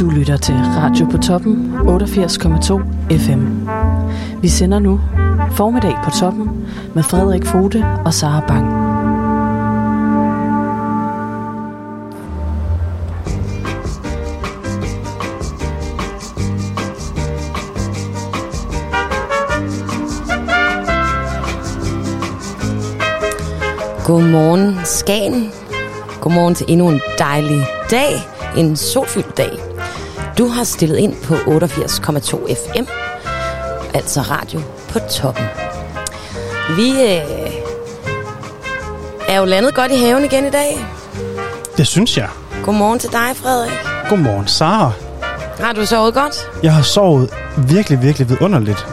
Du lytter til Radio på toppen 88,2 FM. Vi sender nu Formiddag på toppen med Frederik Fode og Sara Bang. Godmorgen, Skagen. Godmorgen til endnu en dejlig dag. En solfyldt dag. Du har stillet ind på 88,2 FM. Altså radio på toppen. Vi øh, er jo landet godt i haven igen i dag. Det synes jeg. Godmorgen til dig, Frederik. Godmorgen, Sara. Har du sovet godt? Jeg har sovet virkelig, virkelig vidunderligt.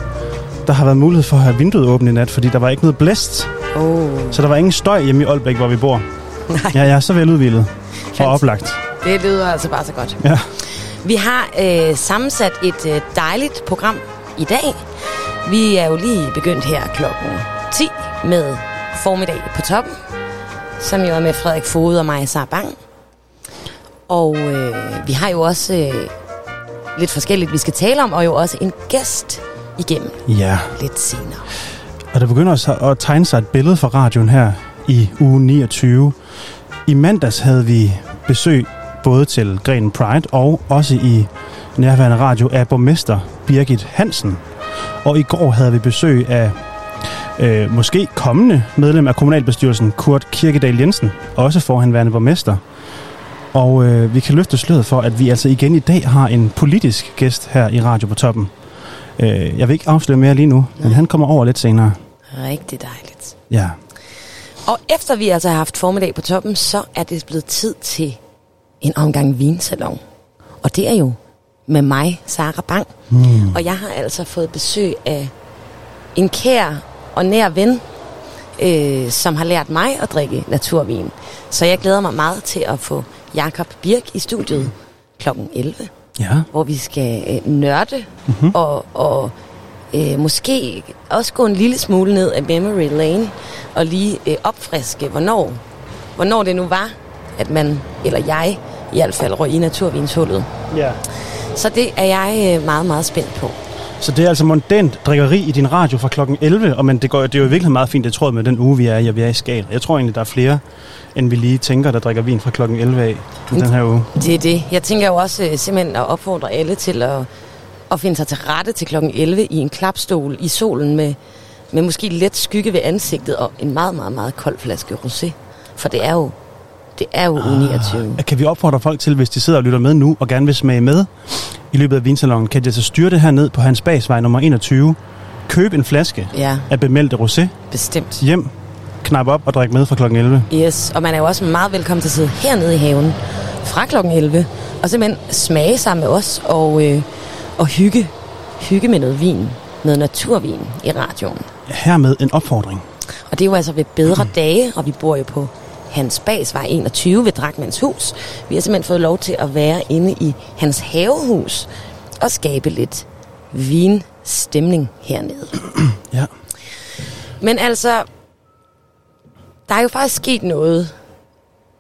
Der har været mulighed for at have vinduet åbent i nat, fordi der var ikke noget blæst. Oh, Så der var ingen støj hjemme i Aalbæk, hvor vi bor. nej. Ja, jeg er så veludvildet og oplagt. Det lyder altså bare så godt. Ja. Vi har øh, sammensat et øh, dejligt program i dag. Vi er jo lige begyndt her klokken 10 med formiddag på toppen, som jo er med Frederik Fode og mig, Sara Bang. Og øh, vi har jo også øh, lidt forskelligt, vi skal tale om, og jo også en gæst igennem Ja, lidt senere. og der begynder også at tegne sig et billede fra radioen her i uge 29. I mandags havde vi besøg både til Grenen Pride og også i nærværende radio af borgmester Birgit Hansen. Og i går havde vi besøg af øh, måske kommende medlem af kommunalbestyrelsen Kurt Kirkedal Jensen, også forhenværende borgmester. Og øh, vi kan løfte sløret for, at vi altså igen i dag har en politisk gæst her i Radio på Toppen. Øh, jeg vil ikke afsløre mere lige nu, men han kommer over lidt senere. Rigtig dejligt. Ja. Og efter vi altså har haft formiddag på toppen, så er det blevet tid til en omgang vinsalon. Og det er jo med mig, Sara Bang. Mm. Og jeg har altså fået besøg af en kær og nær ven, øh, som har lært mig at drikke naturvin. Så jeg glæder mig meget til at få Jakob Birk i studiet kl. 11 Ja. hvor vi skal øh, nørde mm-hmm. og, og øh, måske også gå en lille smule ned af memory lane og lige øh, opfriske, hvornår, hvornår det nu var, at man, eller jeg i hvert fald, røg i naturvinshullet. ja. Så det er jeg øh, meget, meget spændt på. Så det er altså mondant drikkeri i din radio fra klokken 11, og men det, går, det er jo virkelig meget fint, det tror jeg med den uge, vi er i, og vi er i skal. Jeg tror egentlig, der er flere, end vi lige tænker, der drikker vin fra klokken 11 af i den her uge. Det er det. Jeg tænker jo også øh, simpelthen at opfordre alle til at, at finde sig til rette til klokken 11 i en klapstol i solen med, med måske lidt skygge ved ansigtet og en meget, meget, meget kold flaske rosé. For det er jo, det er jo uge 29. Kan vi opfordre folk til, hvis de sidder og lytter med nu, og gerne vil smage med i løbet af vinsalongen, kan de altså styre det her ned på Hans Bagsvej nummer 21, købe en flaske Ja, af bemeldte rosé, bestemt. hjem, knap op og drikke med fra klokken 11. Yes, og man er jo også meget velkommen til at sidde hernede i haven fra klokken 11 og simpelthen smage sammen med os og, øh, og hygge, hygge med noget vin, noget naturvin i radioen. Hermed en opfordring. Og det er jo altså ved bedre dage, og vi bor jo på Hans Bagsvej 21 ved Drakmans hus. Vi har simpelthen fået lov til at være inde i hans havehus og skabe lidt vinstemning hernede. Ja. Men altså, der er jo faktisk sket noget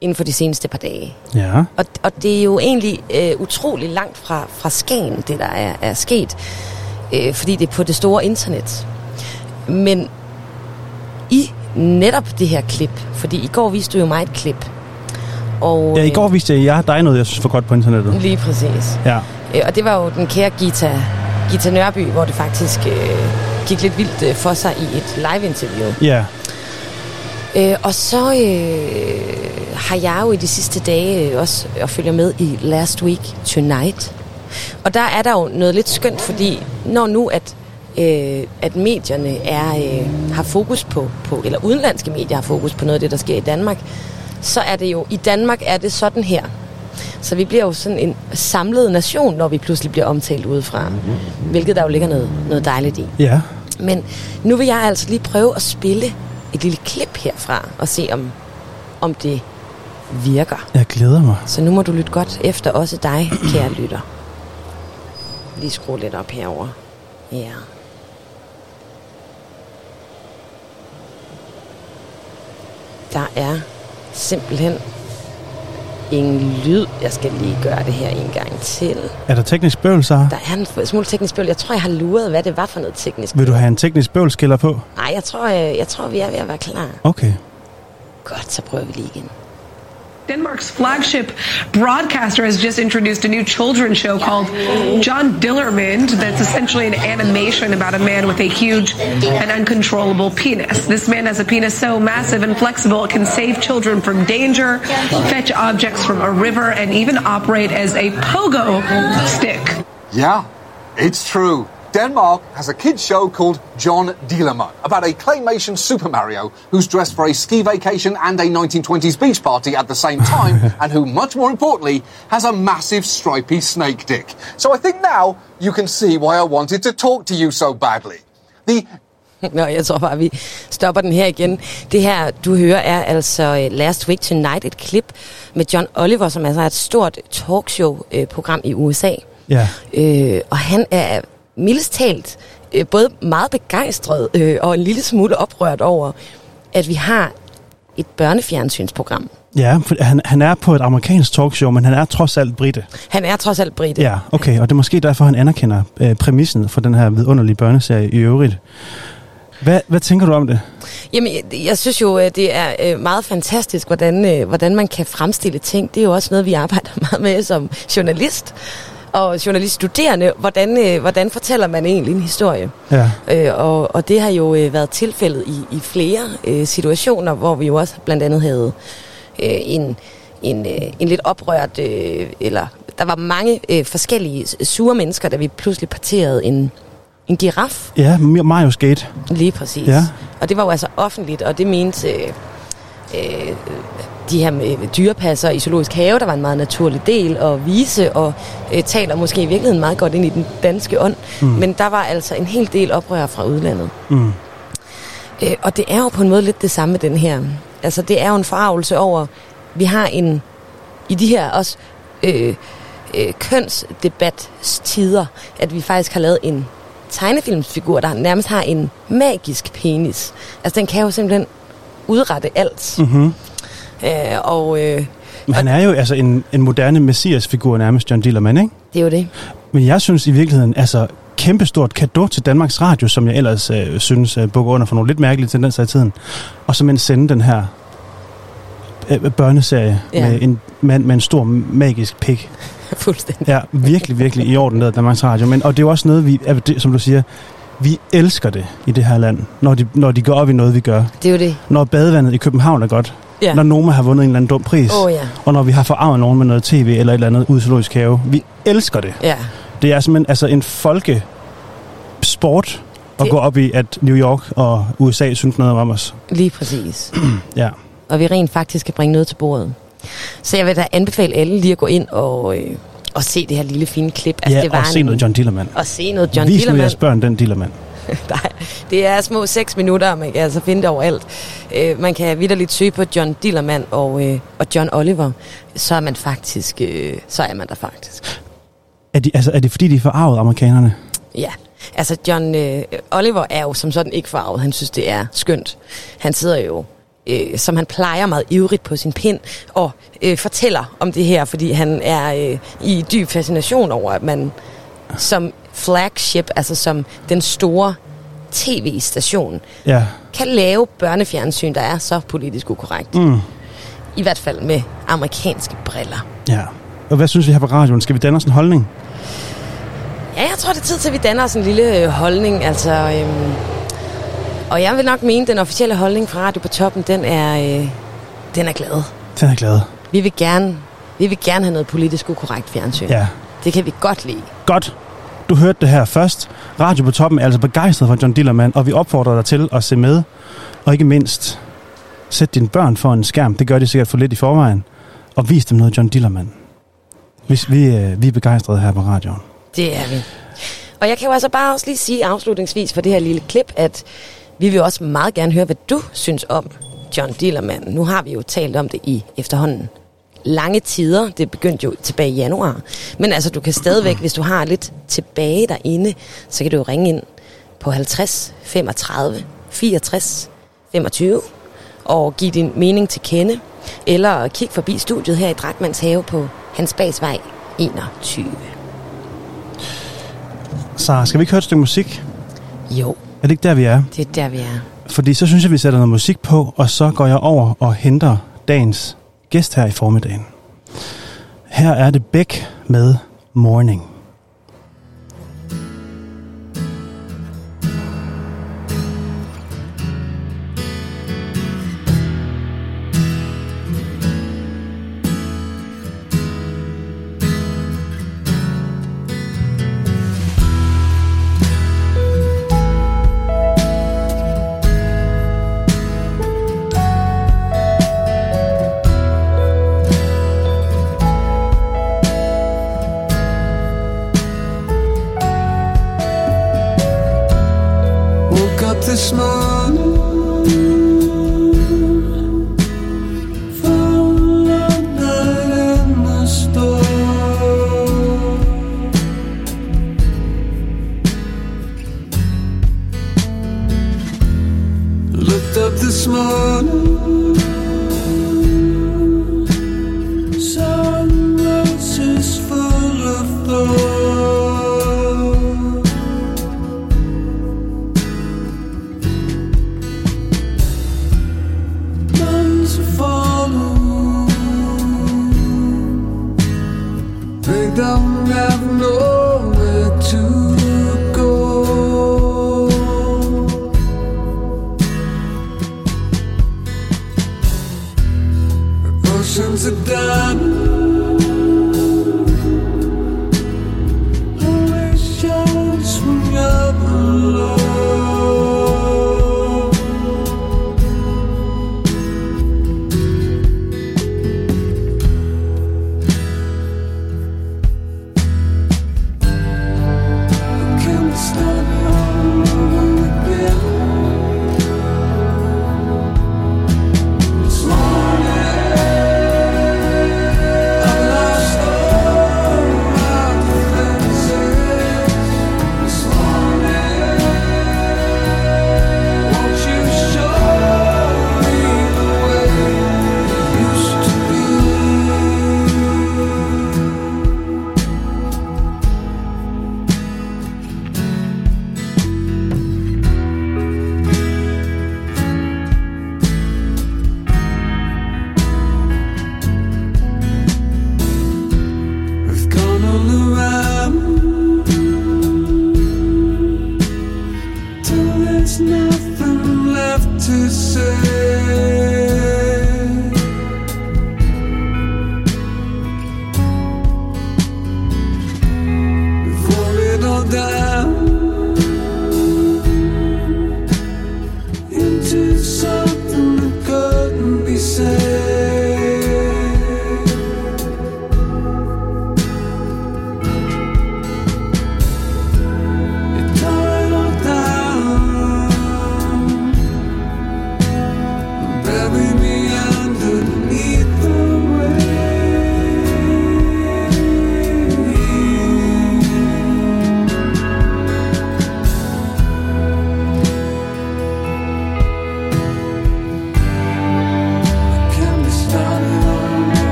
inden for de seneste par dage. Ja. Og, og det er jo egentlig øh, utrolig langt fra, fra Skagen, det der er, er sket. Øh, fordi det er på det store internet. Men i netop det her klip, fordi i går viste du jo mig et klip. Og, ja, i går viste jeg dig noget, jeg synes var godt på internettet. Øh, lige præcis. Ja. Øh, og det var jo den kære Gita, Gita Nørby, hvor det faktisk øh, gik lidt vildt øh, for sig i et live-interview. Ja. Øh, og så øh, har jeg jo i de sidste dage øh, også at følge med i Last Week Tonight. Og der er der jo noget lidt skønt, fordi når nu at, øh, at medierne er, øh, har fokus på, på, eller udenlandske medier har fokus på noget af det, der sker i Danmark, så er det jo, i Danmark er det sådan her. Så vi bliver jo sådan en samlet nation, når vi pludselig bliver omtalt udefra. Hvilket der jo ligger noget, noget dejligt i. Ja. Men nu vil jeg altså lige prøve at spille et lille klip herfra og se, om, om det virker. Jeg glæder mig. Så nu må du lytte godt efter, også dig, kære lytter. Lige skrue lidt op herover. Ja. Der er simpelthen ingen lyd. Jeg skal lige gøre det her en gang til. Er der teknisk bøvl, så? Der er en smule teknisk bøvl. Jeg tror, jeg har luret, hvad det var for noget teknisk. Vil du have en teknisk bøvlskiller på? Nej, jeg tror, jeg, jeg tror, vi er ved at være klar. Okay. Godt, så prøver vi lige igen. Denmark's flagship broadcaster has just introduced a new children's show called John Dillermand that's essentially an animation about a man with a huge and uncontrollable penis. This man has a penis so massive and flexible it can save children from danger, fetch objects from a river, and even operate as a pogo stick. Yeah, it's true. Denmark has a kids show called John Dealerman about a claymation Super Mario who's dressed for a ski vacation and a 1920s beach party at the same time, and who, much more importantly, has a massive stripy snake dick. So I think now you can see why I wanted to talk to you so badly. The Nå, jeg tror bare, vi stopper den her igen. Det her, du hører, er altså øh, Last Week Tonight, et klip med John Oliver, som altså er et stort talkshow-program i USA. Ja. Øh, og han er mildest talt øh, både meget begejstret øh, og en lille smule oprørt over, at vi har et børnefjernsynsprogram. Ja, for han, han er på et amerikansk talkshow, men han er trods alt britte. Han er trods alt brite. Ja, okay. Og det er måske derfor, han anerkender øh, præmissen for den her vidunderlige børneserie i øvrigt. Hvad, hvad tænker du om det? Jamen, jeg, jeg synes jo, det er øh, meget fantastisk, hvordan, hvordan man kan fremstille ting. Det er jo også noget, vi arbejder meget med som journalist og journaliststuderende. Hvordan, øh, hvordan fortæller man egentlig en historie? Ja. Øh, og, og det har jo øh, været tilfældet i, i flere øh, situationer, hvor vi jo også blandt andet havde øh, en, en, øh, en lidt oprørt, øh, eller der var mange øh, forskellige sure mennesker, da vi pludselig parterede en, en giraf. Ja, Mario Skate. Lige præcis. Ja. Og det var jo altså offentligt, og det mente øh, øh, de her med dyrepasser i Zoologisk Have, der var en meget naturlig del at vise, og øh, taler måske i virkeligheden meget godt ind i den danske ånd. Mm. Men der var altså en hel del oprør fra udlandet. Mm. Øh, og det er jo på en måde lidt det samme med den her. Altså det er jo en forarvelse over, vi har en, i de her også øh, øh, kønsdebatstider, at vi faktisk har lavet en tegnefilmsfigur, der nærmest har en magisk penis. Altså den kan jo simpelthen udrette alt. Mm-hmm. Øh, og øh, Men han er jo altså en, en moderne messiasfigur nærmest, John Dillermand, ikke? det er jo det. Men jeg synes i virkeligheden, altså kæmpestort kado til Danmarks Radio, som jeg ellers øh, synes øh, bukker under for nogle lidt mærkelige tendenser i tiden. Og så man sende den her øh, børneserie Ja. med en mand med en stor magisk pik. Fuldstændig. Ja, virkelig, virkelig i orden der Danmarks Radio. Men, og det er jo også noget, vi, det, som du siger, vi elsker det i det her land, når de, når de går op i noget, vi gør. Det er jo det. Når badevandet i København er godt. Ja. Når Noma har vundet en eller anden dum pris. Oh, ja. Og når vi har forarvet nogen med noget tv eller et eller andet ude i zoologisk have. Vi elsker det. Ja. Det er simpelthen altså en folke sport at Det- gå op i, at New York og USA synes noget om os. Lige præcis. Ja. og vi rent faktisk kan bringe noget til bordet. Så jeg vil da anbefale alle lige at gå ind og, øh, og se det her lille fine klip. Altså, ja, det var og se en- noget John Dillermand. Og se noget John Vis nu Dillermand. jeres børn den Dillermand. Nej, det er små 6 minutter, og man kan altså finde det overalt. Øh, man kan vidderligt søge på John Dillermand og, øh, og John Oliver. Så er man faktisk, øh, så er man der faktisk. Er, de, altså, er det fordi, de er forarvet, amerikanerne? Ja, altså John øh, Oliver er jo som sådan ikke farvet. Han synes, det er skønt. Han sidder jo, øh, som han plejer meget ivrigt på sin pind, og øh, fortæller om det her, fordi han er øh, i dyb fascination over, at man som flagship, altså som den store tv-station, Ja. kan lave børnefjernsyn, der er så politisk ukorrekt. Mm. I hvert fald med amerikanske briller. ja. Og hvad synes vi her på radioen? Skal vi danne os en holdning? Ja, jeg tror, det er tid til, at vi danner os en lille øh, holdning. Altså, øhm, og jeg vil nok mene, at den officielle holdning fra Radio på Toppen, den er, øh, den er glad. Den er glad. Vi vil gerne, vi vil gerne have noget politisk ukorrekt fjernsyn. Ja. Det kan vi godt lide. Godt. Du hørte det her først. Radio på toppen er altså begejstret for John Dillermand, og vi opfordrer dig til at se med. Og ikke mindst, sæt dine børn for en skærm. Det gør de sikkert for lidt i forvejen. Og vis dem noget John Dillermand. Hvis vi, øh, vi er begejstrede her på radioen. Det er vi. Og jeg kan jo altså bare også lige sige afslutningsvis for det her lille klip, at vi vil også meget gerne høre, hvad du synes om John Dillermand. Nu har vi jo talt om det i efterhånden lange tider. Det begyndte jo tilbage i januar. Men altså, du kan stadigvæk, hvis du har lidt tilbage derinde, så kan du jo ringe ind på 50 35 64 25 og give din mening til kende. Eller kig forbi studiet her i Drakmans Have på Hans Bagsvej 21. Så skal vi ikke høre et stykke musik? Jo, Er det ikke der, vi er? det er der, vi er. Fordi så synes jeg, vi sætter noget musik på, og så går jeg over og henter dagens gæst her i formiddagen. Her er det Bæk med Morning.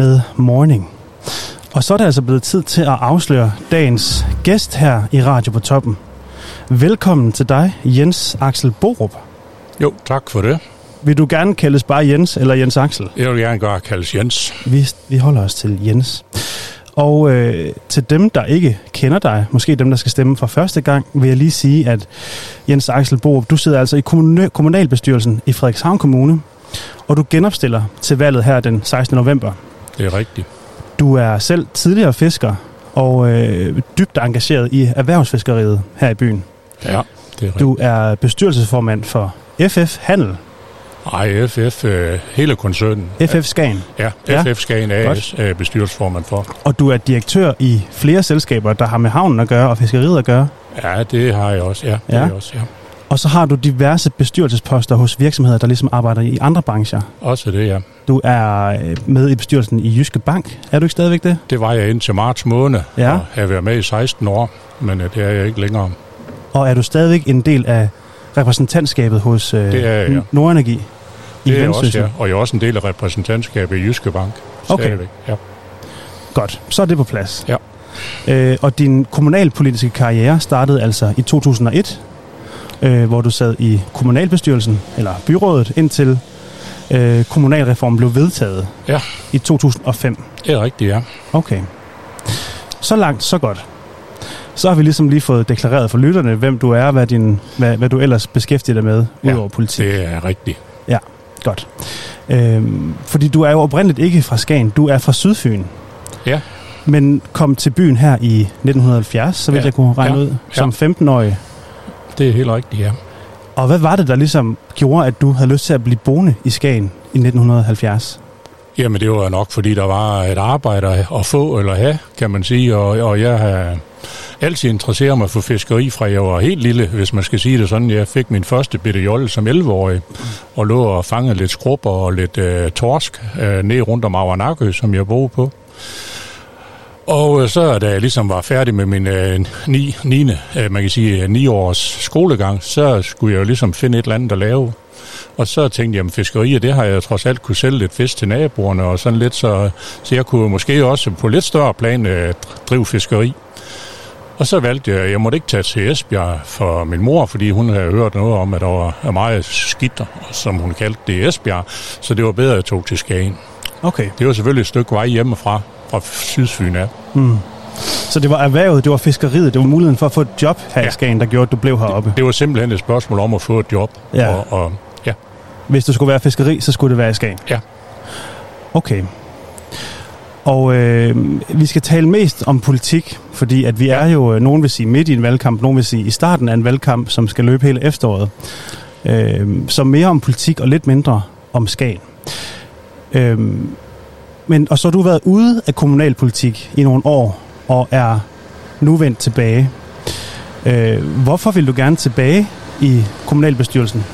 Med Morning. Og så er det altså blevet tid til at afsløre dagens gæst her i Radio på Toppen. Velkommen til dig, Jens Axel Borup. Jo, tak for det. Vil du gerne kaldes bare Jens eller Jens Axel? Jeg vil gerne gøre kaldes Jens. Vi, vi holder os til Jens. Og øh, til dem, der ikke kender dig, måske dem, der skal stemme for første gang, vil jeg lige sige, at Jens Axel Borup, du sidder altså i kommunalbestyrelsen i Frederikshavn Kommune, og du genopstiller til valget her den 16. november. Det er rigtigt. Du er selv tidligere fisker og øh, dybt engageret i erhvervsfiskeriet her i byen. Ja, det er rigtigt. Du er bestyrelsesformand for FF Handel, Ej, FF, øh, hele koncernen. FF Skagen, Ja, Ja. FF Skagen AS er bestyrelsesformand for. og du er direktør i flere selskaber, der har med havnen at gøre og fiskeriet at gøre. Ja, det har jeg også. Ja, det Ja. jeg også, ja. Og så har du diverse bestyrelsesposter hos virksomheder, der ligesom arbejder i andre brancher. Også det, ja. Du er øh, med i bestyrelsen i Jyske Bank. Er du ikke stadigvæk det? Det var jeg indtil marts måned, Ja. og har været med i 16 år, men øh, det er jeg ikke længere. Og er du stadigvæk en del af repræsentantskabet hos øh, Det er jeg, ja. Nordenergi Det er jeg også, ja. Og jeg er også en del af repræsentantskabet i Jyske Bank. Okay. Stadigvæk, Ja. Godt, så er det på plads. Ja. Øh, og din kommunalpolitiske karriere startede altså i 2001, øh, hvor du sad i kommunalbestyrelsen, eller byrådet, indtil øh, kommunalreformen blev vedtaget Ja. i 2005. Det er rigtigt, ja. Okay. Så langt, så godt. Så har vi ligesom lige fået deklareret for lytterne, hvem du er, hvad, din, hvad, hvad du ellers beskæftiger dig med, Ja, udover politik. Det er rigtigt. Godt. Øhm, fordi du er jo oprindeligt ikke fra Skagen, du er fra Sydfyn. Ja. Men kom til byen her i 1970, så vidt Ja. jeg kunne regne Ja. ud, som 15-årig. Det er helt rigtigt, ja. Og hvad var det, der ligesom gjorde, at du havde lyst til at blive boende i Skagen i 1970? Jamen det var nok, fordi der var et arbejde at få eller have, kan man sige. Og, og jeg har altid interesseret mig for fiskeri fra jeg var helt lille, hvis man skal sige det sådan. Jeg fik min første bitte jolle som 11-årig, og lå og fangede lidt skrubber og lidt øh, torsk øh, ned rundt om Avernakø, som jeg boede på. Og øh, så da jeg ligesom var færdig med min øh, 9, 9. Øh, man kan sige, 9 års skolegang, så skulle jeg jo ligesom finde et eller andet at lave. Og så tænkte jeg, at fiskeriet, det har jeg trods alt kunne sælge lidt fisk til naboerne og sådan lidt, så, så jeg kunne måske også på lidt større plan øh, drive fiskeri. Og så valgte jeg, jeg måtte ikke tage til Esbjerg for min mor, fordi hun havde hørt noget om, at der var meget skidt, som hun kaldte det i Esbjerg. Så det var bedre, at jeg tog til Skagen. Okay. Det var selvfølgelig et stykke vej hjemmefra, fra Sydfyn af. Mm. Så det var erhvervet, det var fiskeriet, det var muligheden for at få et job her ja. i. Skagen, der gjorde, at du blev heroppe. Det var simpelthen et spørgsmål om at få et job. Ja. Og, og, ja. Hvis det skulle være fiskeri, så skulle det være i Skagen? Ja. Okay. Og øh, vi skal tale mest om politik, fordi at vi er jo, øh, nogen vil sige midt i en valgkamp, nogen vil sige i starten af en valgkamp, som skal løbe hele efteråret. Øh, så mere om politik og lidt mindre om Skagen. Øh, men, og så har du været ude af kommunalpolitik i nogle år, og er nu vendt tilbage. Øh, hvorfor vil du gerne tilbage i kommunalbestyrelsen?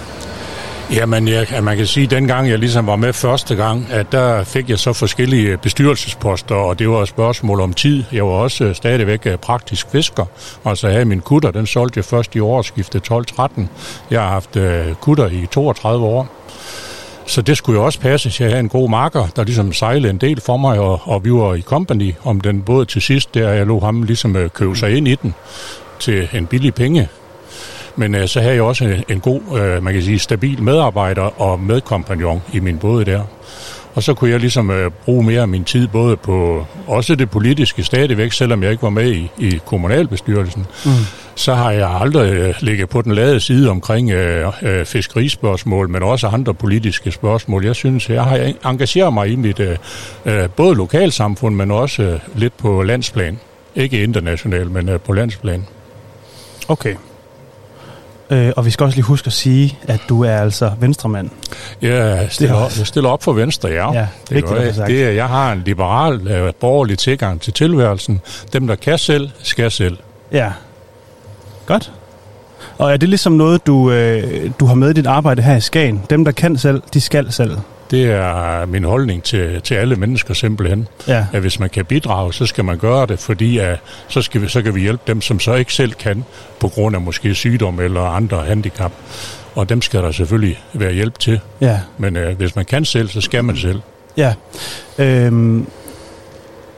Jamen, jeg, man kan sige, at dengang jeg ligesom var med første gang, at der fik jeg så forskellige bestyrelsesposter, og det var et spørgsmål om tid. Jeg var også øh, stadigvæk øh, praktisk fisker, og så havde min kutter, den solgte jeg først i årsskiftet 12-13. Jeg har haft øh, kutter i 32 år. Så det skulle jo også passe, at jeg havde en god marker, der ligesom sejlede en del for mig, og, og vi var i company om den båd til sidst, der jeg lå ham ligesom øh, købe sig ind i den til en billig penge. Men øh, så havde jeg også en, en god, øh, man kan sige, stabil medarbejder og medkompagnon i min båd der. Og så kunne jeg ligesom øh, bruge mere af min tid både på også det politiske stadigvæk, selvom jeg ikke var med i, i kommunalbestyrelsen. Mm. Så har jeg aldrig øh, ligget på den lade side omkring øh, øh, fiskerispørgsmål, men også andre politiske spørgsmål. Jeg synes, jeg har engageret mig i mit øh, øh, både lokalsamfund, men også øh, lidt på landsplan. Ikke internationalt, men øh, på landsplan. Okay. Øh, og vi skal også lige huske at sige, at du er altså venstremand. Jeg stiller, Det er op, jeg stiller op for Venstre, ja. Ja, det vigtigt få jeg. Det er, jeg har en liberal, øh, borgerlig tilgang til tilværelsen. Dem, der kan selv, skal selv. Ja. Godt. Og er det ligesom noget, du, øh, du har med i dit arbejde her i Skagen? Dem, der kan selv, de skal selv. Det er min holdning til, til alle mennesker simpelthen. Ja. At hvis man kan bidrage, så skal man gøre det, fordi at, så, skal vi, så kan vi hjælpe dem, som så ikke selv kan, på grund af måske sygdom eller andre handicap. Og dem skal der selvfølgelig være hjælp til. Ja. Men øh, hvis man kan selv, så skal man selv. Ja. Øhm,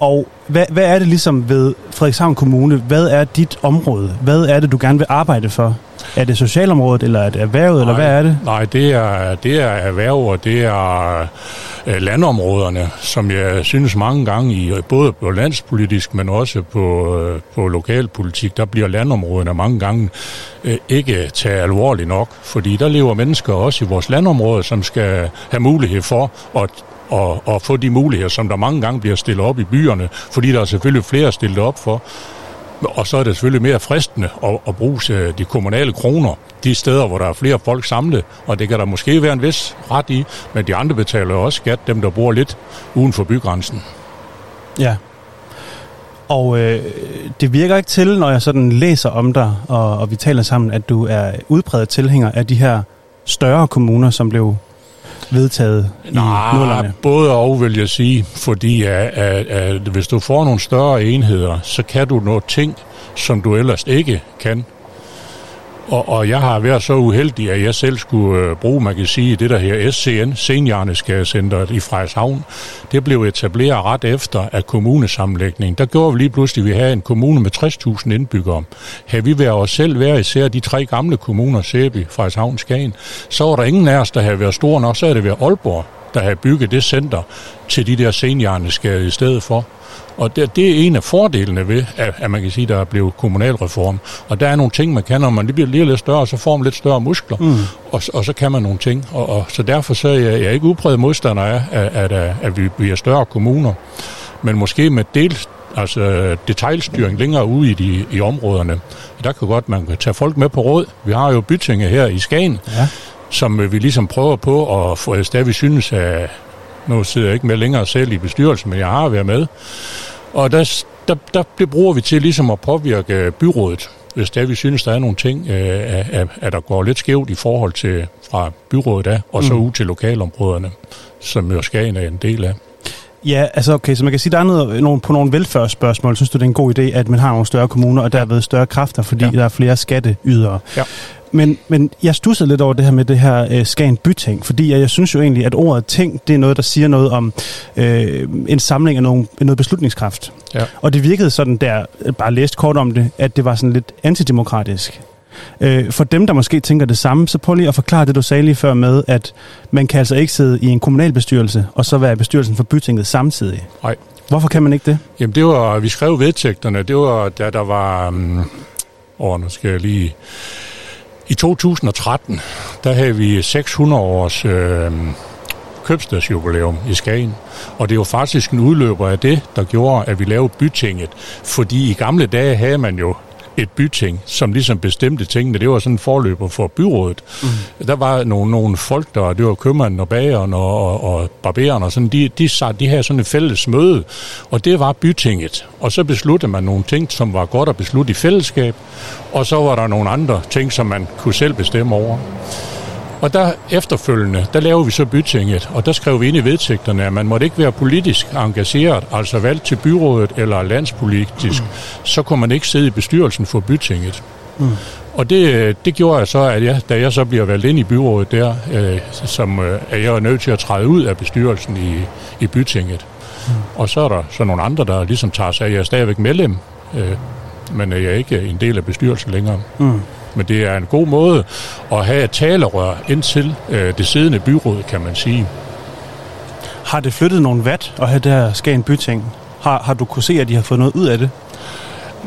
og hvad, hvad er det ligesom ved Frederikshavn Kommune? Hvad er dit område? Hvad er det, du gerne vil arbejde for? Er det socialområdet, eller er det erhvervet, eller hvad er det? Nej, det er, det er erhverv, og det er øh, landområderne, som jeg synes mange gange, i både på landspolitisk, men også på, øh, på lokalpolitik, der bliver landområderne mange gange øh, ikke taget alvorligt nok, fordi der lever mennesker også i vores landområder, som skal have mulighed for at og, og få de muligheder, som der mange gange bliver stillet op i byerne, fordi der er selvfølgelig flere stillet op for. Og så er det selvfølgelig mere fristende at, at bruge øh, de kommunale kroner de steder, hvor der er flere folk samlet, og det kan der måske være en vis ret i, men de andre betaler jo også skat, dem der bor lidt uden for bygrænsen. Ja. Og øh, det virker ikke til, når jeg sådan læser om dig, og, og vi taler sammen, at du er udpræget tilhænger af de her større kommuner, som blev vedtaget i nullerne. både og vil jeg sige, fordi at, at, at hvis du får nogle større enheder, så kan du nogle ting, som du ellers ikke kan. Og, og jeg har været så uheldig, at jeg selv skulle øh, bruge, man kan sige, det der her SCN, Senhjerneskadecenteret i Frederikshavn. Det blev etableret ret efter at kommunesammenlægningen. Der gjorde vi lige pludselig, at vi havde en kommune med 60.000 indbyggere. Havde vi været os selv været især de tre gamle kommuner, Sæby, Frederikshavn, Skagen, så var der ingen af os, der havde været store nok, så havde det været Aalborg, der havde bygget det center til de der senhjerneskade i stedet for. Og det, det er en af fordelene ved, at, at man kan sige, der er blevet kommunalreform. Og der er nogle ting, man kan, når man lige bliver lige lidt større, så får man lidt større muskler, mm. og, og så kan man nogle ting. Og, og så derfor så er jeg, jeg er ikke udpræget modstander af, at, at, at, at vi bliver større kommuner. Men måske med del, altså detaljstyring længere ude i, de, i områderne. Der kan godt, man kan tage folk med på råd. Vi har jo bytinge her i Skagen, Ja. Som øh, vi ligesom prøver på at få, hvis det er, vi synes, at nu sidder jeg ikke med længere selv i bestyrelsen, men jeg har været med. Og der, der, der det bruger vi til ligesom at påvirke byrådet, hvis det er, vi synes, der er nogle ting, at, at, at der går lidt skævt i forhold til fra byrådet af, og så Mm. ud til lokalområderne, som jo Skagen er en del af. Ja, altså okay, så man kan sige, der er noget, nogle, på nogle velfærdsspørgsmål, synes du, det er en god idé, at man har nogle større kommuner, og derved større kræfter, fordi. Ja. der er flere skatteydere. Ja. Men, men jeg stussede lidt over det her med det her øh, Skagen byting, fordi jeg, jeg synes jo egentlig, at ordet ting, det er noget, der siger noget om øh, en samling af nogle, noget beslutningskraft. Ja. Og det virkede sådan der, øh, bare læst kort om det, at det var sådan lidt antidemokratisk. Øh, for dem, der måske tænker det samme, så prøv lige at forklare det, du sagde lige før med, at man kan altså ikke sidde i en kommunalbestyrelse, og så være i bestyrelsen for bytinget samtidig. Nej. Hvorfor kan man ikke det? Jamen det var, vi skrev vedtægterne, det var da der var, um, åh nu skal jeg lige, i 2013, der havde vi 600 års øh, købstadsjubilæum i Skagen. Og det var faktisk en udløber af det, der gjorde, at vi lavede bytinget. Fordi i gamle dage havde man jo et byting, som ligesom bestemte tingene. Det var sådan en forløber for byrådet. Mm. Der var nogle, nogle folk, der det var købmanden og bageren og, og, og barberen og sådan, de, de, sad, de havde sådan et fælles møde, og det var bytinget. Og så besluttede man nogle ting, som var godt at beslutte i fællesskab, og så var der nogle andre ting, som man kunne selv bestemme over. Og der efterfølgende, der lavede vi så bytinget, og der skrev vi ind i vedtægterne, at man måtte ikke være politisk engageret, altså valgt til byrådet eller landspolitisk, mm. så kunne man ikke sidde i bestyrelsen for bytinget. Mm. Og det, det gjorde jeg så, at jeg, da jeg så bliver valgt ind i byrådet der, øh, som øh, er jeg nødt til at træde ud af bestyrelsen i, i bytinget. Mm. Og så er der så nogle andre, der ligesom tager sig af, jeg er stadigvæk medlem, øh, men jeg er ikke en del af bestyrelsen længere. Mm. Men det er en god måde at have et talerør ind til øh, det siddende byråd, kan man sige. Har det flyttet nogle vat at have det her Skagen byting? Har, har du kunne se, at de har fået noget ud af det?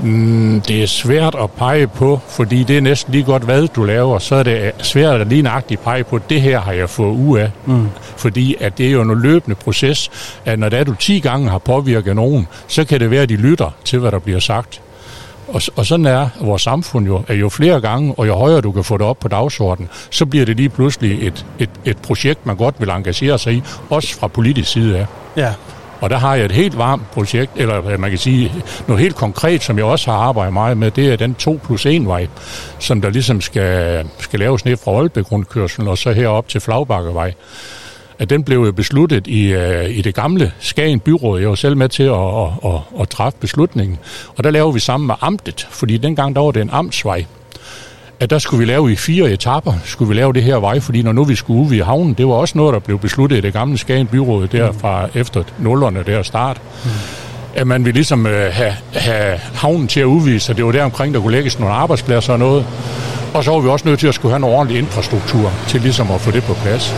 Mm, det er svært at pege på, fordi det er næsten lige godt, hvad du laver. Så er det svært at lige nøjagtigt pege på, det her har jeg fået ud af. Mm. Fordi at det er jo en løbende proces, at når det er, du 10 gange har påvirket nogen, så kan det være, at de lytter til, hvad der bliver sagt. Og, og sådan er vores samfund jo, at jo flere gange, og jo højere du kan få det op på dagsordenen, så bliver det lige pludselig et, et, et projekt, man godt vil engagere sig i, også fra politisk side af. Ja. Og der har jeg et helt varmt projekt, eller hvad man kan sige, noget helt konkret, som jeg også har arbejdet meget med, det er den 2 plus 1 vej, som der ligesom skal, skal laves ned fra Aalbæk rundkørslen og så herop til Flagbakkevej. At den blev besluttet i, uh, i det gamle Skagen byråd. Jeg var selv med til at, at, at, at træffe beslutningen. Og der laver vi sammen med amtet, fordi dengang der var det en amtsvej. at der skulle vi lave i fire etapper, skulle vi lave det her vej, fordi når nu vi skulle ud i havnen, det var også noget, der blev besluttet i det gamle Skagen byråd der fra efter nullerne der start. Mm. At man ville ligesom øh, have, have havnen til at udvise, at det var der omkring, der kunne lægges nogle arbejdspladser og noget. Og så var vi også nødt til at skulle have en ordentlig infrastruktur til ligesom at få det på plads.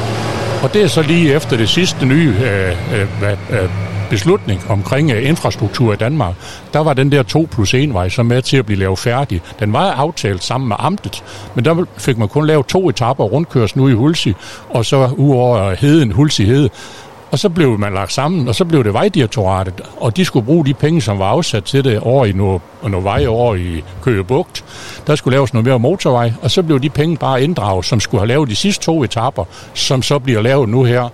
Og det er så lige efter det sidste nye øh, øh, hvad, øh, beslutning omkring øh, infrastruktur i Danmark, der var den der 2 plus 1 vej så med til at blive lavet færdig. Den var aftalt sammen med amtet, men der fik man kun lavet to etapper rundkørsel nu i Hulsi, og så udover heden, Hulsi Hede. Og så blev man lagt sammen, og så blev det vejdirektoratet, og de skulle bruge de penge, som var afsat til det over i noget, noget vej over i Køge Bugt. Der skulle laves noget mere motorvej, og så blev de penge bare inddraget, som skulle have lavet de sidste to etapper, som så bliver lavet nu her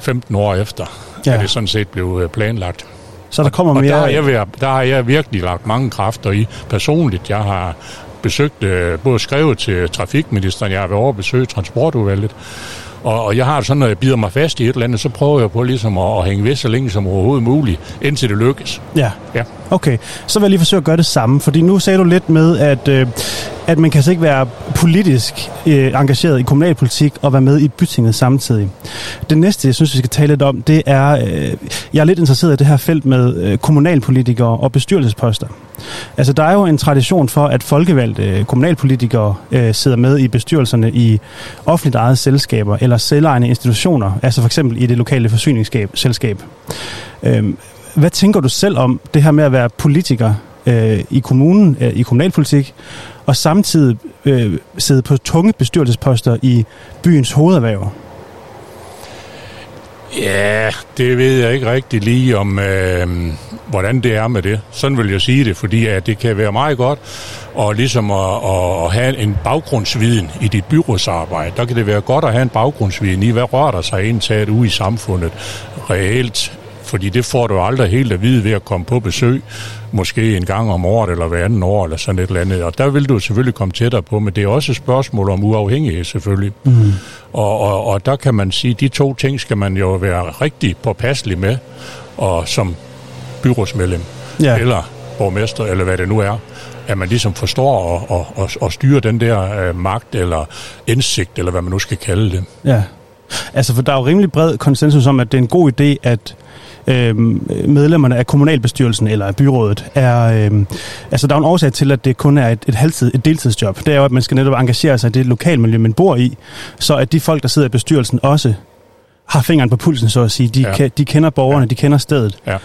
15 år efter, ja. At det sådan set blev øh, planlagt. Så der kommer Og der har, mere... jeg været, der har jeg virkelig lagt mange kræfter i personligt. Jeg har besøgt, øh, både skrevet til trafikministeren, jeg har været over at besøge transportudvalget, og, og jeg har det sådan, når jeg bider mig fast i et eller andet, så prøver jeg på ligesom at, at hænge ved så længe som overhovedet muligt, indtil det lykkes. Ja. Ja. Okay, så vil jeg lige forsøge at gøre det samme, fordi nu sagde du lidt med, at, øh, at man kan altså ikke være politisk øh, engageret i kommunalpolitik og være med i bytinget samtidig. Det næste, jeg synes, vi skal tale lidt om, det er, øh, jeg er lidt interesseret i det her felt med øh, kommunalpolitikere og bestyrelsesposter. Altså, der er jo en tradition for, at folkevalgte øh, kommunalpolitikere øh, sidder med i bestyrelserne i offentligt ejede selskaber eller selvejende institutioner, altså for eksempel i det lokale forsyningsselskab. Øh, hvad tænker du selv om det her med at være politiker øh, i kommunen, øh, i kommunalpolitik, og samtidig øh, sidde på tunge bestyrelsesposter i byens hovederhverv? Ja, det ved jeg ikke rigtig lige om, øh, hvordan det er med det. Sådan vil jeg sige det, fordi at det kan være meget godt og ligesom at, at, at have en baggrundsviden i dit byrådsarbejde. Der kan det være godt at have en baggrundsviden i, hvad rører der sig indtaget ude i samfundet reelt. Fordi det får du aldrig helt at vide ved at komme på besøg, måske en gang om året eller hver anden år eller sådan et eller andet. Og der vil du selvfølgelig komme tættere på, men det er også et spørgsmål om uafhængighed selvfølgelig. Mm. Og, og, og der kan man sige, at de to ting skal man jo være rigtig påpasselig med, og som byrådsmedlem Ja. eller borgmester, eller hvad det nu er, at man ligesom forstår og, og, og, og styre den der øh, magt eller indsigt, eller hvad man nu skal kalde det. Ja. Altså, for der er jo rimelig bred konsensus om, at det er en god idé, at øh, medlemmerne af kommunalbestyrelsen eller af byrådet er... Øh, altså, der er en årsag til, at det kun er et, et, halvtid, et deltidsjob. Det er jo, at man skal netop engagere sig i det lokalmiljø, man bor i, så at de folk, der sidder i bestyrelsen, også har fingeren på pulsen, så at sige. De, Ja. de kender borgerne, ja. de kender stedet. Ja.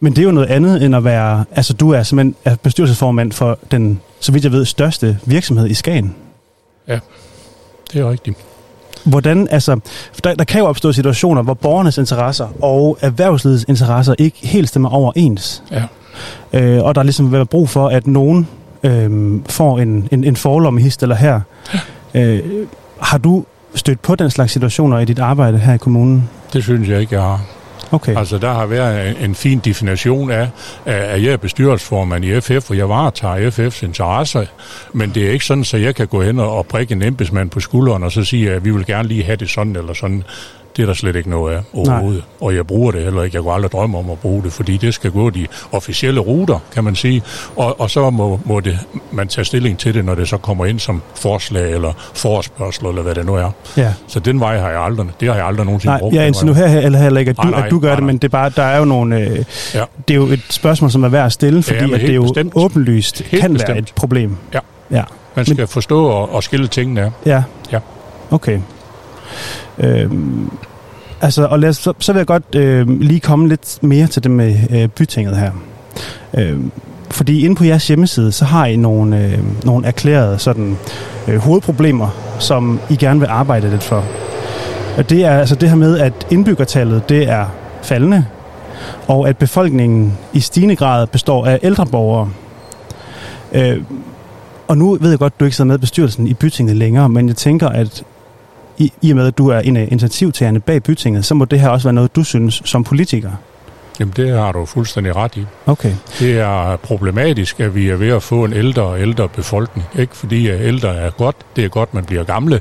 Men det er jo noget andet end at være... Altså, du er simpelthen er bestyrelsesformand for den, så vidt jeg ved, største virksomhed i Skagen. Ja, det er rigtigt. Hvordan, altså, der, der kan jo opstå situationer, hvor borgernes interesser og erhvervslivets interesser ikke helt stemmer overens. Ja. Øh, og der er ligesom vil være brug for, at nogen øh, får en, en, en forlomme hist eller her. Øh, har du stødt på den slags situationer i dit arbejde her i kommunen? Det synes jeg ikke, jeg har. Okay. Altså, der har været en, en fin definition af, af, at jeg er bestyrelsesformand i FF, og jeg varetager FF's interesser, men det er ikke sådan, at jeg kan gå hen og og prikke en embedsmand på skulderen og så sige, at vi vil gerne lige have det sådan eller sådan. Det er der slet ikke noget af overhovedet. Og jeg bruger det heller ikke. Jeg kunne aldrig drømme om at bruge det, fordi det skal gå de officielle ruter, kan man sige. Og, og så må, må det, man tage stilling til det, når det så kommer ind som forslag eller forespørgsel, eller hvad det nu er. Ja. Så den vej har jeg aldrig, det har jeg aldrig nogensinde Nej, brugt. den vej. insinuerer her eller heller ikke, at du, Nej, nej, at du gør nej, det, nej. men det er bare, der er jo nogle... Øh, Ja. Det er jo et spørgsmål, som er værd at stille, fordi men at det er jo bestemt. åbenlyst Helt kan være bestemt. et problem. Ja. Ja, Man skal forstå og, og skille tingene af. ja. Ja. Okay. Øhm, altså, og lad os, så, så vil jeg godt øh, lige komme lidt mere til det med øh, bytinget her. Øh, fordi inde på jeres hjemmeside, så har I nogle, øh, nogle erklærede sådan, øh, hovedproblemer, som I gerne vil arbejde lidt for. Og det er altså det her med, at indbyggertallet det er faldende, og at befolkningen i stigende grad består af ældre borgere. Øh, og nu ved jeg godt, at du ikke sidder med i bestyrelsen i bytinget længere, men jeg tænker, at i, i og med, at du er en af initiativtagerne bag bytinget, så må det her også være noget, du synes som politiker. Jamen, det har du fuldstændig ret i. Okay. Det er problematisk, at vi er ved at få en ældre og ældre befolkning. Ikke fordi at ældre er godt, det er godt, man bliver gamle.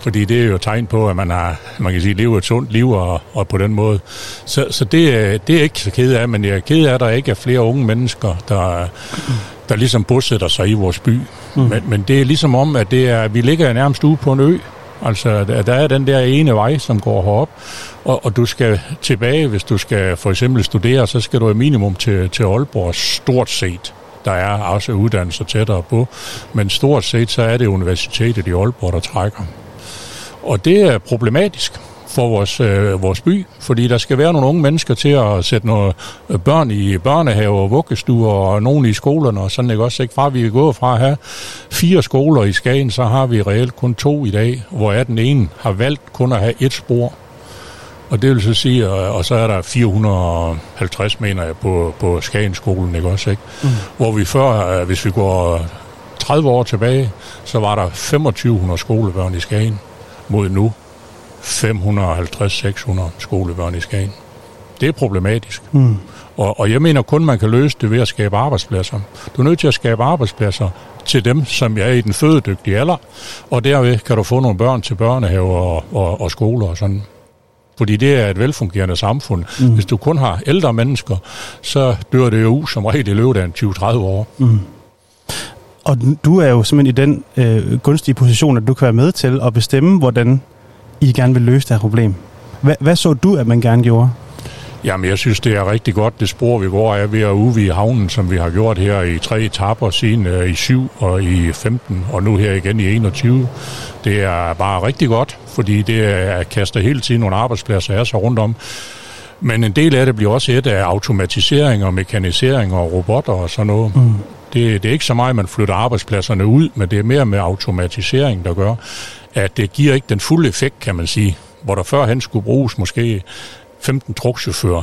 Fordi det er jo tegn på, at man har, man kan sige, lever et sundt liv og, og på den måde. Så, så det, er, det er ikke så ked af, men jeg er ked af, at der ikke er flere unge mennesker, der, der ligesom bosætter sig i vores by. Mm. Men, men det er ligesom om, at det er, vi ligger nærmest ude på en ø. Altså, der, der er den der ene vej, som går herop, og, og du skal tilbage, hvis du skal for eksempel studere, så skal du i minimum til, til Aalborg stort set. Der er også uddannelser tættere på, men stort set så er det universitetet i Aalborg, der trækker. Og det er problematisk for vores, øh, vores by, fordi der skal være nogle unge mennesker til at sætte nogle øh, børn i børnehave og vuggestuer og nogen i skolerne og sådan ikke også. Ikke fra vi er gået fra at have fire skoler i Skagen, så har vi reelt kun to i dag, hvor er den ene har valgt kun at have et spor. Og det vil så sige, og, og så er der 450, mener jeg, på, på Skagenskolen, ikke også, ikke? Mm. Hvor vi før, øh, hvis vi går 30 år tilbage, så var der 2500 skolebørn i Skagen mod nu 550-600 skolebørn i Skagen. Det er problematisk. Mm. Og, og jeg mener kun, man kan løse det ved at skabe arbejdspladser. Du er nødt til at skabe arbejdspladser til dem, som er i den fødedygtige alder, og derved kan du få nogle børn til børnehave og, og, og skoler og sådan. Fordi det er et velfungerende samfund. Mm. Hvis du kun har ældre mennesker, så dør det jo som regel i løbet af en 20-30 år. Mm. Og du er jo simpelthen i den øh, gunstige position, at du kan være med til at bestemme, hvordan I gerne vil løse det her problem. Hvad, hvad så du, at man gerne gjorde? Jamen, jeg synes, det er rigtig godt, det spor, vi går af ved at udvide havnen, som vi har gjort her i tre etapper siden øh, i 7 og i 15, og nu her igen i 21. Det er bare rigtig godt, fordi det er, kaster hele tiden nogle arbejdspladser af sig rundt om. Men en del af det bliver også et af automatisering og mekanisering og robotter og sådan noget. Mm. Det, det er ikke så meget, man flytter arbejdspladserne ud, men det er mere med automatisering, der gør, at det giver ikke den fulde effekt, kan man sige. Hvor der førhen skulle bruges måske 15 trukchauffører,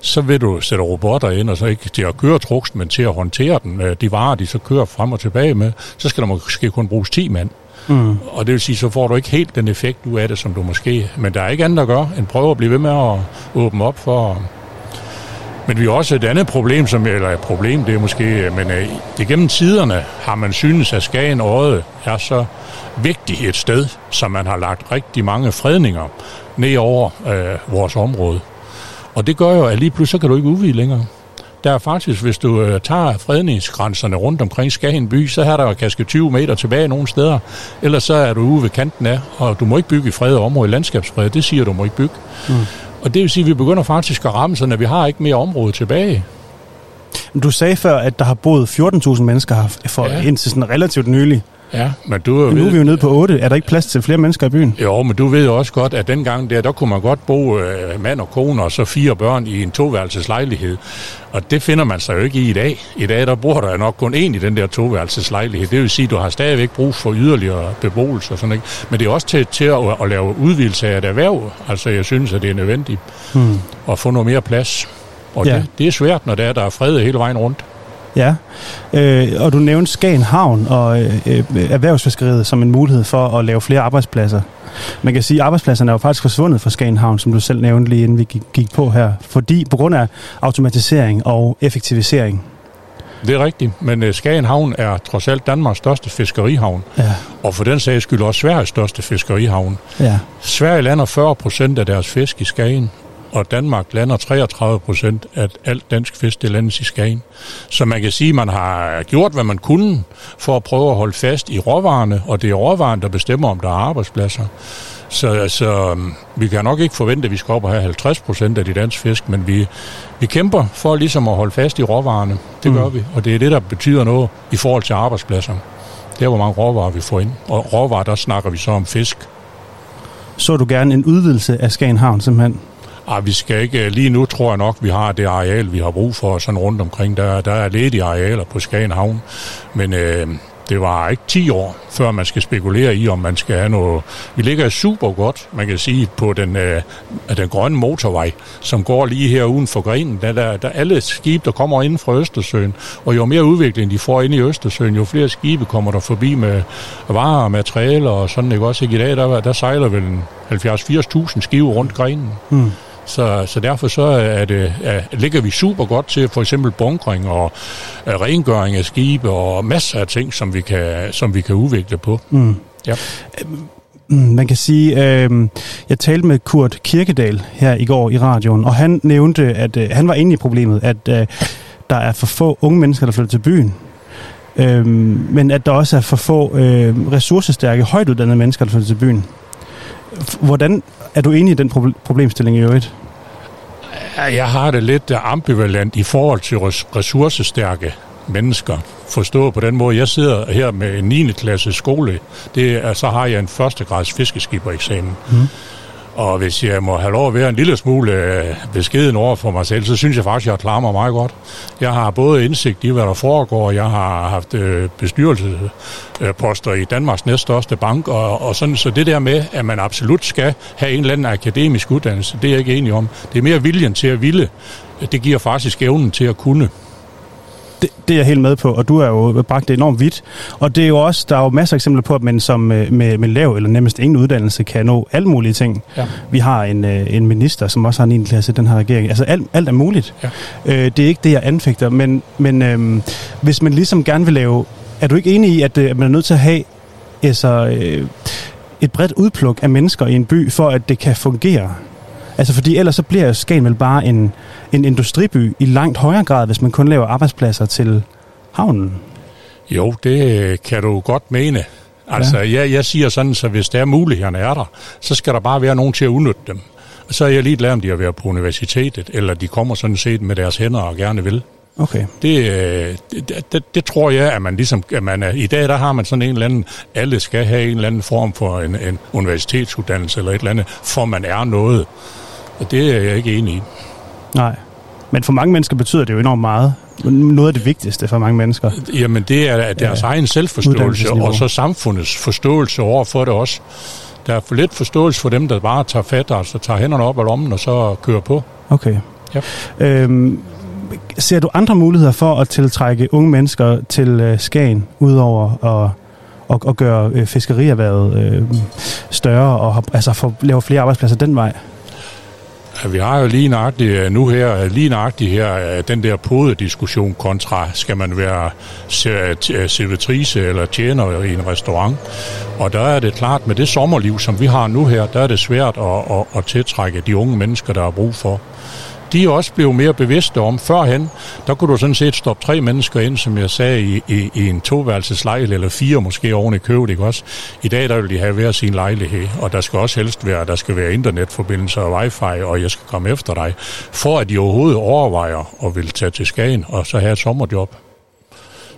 så vil du sætte robotter ind, og så ikke til at køre truks, men til at håndtere den, øh, de varer, de så kører frem og tilbage med, så skal der måske kun bruges 10 mand. Mm. Og det vil sige, så får du ikke helt den effekt ud af det, som du måske... Men der er ikke andet at gøre, end prøve at blive ved med at åbne op for... Men vi har også et andet problem, som, eller et problem, det er måske, men øh, det gennem tiderne har man synes, at Skagen Odde er så vigtigt et sted, som man har lagt rigtig mange fredninger ned over øh, vores område. Og det gør jo, at lige pludselig så kan du ikke udvide længere. Der er faktisk, hvis du øh, tager fredningsgrænserne rundt omkring Skagen by, så er der jo kaske 20 meter tilbage nogle steder. Ellers så er du ude ved kanten af, og du må ikke bygge i fredet område, landskabsfred, det siger du må ikke bygge. Mm. Og det vil sige, at vi begynder faktisk at ramme sådan, at vi har ikke mere område tilbage. Du sagde før, at der har boet 14.000 mennesker her for Ja. indtil sådan relativt nylig. Ja, men du Men nu er vi jo nede på 8. Er der ikke plads til flere mennesker i byen? Jo, men du ved jo også godt, at dengang der, der kunne man godt bo øh, mand og kone og så fire børn i en toværelseslejlighed. Og det finder man sig jo ikke i i dag. I dag der bor der nok kun én i den der toværelseslejlighed. Det vil sige, at du har stadigvæk brug for yderligere beboelse og sådan ikke. Men det er også til, til at, at lave udvidelse af et erhverv. Altså jeg synes, at det er nødvendigt Hmm. at få noget mere plads. Og Ja. ja. det, det er svært, når der er, der er fred hele vejen rundt. Ja, øh, og du nævnte Skagen Havn og øh, øh, erhvervsfiskeriet som en mulighed for at lave flere arbejdspladser. Man kan sige, at arbejdspladserne er jo faktisk forsvundet fra Skagen Havn, som du selv nævnte lige inden vi gik, gik på her, fordi på grund af automatisering og effektivisering. Det er rigtigt, men øh, Skagen Havn er trods alt Danmarks største fiskerihavn, Ja, og for den sags skyld også Sveriges største fiskerihavn. ja. Sverige lander 40 procent af deres fisk i Skagen, og Danmark lander 33 procent af alt dansk fisk, det landes i Skagen. Så man kan sige, at man har gjort, hvad man kunne for at prøve at holde fast i råvarerne, og det er råvarerne, der bestemmer, om der er arbejdspladser. Så altså, vi kan nok ikke forvente, at vi skal op og have 50 procent af de danske fisk, men vi, vi kæmper for ligesom at holde fast i råvarerne. Det gør Mm. vi, og det er det, der betyder noget i forhold til arbejdspladser. Det er, hvor mange råvarer vi får ind. Og råvarer, der snakker vi så om fisk, Så du gerne en udvidelse af Skagen Havn simpelthen? Ej, vi skal ikke. Øh, lige nu tror jeg nok, vi har det areal, vi har brug for sådan rundt omkring. Der, der er ledige arealer på Skagen Havn. Men øh, det var ikke 10 år, før man skal spekulere i, om man skal have noget... Vi ligger super godt, man kan sige, på den, øh, den grønne motorvej, som går lige her uden for grenen. Der, der, der alle skibe, der kommer ind fra Østersøen, og jo mere udvikling de får ind i Østersøen, jo flere skibe kommer der forbi med varer og materialer og sådan, ikke også? Ikke i dag, der, der sejler vel 70-80.000 skibe rundt grenen. Hmm. Så, så derfor så er det, er, ligger vi super godt til for eksempel bunkring og uh, rengøring af skibe og masser af ting, som vi kan, som vi kan udvikle på. Mm. Ja. Mm, Man kan sige, øh, jeg talte med Kurt Kirkedal her i går i radioen, og han nævnte, at øh, han var inde i problemet, at øh, der er for få unge mennesker, der flytter til byen. Øhm, men at der også er for få øh, ressourcestærke, højtuddannede mennesker, der flytter til byen. Hvordan er du enig i den proble- problemstilling i øvrigt? Jeg har det lidt øh, ambivalent i forhold til res- ressourcestærke mennesker. Forstå på den måde, jeg sidder her med en 9. klasse skole, det er, så har jeg en førstegrads fiskeskibereksamen. Mm. Og hvis jeg må have lov at være en lille smule øh, beskeden over for mig selv, så synes jeg faktisk, at jeg klarer mig meget godt. Jeg har både indsigt i, hvad der foregår, jeg har haft øh, bestyrelsesposter i Danmarks næststørste bank, og, og sådan, så det der med, at man absolut skal have en eller anden akademisk uddannelse, det er jeg ikke enig om. Det er mere viljen til at ville. Det giver faktisk evnen til at kunne. Det, det er jeg helt med på, og du er jo bragt det enormt vidt. Og det er jo også, der er jo masser af eksempler på, at man som øh, med, med lav eller nærmest ingen uddannelse kan nå alle mulige ting. Ja. Vi har en, øh, en minister, som også har en klasse i den her regering. Altså alt, alt er muligt. Ja. Øh, det er ikke det, jeg anfægter, men, men øh, hvis man ligesom gerne vil lave... Er du ikke enig i, at, at man er nødt til at have altså, øh, et bredt udpluk af mennesker i en by, for at det kan fungere? Altså fordi ellers så bliver Skagen vel bare en, en industriby i langt højere grad, hvis man kun laver arbejdspladser til havnen. Jo, det øh, kan du godt mene. Altså, ja. jeg, jeg siger sådan, så hvis der er mulighederne er der, så skal der bare være nogen til at udnytte dem. Og så er jeg lige glad, om de har været på universitetet, eller de kommer sådan set med deres hænder og gerne vil. Okay. Det, øh, det, det, det tror jeg, at man ligesom, at man er, i dag der har man sådan en eller anden, alle skal have en eller anden form for en, en universitetsuddannelse eller et eller andet, for man er noget. Og det er jeg ikke enig i. Nej. Men for mange mennesker betyder det jo enormt meget. Noget af det vigtigste for mange mennesker. Jamen det er deres Ja. egen selvforståelse, og så samfundets forståelse over for det også. Der er for lidt forståelse for dem, der bare tager fat, altså tager hænderne op af lommen og så kører på. Okay. Ja. Øhm, ser du andre muligheder for at tiltrække unge mennesker til øh, Skagen, udover at, at, at gøre øh, fiskerierhvervet øh, større og altså få, lave flere arbejdspladser den vej? Ja, Vi har jo lige nøjagtigt øh, nu her, øh, lige nøjagtigt her, øh, den der podediskussion kontra, skal man være servitrice eller tjener i en restaurant. Og der er det klart, med det sommerliv, som vi har nu her, der er det svært at, at, at tiltrække de unge mennesker, der har brug for. De er også blevet mere bevidste om. Førhen, der kunne du sådan set stoppe tre mennesker ind, som jeg sagde, i, i, i en toværelseslejlighed, eller fire måske oven i købet, ikke også? I dag, der vil de have hver sin lejlighed, og der skal også helst være, der skal være internetforbindelse og wifi, og jeg skal komme efter dig, for at de overhovedet overvejer og vil tage til Skagen, og så have et sommerjob.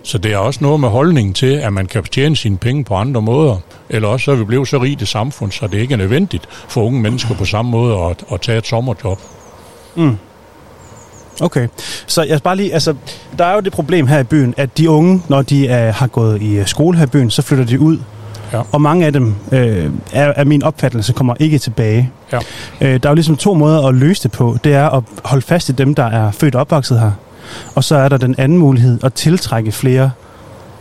Så det er også noget med holdningen til, at man kan tjene sine penge på andre måder. Eller også så er vi blevet så rigt i samfund, så det ikke er nødvendigt for unge mennesker på samme måde at, at tage et sommerjob. Okay, så jeg bare lige, altså, der er jo det problem her i byen, at de unge, når de er, har gået i øh, skole her i byen, så flytter de ud. Ja. Og mange af dem, øh, er, er min opfattelse, kommer ikke tilbage. Ja. Øh, der er jo ligesom to måder at løse det på. Det er at holde fast i dem, der er født og opvokset her. Og så er der den anden mulighed, at tiltrække flere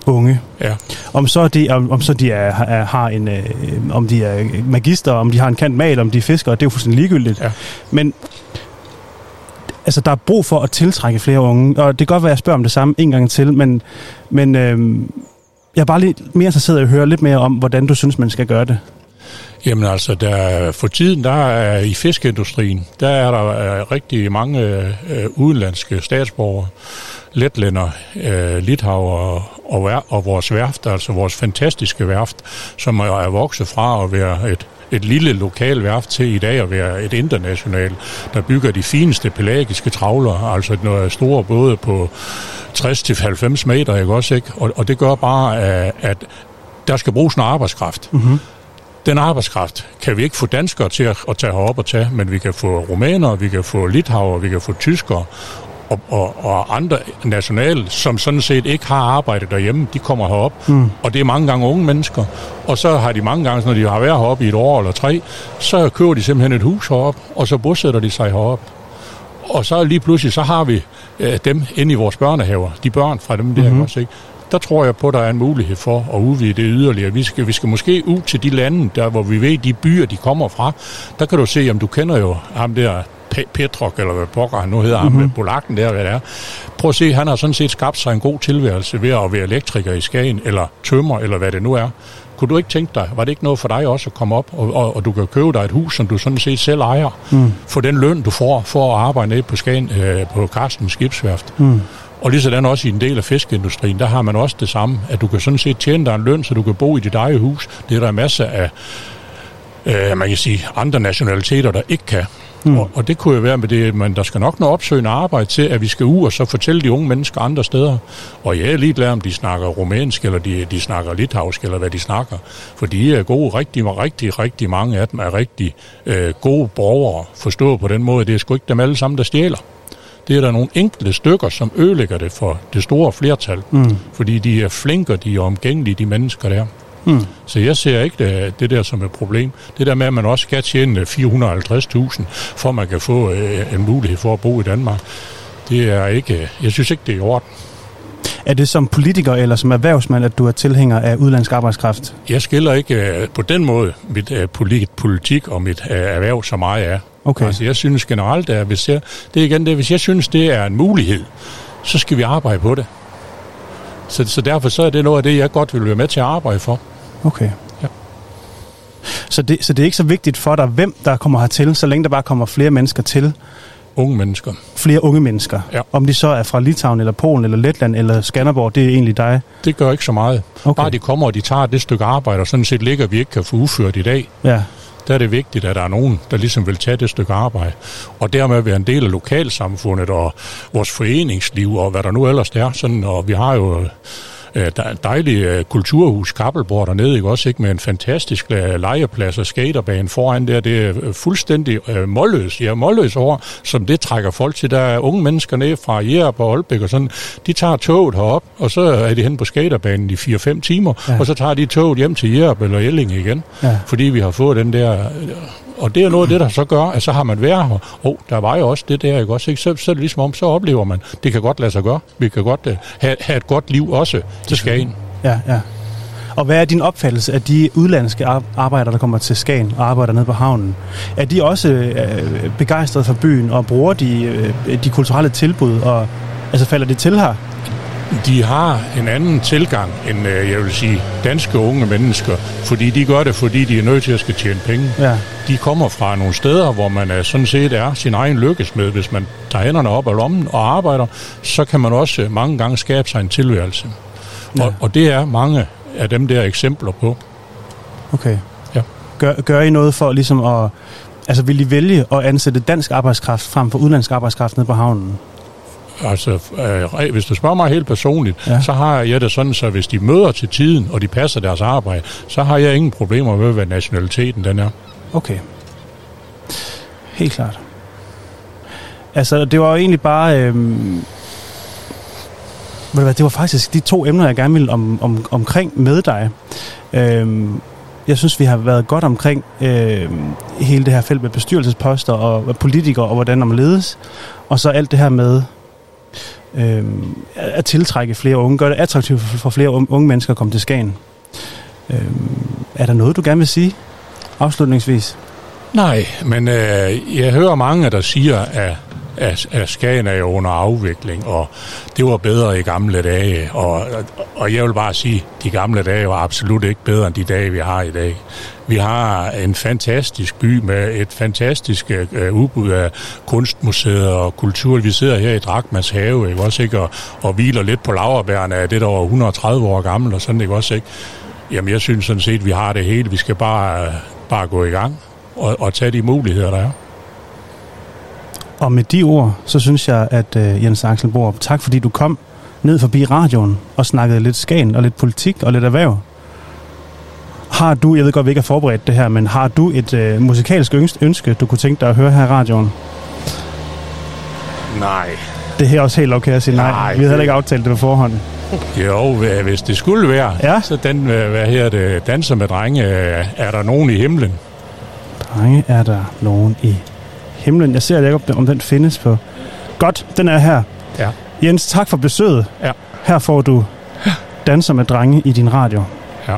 unge. Ja. Om så de, om, om så de er, er, har en, øh, om de er magister, om de har en kant mal, om de er fiskere, det er jo fuldstændig ligegyldigt. Ja. Men altså, der er brug for at tiltrække flere unge, og det kan godt være, at jeg spørger om det samme en gang til, men, men øh, jeg er bare lidt mere interesseret i at høre lidt mere om, hvordan du synes, man skal gøre det. Jamen altså, der, for tiden der er i fiskeindustrien, der er der øh, rigtig mange øh, udenlandske statsborgere, letlænder, øh, litauer og, og, og vores værft, altså vores fantastiske værft, som er vokset fra at være et, et lille lokal værft til i dag at være et internationalt, der bygger de fineste pelagiske travler, altså noget store både på 60-90 meter, ikke også, ikke? Og, og det gør bare, at, der skal bruges noget arbejdskraft. Mm-hmm. Den arbejdskraft kan vi ikke få danskere til at, at tage herop og tage, men vi kan få rumænere, vi kan få litauer, vi kan få tyskere og, og, og andre nationale, som sådan set ikke har arbejdet derhjemme, de kommer herop. Mm. Og det er mange gange unge mennesker. Og så har de mange gange, når de har været heroppe i et år eller tre, så køber de simpelthen et hus herop, og så bosætter de sig herop. Og så lige pludselig, så har vi øh, dem inde i vores børnehaver, de børn fra dem der, mm-hmm. også, ikke? Der tror jeg på, at der er en mulighed for at udvide det yderligere. Vi skal, vi skal måske ud til de lande, der hvor vi ved, de byer, de kommer fra. Der kan du se, om du kender jo ham der, Petrok, eller hvad pokker han nu hedder, mm-hmm. ham polakken der, hvad det er. Prøv at se, han har sådan set skabt sig en god tilværelse ved at være elektriker i Skagen, eller tømmer, eller hvad det nu er. Kunne du ikke tænke dig, var det ikke noget for dig også at komme op, og, og, og du kan købe dig et hus, som du sådan set selv ejer, mm. for den løn, du får for at arbejde nede på Skagen, øh, på Karsten Skibsværft. Mm. Og lige sådan også i en del af fiskeindustrien, der har man også det samme, at du kan sådan set tjene dig en løn, så du kan bo i dit eget hus. Det er der masser af, øh, man kan sige, andre nationaliteter, der ikke kan. Mm. Og, og det kunne jo være med det, men der skal nok noget opsøgende arbejde til, at vi skal ud og så fortælle de unge mennesker andre steder. Og jeg er ligeglad, om de snakker rumænsk, eller de, de snakker litauisk, eller hvad de snakker. For de er gode, rigtig, rigtig, rigtig mange af dem er rigtig øh, gode borgere, forstået på den måde. Det er sgu ikke dem alle sammen, der stjæler. Det er der nogle enkelte stykker, som ødelægger det for det store flertal. Mm. Fordi de er flinke, de er omgængelige, de mennesker der. Mm. Så jeg ser ikke det, det der som et problem. Det der med, at man også skal tjene 450.000, for at man kan få øh, en mulighed for at bo i Danmark, det er ikke, jeg synes ikke, det er i orden. Er det som politiker eller som erhvervsmand, at du er tilhænger af udlandsk arbejdskraft? Jeg skiller ikke øh, på den måde mit øh, polit- politik og mit øh, erhverv så meget af. Okay. Altså, jeg synes generelt, at hvis jeg, det er igen det, hvis jeg synes, det er en mulighed, så skal vi arbejde på det. Så, så derfor så er det noget af det, jeg godt vil være med til at arbejde for. Okay. Ja. Så det, så det er ikke så vigtigt for dig, hvem der kommer hertil, så længe der bare kommer flere mennesker til, Unge mennesker. flere unge mennesker. Ja. Om de så er fra Litauen, eller Polen, eller Letland, eller Skanderborg, det er egentlig dig. Det gør ikke så meget. Okay. Bare de kommer, og de tager det stykke arbejde, og sådan set ligger, vi ikke kan få udført i dag. Ja. Der er det vigtigt, at der er nogen, der ligesom vil tage det stykke arbejde. Og dermed være en del af lokalsamfundet og vores foreningsliv og hvad der nu ellers er. Sådan, og vi har jo øh, dejligt øh, kulturhus, Kappelborg dernede, ikke? også ikke med en fantastisk øh, legeplads og skaterbane foran der. Det er øh, fuldstændig øh, målløs, ja, målløs over, som det trækker folk til. Der er unge mennesker ned fra Jerup og Aalbæk og sådan. De tager toget herop, og så er de hen på skaterbanen i 4-5 timer, Ja. og så tager de toget hjem til Jerup eller Jelling igen. Ja. Fordi vi har fået den der... Og det er noget af det, der så gør, at så har man været her. Og der var jo også det der, ikke også? Ikke? Så, så er det ligesom om, så oplever man, det kan godt lade sig gøre. Vi kan godt uh, have, have et godt liv også til Skagen. Ja, ja. Og hvad er din opfattelse af de udlandske ar- arbejdere, der kommer til Skagen og arbejder nede på havnen? Er de også øh, begejstrede for byen og bruger de, øh, de kulturelle tilbud? Og, altså falder det til her? De har en anden tilgang end, øh, jeg vil sige, danske unge mennesker. Fordi de gør det, fordi de er nødt til at skal tjene penge. Ja. De kommer fra nogle steder, hvor man er, sådan set er sin egen lykkesmed. Hvis man tager hænderne op af lommen og arbejder, så kan man også øh, mange gange skabe sig en tilværelse. Ja. Og, og det er mange af dem der eksempler på. Okay. Ja. Gør, gør I noget for ligesom at... Altså vil I vælge at ansætte dansk arbejdskraft frem for udenlandsk arbejdskraft nede på havnen? Altså, øh, hvis du spørger mig helt personligt, Ja. så har jeg det sådan, så hvis de møder til tiden, og de passer deres arbejde, så har jeg ingen problemer med, hvad nationaliteten den er. Okay. Helt klart. Altså, det var jo egentlig bare... Øhm, ved du hvad, det var faktisk de to emner, jeg gerne ville om, om, omkring med dig. Øhm, jeg synes, vi har været godt omkring øhm, hele det her felt med bestyrelsesposter og politikere og hvordan man ledes. Og så alt det her med øhm, at tiltrække flere unge, gøre det attraktivt for for flere unge mennesker at komme til Skagen. Øhm, er der noget, du gerne vil sige afslutningsvis? Nej, men øh, jeg hører mange, der siger, at, at, at Skagen er jo under afvikling, og det var bedre i gamle dage. Og, og jeg vil bare sige, at de gamle dage var absolut ikke bedre end de dage, vi har i dag. Vi har en fantastisk by med et fantastisk øh, udbud af kunstmuseer og kultur. Vi sidder her i Drakmas have, ikke også ikke? Og, og hviler lidt på laverbærene af det, der var 130 år gammel og sådan, ikke også ikke? Jamen, jeg synes sådan set, at vi har det hele. Vi skal bare, øh, bare gå i gang og, og tage de muligheder, der er. Og med de ord, så synes jeg, at uh, Jens Axel Borup, tak fordi du kom ned forbi radioen og snakkede lidt Skagen og lidt politik og lidt erhverv. Har du, jeg ved godt, vi ikke har forberedt det her, men har du et uh, musikalsk ønske, du kunne tænke dig at høre her i radioen? Nej. Det er her også helt okay at sige nej. Nej, vi havde heller ikke aftalt det på forhånd. Jo, hvis det skulle være, Ja. så den, øh, hvad her det, danser med drenge, øh, er der nogen i himlen? Drenge, er der nogen i himlen? Jeg ser ikke, om den- om den findes på... Godt, den er her. Ja. Jens, tak for besøget. Ja. Her får du danser med drenge i din radio. Ja.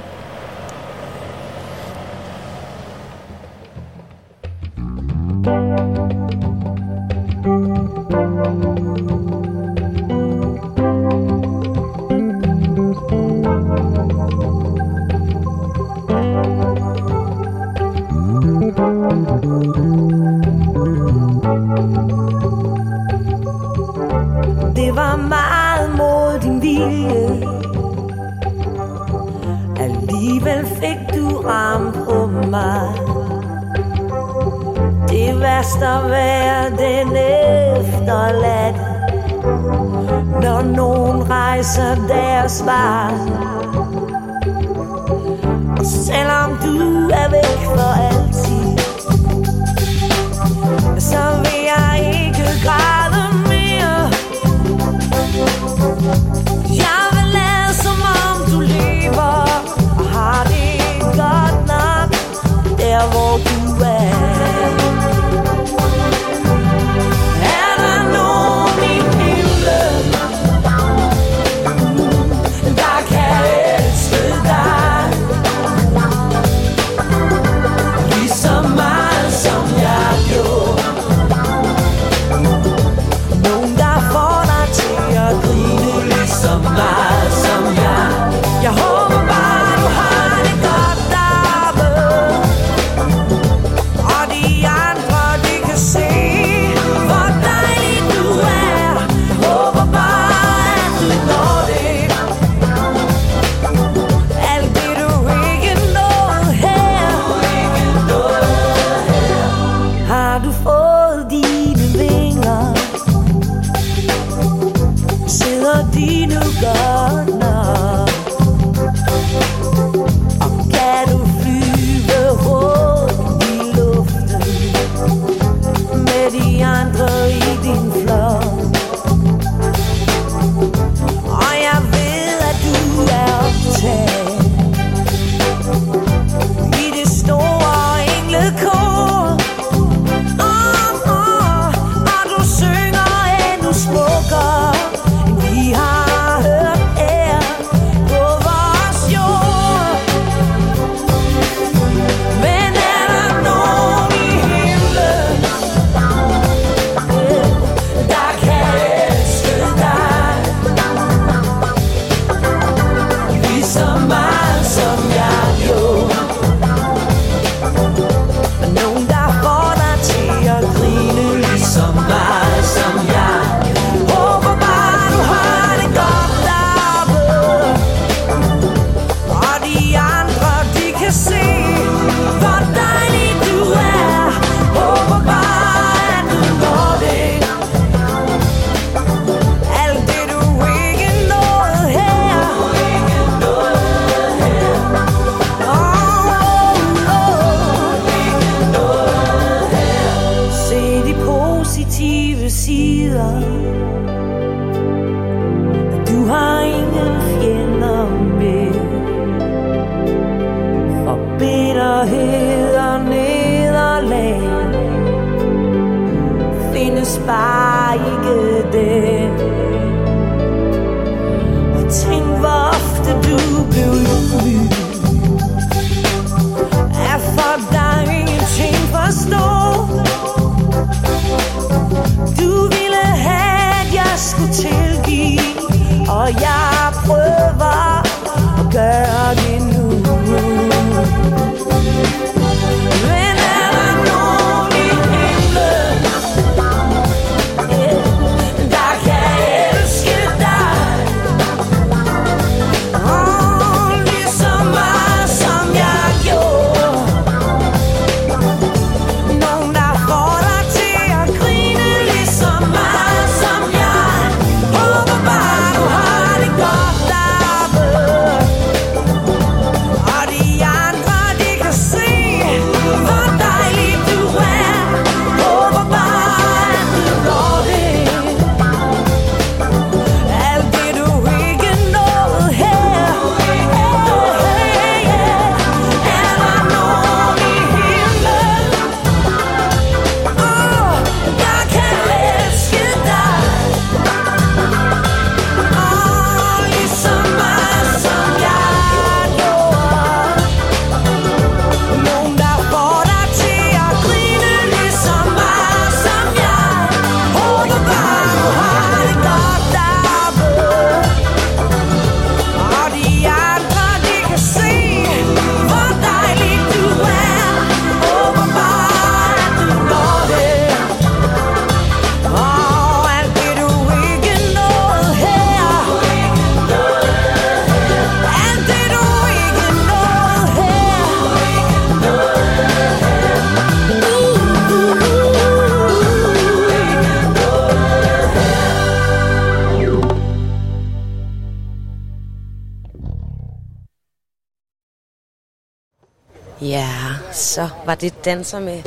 Det danser med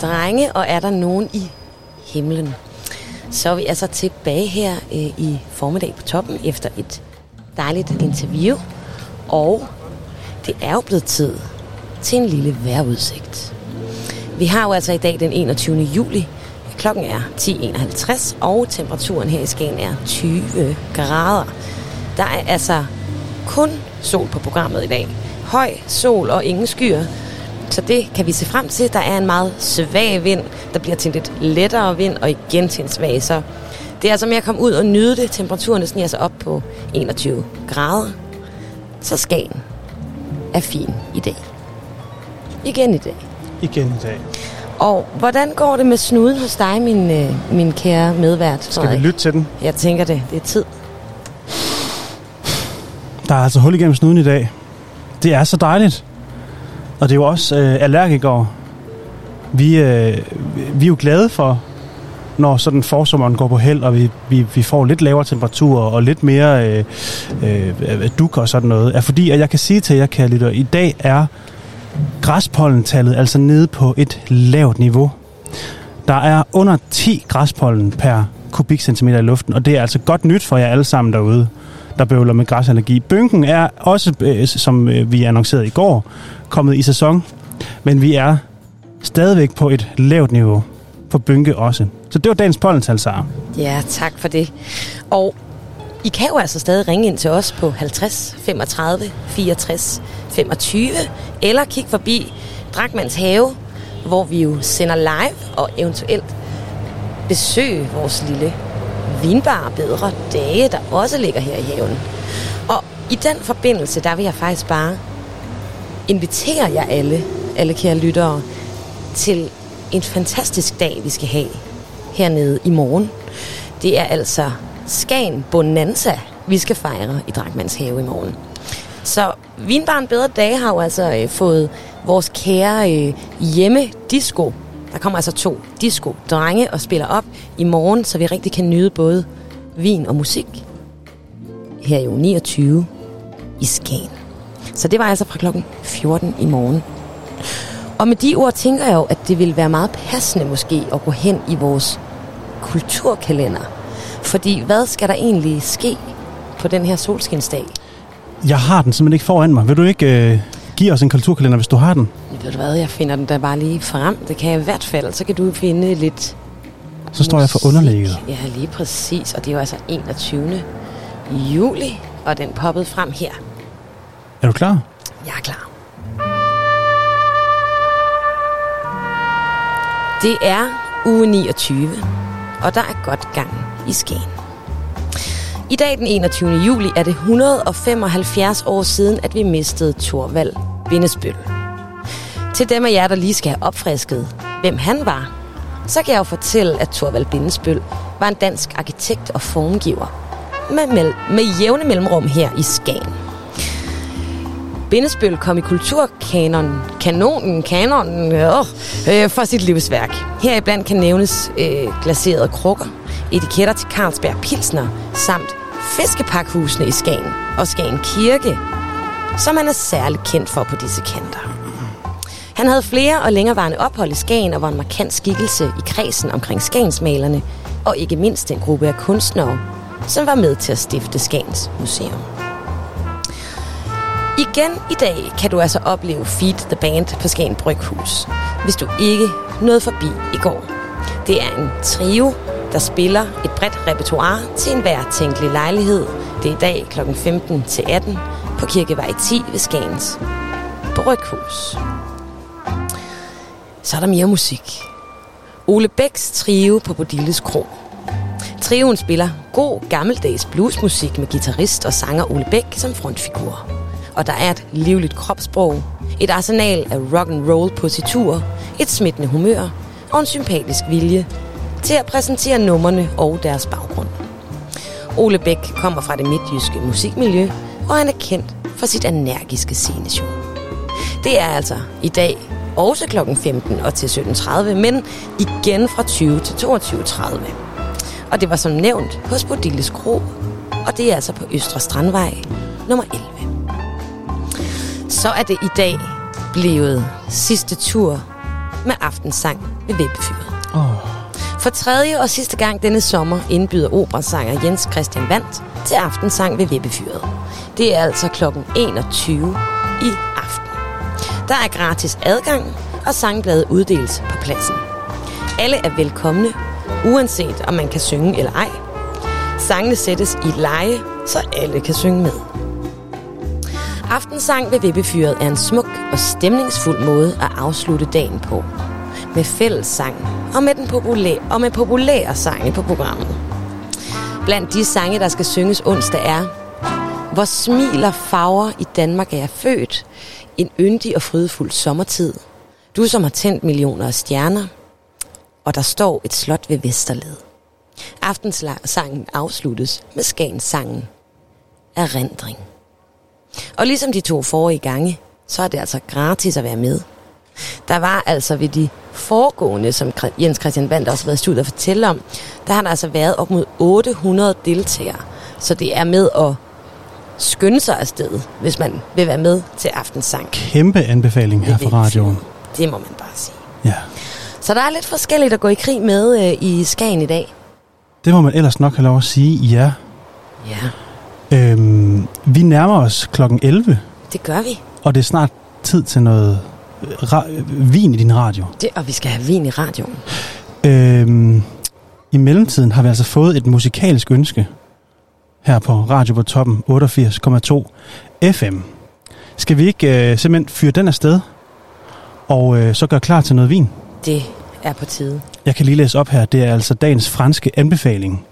drenge, og er der nogen i himlen? Så er vi altså tilbage her øh, i formiddag på toppen efter et dejligt interview. Og det er jo blevet tid til en lille vejrudsigt. Vi har jo altså i dag den 21. juli. Klokken er 10.51, og temperaturen her i Skagen er 20 grader. Der er altså kun sol på programmet i dag. Høj sol og ingen skyer. Det kan vi se frem til. Der er en meget svag vind, der bliver til en lidt lettere vind, og igen til en svag. Så det er altså med at komme ud og nyde det. Temperaturen sniger sig op på 21 grader. Så Skagen er fin i dag. Igen i dag. Igen i dag. Og hvordan går det med snuden hos dig, min, øh, min kære medvært? Skal vi lytte til den? Jeg tænker det. Det er tid. Der er altså hul igennem snuden i dag. Det er så dejligt. Og det er jo også øh, allergikere. Vi, øh, vi er jo glade for, når sådan forsommeren går på held, og vi, vi, vi får lidt lavere temperaturer og lidt mere øh, øh, øh, duk og sådan noget, er fordi, at jeg kan sige til jer, kære lytter, i dag er græspollentallet altså nede på et lavt niveau. Der er under 10 græspollen per kubikcentimeter i luften, og det er altså godt nyt for jer alle sammen derude, der bøvler med græsallergi. Bynken er også, øh, som øh, vi annoncerede i går, kommet i sæson, men vi er stadigvæk på et lavt niveau for bynke også. Så det var dagens pollental, Sara. Ja, tak for det. Og I kan jo altså stadig ringe ind til os på 50 35 64 25, eller kigge forbi Drakmans Have, hvor vi jo sender live og eventuelt besøge vores lille vinbar bedre dage, der også ligger her i haven. Og i den forbindelse, der vil jeg faktisk bare invitere jer alle, alle kære lyttere, til en fantastisk dag, vi skal have hernede i morgen. Det er altså Skagen Bonanza, vi skal fejre i Drakmans Have i morgen. Så Vinbaren Bedre Dage har jo altså øh, fået vores kære øh, hjemme-disco. Der kommer altså to disco-drenge og spiller op i morgen, så vi rigtig kan nyde både vin og musik. Her i jo 29 i Skagen. Så det var altså fra klokken 14 i morgen. Og med de ord tænker jeg jo, at det vil være meget passende måske at gå hen i vores kulturkalender. Fordi hvad skal der egentlig ske på den her solskinsdag? Jeg har den simpelthen ikke foran mig. Vil du ikke øh, give os en kulturkalender, hvis du har den? Ved du hvad, jeg finder den da bare lige frem. Det kan jeg i hvert fald. Så kan du finde lidt Så står jeg for underlægget. Ja, lige præcis. Og det er jo altså 21. juli, og den poppede frem her. Er du klar? Jeg er klar. Det er uge 29, og der er godt gang i Skagen. I dag den 21. juli er det 175 år siden, at vi mistede Thorvald Bindesbøl. Til dem af jer, der lige skal have opfrisket, hvem han var, så kan jeg jo fortælle, at Thorvald Bindesbøl var en dansk arkitekt og formgiver med, med, med jævne mellemrum her i Skagen. Bindesbøl kom i kulturkanonen, kanonen, kanonen, øh, øh, for sit livsværk. Heriblandt kan nævnes øh, glaserede krukker, etiketter til Carlsberg Pilsner, samt fiskepakhusene i Skagen og Skagen Kirke, som han er særligt kendt for på disse kanter. Han havde flere og længerevarende ophold i Skagen og var en markant skikkelse i kredsen omkring Skagensmalerne, og ikke mindst en gruppe af kunstnere, som var med til at stifte Skagens Museum. Igen i dag kan du altså opleve Feed the Band på Skagen Bryghus, hvis du ikke nåede forbi i går. Det er en trio, der spiller et bredt repertoire til enhver tænkelig lejlighed. Det er i dag kl. 15 til 18 på Kirkevej 10 ved Skagens Bryghus. Så er der mere musik. Ole Bæks trio på Bodilles Kro. Trioen spiller god gammeldags bluesmusik med guitarist og sanger Ole Bæk som frontfigur. Og der er et livligt kropssprog, et arsenal af rock and roll positurer, et smittende humør og en sympatisk vilje til at præsentere numrene og deres baggrund. Ole Bæk kommer fra det midtjyske musikmiljø, og han er kendt for sit energiske sceneshow. Det er altså i dag også kl. 15 og til 17.30, men igen fra 20 til 22.30. Og det var som nævnt hos Bodilles Kro, og det er altså på Østre Strandvej nummer 11. Så er det i dag blevet sidste tur med aftensang ved Vippefyret. Oh. For tredje og sidste gang denne sommer indbyder operasanger Jens Christian Vandt til aftensang ved Vippefyret. Det er altså kl. 21 i aften. Der er gratis adgang, og sangbladet uddeles på pladsen. Alle er velkomne, uanset om man kan synge eller ej. Sangene sættes i leje, så alle kan synge med. Aftensang ved Vippefyret er en smuk og stemningsfuld måde at afslutte dagen på. Med fællessang og med, den populære, og med populære sange på programmet. Blandt de sange, der skal synges onsdag er hvor smiler farver i Danmark er jeg født. En yndig og frydefuld sommertid. Du som har tændt millioner af stjerner. Og der står et slot ved Vesterled. Aftensangen afsluttes med Skagens-sangen Erindring. Og ligesom de to forrige gange, så er det altså gratis at være med. Der var altså ved de foregående, som Jens Christian Vandt også har været i studiet at fortælle om, der har der altså været op mod 800 deltagere. Så det er med at skynde sig afsted, hvis man vil være med til aftensang. Kæmpe anbefaling her fra radioen. Det må man bare sige. Ja, Så der er lidt forskelligt at gå i krig med øh, i Skagen i dag. det må man ellers nok have lov at sige. Ja. Ja, Øhm, vi nærmer os klokken 11, det gør vi. og det er snart tid til noget øh, ra- vin i din radio. Det, og vi skal have vin i radioen. Øhm, I mellemtiden har vi altså fået et musikalsk ønske her på Radio på Toppen 88,2 FM. Skal vi ikke øh, simpelthen fyre den afsted og øh, så gøre klar til noget vin? Det er på tide. Jeg kan lige læse op her. Det er altså dagens franske anbefaling.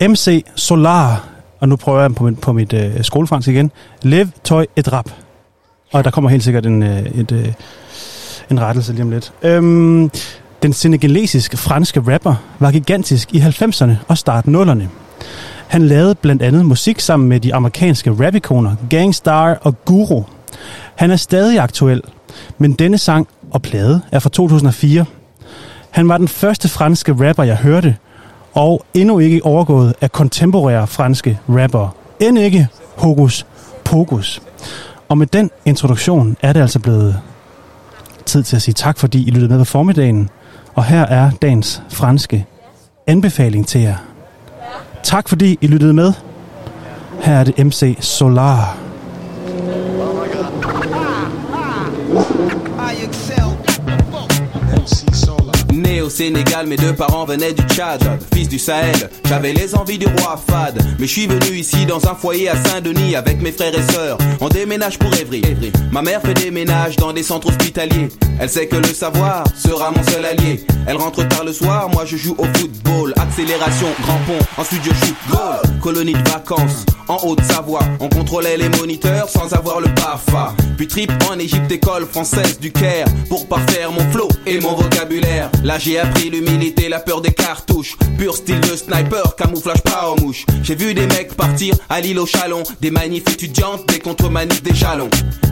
MC Solar, og nu prøver jeg på mit, på mit øh, skolefransk igen. Lev, tøj, et rap. Og der kommer helt sikkert en, øh, et, øh, en rettelse lige om lidt. Øhm, den senegalesiske franske rapper var gigantisk i 90'erne og start 0'erne. Han lavede blandt andet musik sammen med de amerikanske rapikoner Gangstar og Guru. Han er stadig aktuel, men denne sang og plade er fra 2004. Han var den første franske rapper, jeg hørte, og endnu ikke overgået af kontemporære franske rapper. End ikke Hokus Pokus. Og med den introduktion er det altså blevet tid til at sige tak, fordi I lyttede med på formiddagen. Og her er dagens franske anbefaling til jer. Tak fordi I lyttede med. Her er det MC Solar. Au Sénégal, mes deux parents venaient du Tchad. Fils du Sahel, j'avais les envies du roi Fad. Mais je suis venu ici dans un foyer à Saint-Denis avec mes frères et sœurs. On déménage pour Évry. Ma mère fait des ménages dans des centres hospitaliers. Elle sait que le savoir sera mon seul allié. Elle rentre tard le soir, moi je joue au football. Accélération, grand pont, ensuite je shoot goal. Colonie de vacances, en Haute-Savoie. On contrôlait les moniteurs sans avoir le BAFA. Puis trip en Égypte, école française du Caire. Pour parfaire mon flow et mon vocabulaire. J'ai appris l'humilité, la peur des cartouches. Pur style de sniper, camouflage pas aux mouches. J'ai vu des mecs partir à l'île au Chalon. Des manifs étudiantes, des contre-manifs, des jalons.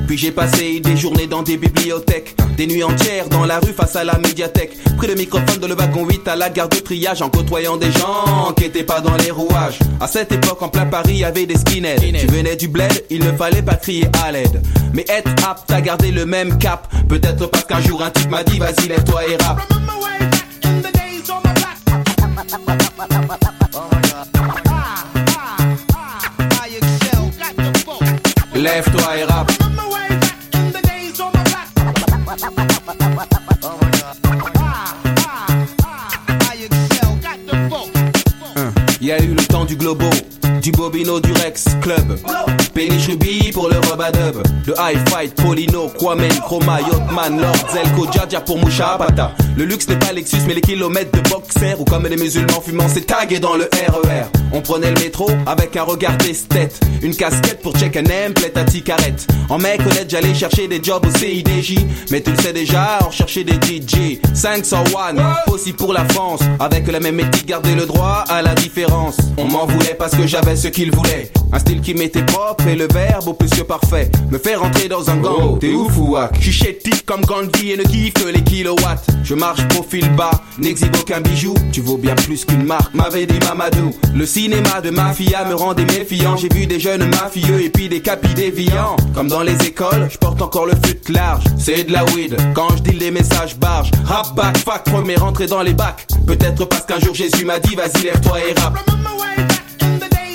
Puis j'ai passé des journées dans des bibliothèques. Des nuits entières dans la rue face à la médiathèque. Pris le microphone de le wagon 8 à la gare de triage en côtoyant des gens qui étaient pas dans les rouages. À cette époque en plein Paris y avait des skinheads. Tu venais du bled, il ne fallait pas crier à l'aide. Mais être apte à garder le même cap. Peut-être parce qu'un jour un type m'a dit vas-y lève-toi et rap. Lève-toi et rap. Il y a eu le temps du globo, du bobino, du Rex Club. Péniche Ruby pour le rubadub. Le high fight, Polino, Kwame, Chroma, Yotman, Lord, Zelko, Djadja pour Moucha Pata. Le luxe n'est pas Lexus, mais les kilomètres de boxer. Ou comme les musulmans fumant, c'est tagué dans le RER. On prenait le métro avec un regard d'esthète. Une casquette pour check and plaît à ticarette. En mec honnête, j'allais chercher des jobs au CIDJ. Mais tu le sais déjà, on cherchait des DJ. 501, aussi pour la France. Avec la même éthique, garder le droit à la différence. On m'en voulait parce que j'avais ce qu'il voulait. Un style qui m'était propre et le verbe au plus que parfait. Me fait rentrer dans un gang, t'es ouf ou wack Je suis chétif comme Gandhi et ne kiffe que les kilowatts. Je marche profil bas, n'exhibe aucun bijou. Tu vaux bien plus qu'une marque, m'avait dit Mamadou. Le cinéma de mafia me rendait méfiant. J'ai vu des jeunes mafieux et puis des capis déviants. Comme dans les écoles, je porte encore le fut large. C'est de la weed quand je deal des messages barges. Rap back, fac, premier rentré dans les bacs. Peut-être parce qu'un jour Jésus m'a dit, vas-y, lève-toi et rap.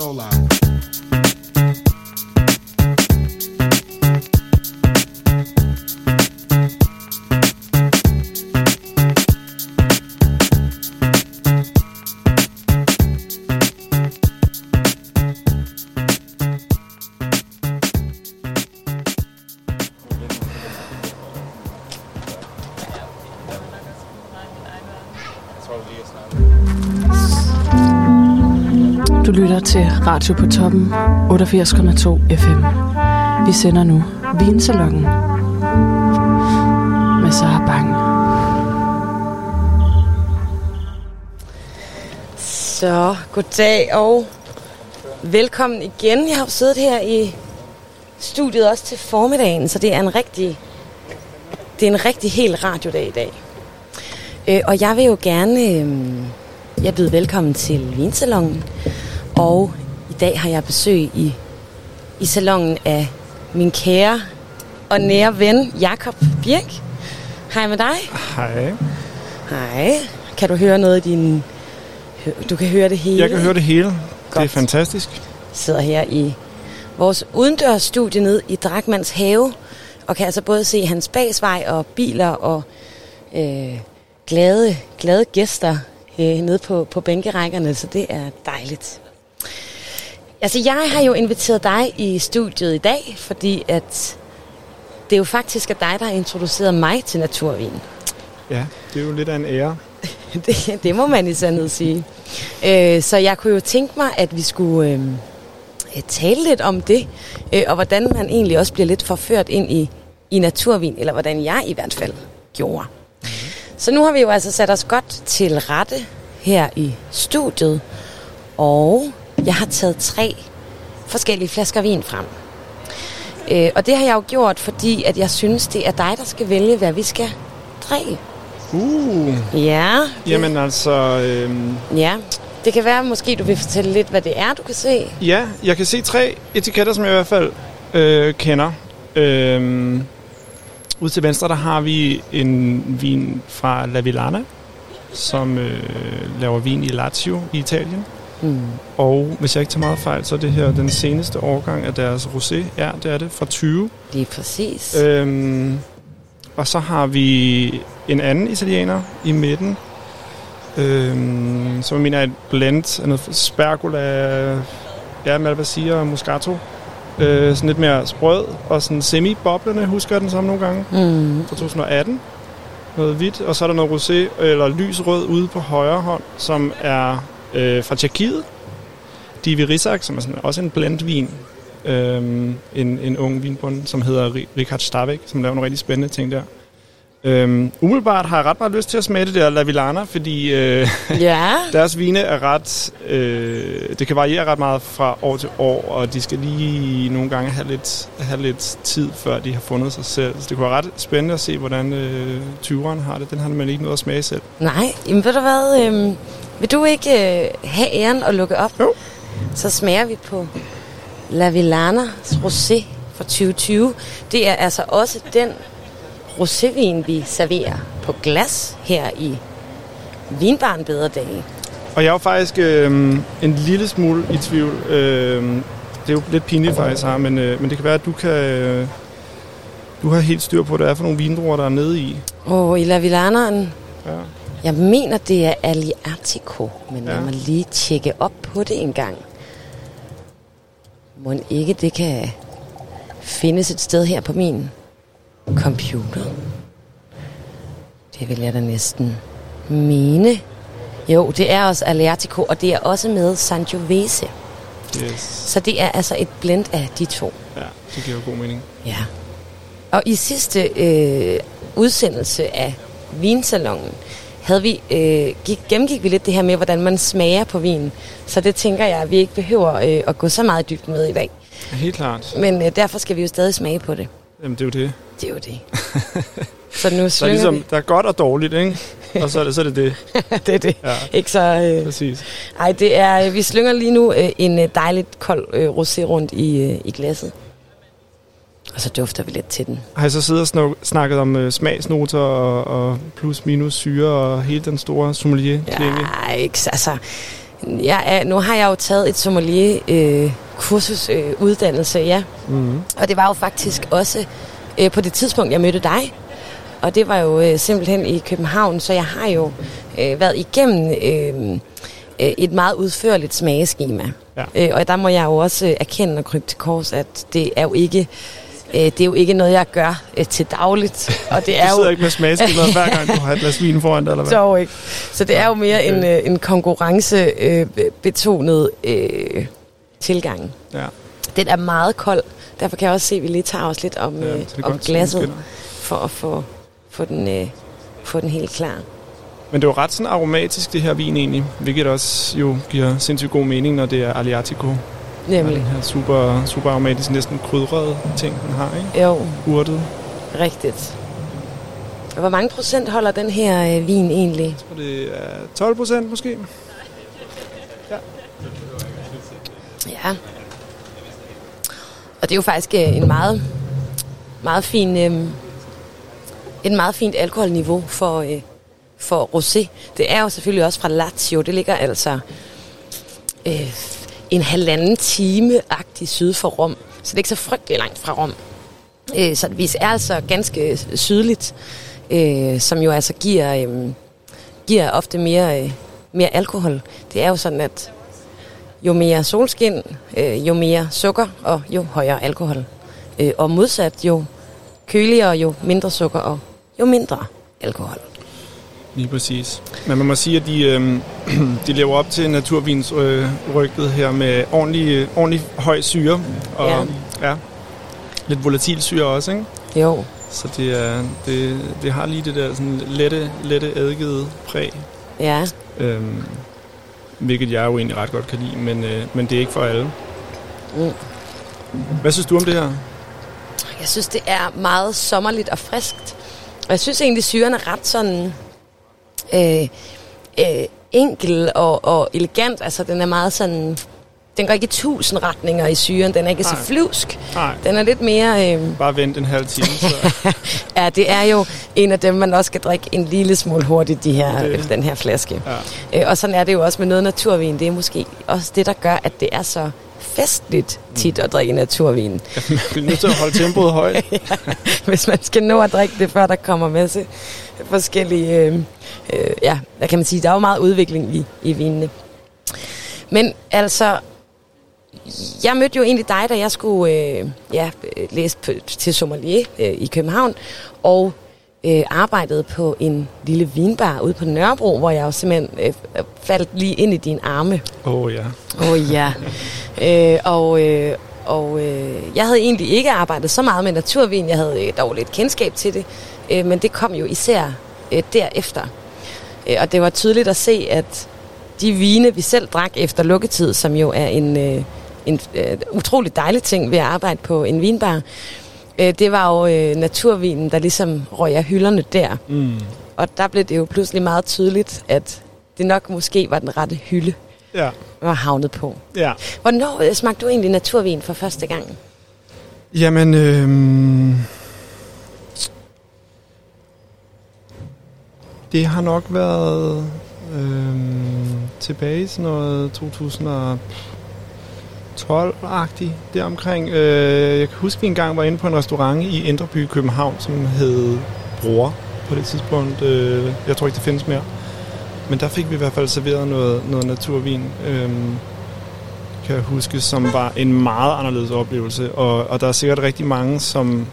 MC Solar. Lytter til Radio på toppen 88,2 FM. Vi sender nu Vinsalongen med Sara Bang. Så goddag og velkommen igen. Jeg har jo siddet her i studiet også til formiddagen, så det er en rigtig, det er en rigtig helt radiodag i dag. Øh, og jeg vil jo gerne øh, jeg byder velkommen til Vinsalongen. Og i dag har jeg besøg i, i salongen af min kære og nære ven, Jakob Birk. Hej med dig. Hej. Hej. Kan du høre noget i din... Du kan høre det hele. Jeg kan høre det hele. Det er Godt. fantastisk. sidder her i vores udendørsstudie ned i Drakmans have, og kan altså både se hans bagsvej og biler og øh, glade, glade gæster øh, nede på, på bænkerækkerne, så det er dejligt. Altså, jeg har jo inviteret dig i studiet i dag, fordi at det er jo faktisk er dig, der har introduceret mig til naturvin. Ja, det er jo lidt af en ære. det, det må man i sandhed sige. Øh, så jeg kunne jo tænke mig, at vi skulle øh, øh, tale lidt om det, øh, og hvordan man egentlig også bliver lidt forført ind i, i naturvin, eller hvordan jeg i hvert fald gjorde. Så nu har vi jo altså sat os godt til rette her i studiet, og jeg har taget tre forskellige flasker vin frem. Øh, og det har jeg jo gjort, fordi at jeg synes, det er dig, der skal vælge, hvad vi skal drikke. Uh, Ja, det, jamen altså, øhm, Ja, det kan være, måske du vil fortælle lidt, hvad det er, du kan se. ja, jeg kan se tre etiketter, som jeg i hvert fald øh, kender. Øhm, ude til venstre, der har vi en vin fra La Villana, som øh, laver vin i Lazio i Italien. Mm. Og hvis jeg ikke tager meget fejl, så er det her den seneste årgang af deres rosé. Ja, det er det, fra 20. Lige præcis. Øhm, og så har vi en anden italiener i midten, øhm, som jeg mener er et blend af noget spergola, ja, malvasia og muscato. Øh, sådan lidt mere sprød og sådan semi-boblende, husker jeg den samme nogle gange, Mm. fra 2018. Noget hvidt, og så er der noget rosé eller lys rød ude på højre hånd, som er øh, fra Tjekkiet. Divi Rizak, som er sådan, også en blendvin. Øhm, en, en ung vinbund, som hedder Ri- Richard Stavik, som laver nogle rigtig spændende ting der. Øhm, umiddelbart har jeg ret meget lyst til at smage det der La Villana, fordi øh, Ja, deres vine er ret... Øh, det kan variere ret meget fra år til år, og de skal lige nogle gange have lidt, have lidt tid, før de har fundet sig selv. Så det kunne være ret spændende at se, hvordan øh, 20'eren har det. Den har man ikke noget at smage selv. nej. Jamen ved du hvad, øhm, vil du ikke øh, have æren at lukke op? Jo. Så smager vi på La Villana Rosé fra 2020. Det er altså også den rosévin, vi serverer på glas her i Vinbaren Bedre Dage. Og jeg er jo faktisk øh, en lille smule i tvivl. Øh, det er jo lidt pinligt faktisk her, men, øh, men det kan være, at du kan, øh, Du har helt styr på, hvad det er for nogle vindruer, der er nede i. Og i La Villaneren, Ja. Jeg mener, det er Aliatico, men ja. Lad mig lige tjekke op på det en gang. Må ikke det kan findes et sted her på min computer? Det vil jeg da næsten mene. Jo, det er også Aliatico, og det er også med Sangiovese. Yes. Så det er altså et blend af de to. Ja, det giver jo god mening. Ja. Og i sidste øh, udsendelse af Vinsalongen, havde vi, øh, gik, gennemgik vi lidt det her med, hvordan man smager på vin. Så det tænker jeg, at vi ikke behøver øh, at gå så meget dybden med i dag. Helt klart. Men øh, derfor skal vi jo stadig smage på det. Jamen, det er jo det. Det er jo det. så nu Der er, slynger ligesom, der er godt og dårligt, ikke? Og så er det så er det. det. vi. det er det. Ja, Ikke så... Øh, præcis. ej, det er... øh, Vi slynger lige nu øh, en øh, dejligt kold øh, rosé rundt i, øh, i glasset. Og så dufter vi lidt til den. Har I så siddet og snak- snakket om øh, smagsnoter og, og plus minus syre og hele den store sommelier klinge Ja, ikke, så- altså, jeg er, nu har jeg jo taget et sommelier øh, kursus øh, uddannelse, ja. Mm-hmm. Og det var jo faktisk også øh, på det tidspunkt, jeg mødte dig. Og det var jo øh, simpelthen i København, så jeg har jo øh, været igennem øh, øh, et meget udførligt smageskema. Ja. Øh, og der må jeg jo også øh, erkende og krybe til kors, at det er jo ikke... Øh, det er jo ikke noget, jeg gør øh, til dagligt. Og det Du er sidder jo, ikke med smagsbilleder hver gang, du har et glas vin foran dig, eller hvad? dog ikke. Så det er jo mere en, øh, en konkurrencebetonet øh, tilgang. Ja. Den er meget kold. Derfor kan jeg også se, at vi lige tager os lidt om, Ja, øh, om glasset, for at få, få, den, øh, få den helt klar. Men det er jo ret sådan aromatisk, det her vin egentlig, hvilket også jo giver sindssygt god mening, når det er Aliatico. Nemlig. Den her super, super aromatisk, næsten krydrede ting, den har, ikke? Jo, Urtet. rigtigt. Hvor mange procent holder den her øh, vin egentlig? Og det er 12 procent måske. Ja. Og det er jo faktisk øh, en meget, meget fin, øh, et meget fint alkoholniveau for, øh, for rosé. Det er jo selvfølgelig også fra Lazio. Det ligger altså øh, en halvanden time-agtig syd for Rom. Så det er ikke så frygtelig langt fra Rom. Øh, så vi er altså ganske sydligt, øh, som jo altså giver, øh, giver ofte mere, øh, mere alkohol. Det er jo sådan, at jo mere solskin, øh, jo mere sukker og jo højere alkohol. Øh, og modsat, jo køligere, jo mindre sukker og jo mindre alkohol. Lige præcis. Men man må sige, at de, øh, de lever op til naturvins øh, rygtet her med ordentlig, ordentlig høj syre. Og Ja. ja. lidt volatil syre også, ikke? Jo, Så det, er, det, det har lige det der sådan lette, lette eddikede præg. ja. Øhm, hvilket jeg jo egentlig ret godt kan lide, men, øh, men det er ikke for alle. Mm. Hvad synes du om det her? Jeg synes, det er meget sommerligt og friskt. Og jeg synes egentlig, syren er ret sådan øh, øh, enkel og, og elegant. Altså, den er meget sådan... Den går ikke i tusind retninger i syren. Den er ikke så Nej. flyvsk. Nej, Den er lidt mere... Øh, bare vent en halv time. Så. ja, det er jo en af dem, man også skal drikke en lille smule hurtigt, de her, Det- den her flaske. Ja. Øh, og sådan er det jo også med noget naturvin. Det er måske også det, der gør, at det er så festligt tit at drikke naturvin. Man bliver nødt til at holde tempoet højt. Hvis man skal nå at drikke det, før der kommer masse forskellige... Øh, øh, ja, hvad kan man sige? Der er jo meget udvikling i, i vinene. Men altså, jeg mødte jo egentlig dig, da jeg skulle øh, ja, øh, læse på, til sommelier øh, i København, og øh, arbejdede på en lille vinbar ude på Nørrebro, hvor jeg jo simpelthen øh, faldt lige ind i dine arme. Åh oh, ja. Åh oh, ja. øh, og øh, og øh, jeg havde egentlig ikke arbejdet så meget med naturvin. Jeg havde øh, dog lidt kendskab til det. Øh, men det kom jo især øh, derefter. Øh, og det var tydeligt at se, at de vine, vi selv drak efter lukketid, som jo er en, øh, en øh, utrolig dejlig ting ved at arbejde på en vinbar, øh, det var jo øh, naturvinen, der ligesom røg af hylderne der. Mm. Og der blev det jo pludselig meget tydeligt, at det nok måske var den rette hylde, Ja. var havnet på. ja. Hvornår øh, smagte du egentlig naturvin for første gang? Jamen, øhm, det har nok været øhm, tilbage i sådan noget 12-agtig deromkring. Øh, jeg kan huske, at vi engang var inde på en restaurant i Indreby, København, som hed Bror på det tidspunkt. Øh, jeg tror ikke, det findes mere. Men der fik vi i hvert fald serveret noget, noget naturvin, øh, kan jeg huske, som var en meget anderledes oplevelse. Og, og der er sikkert rigtig mange, som,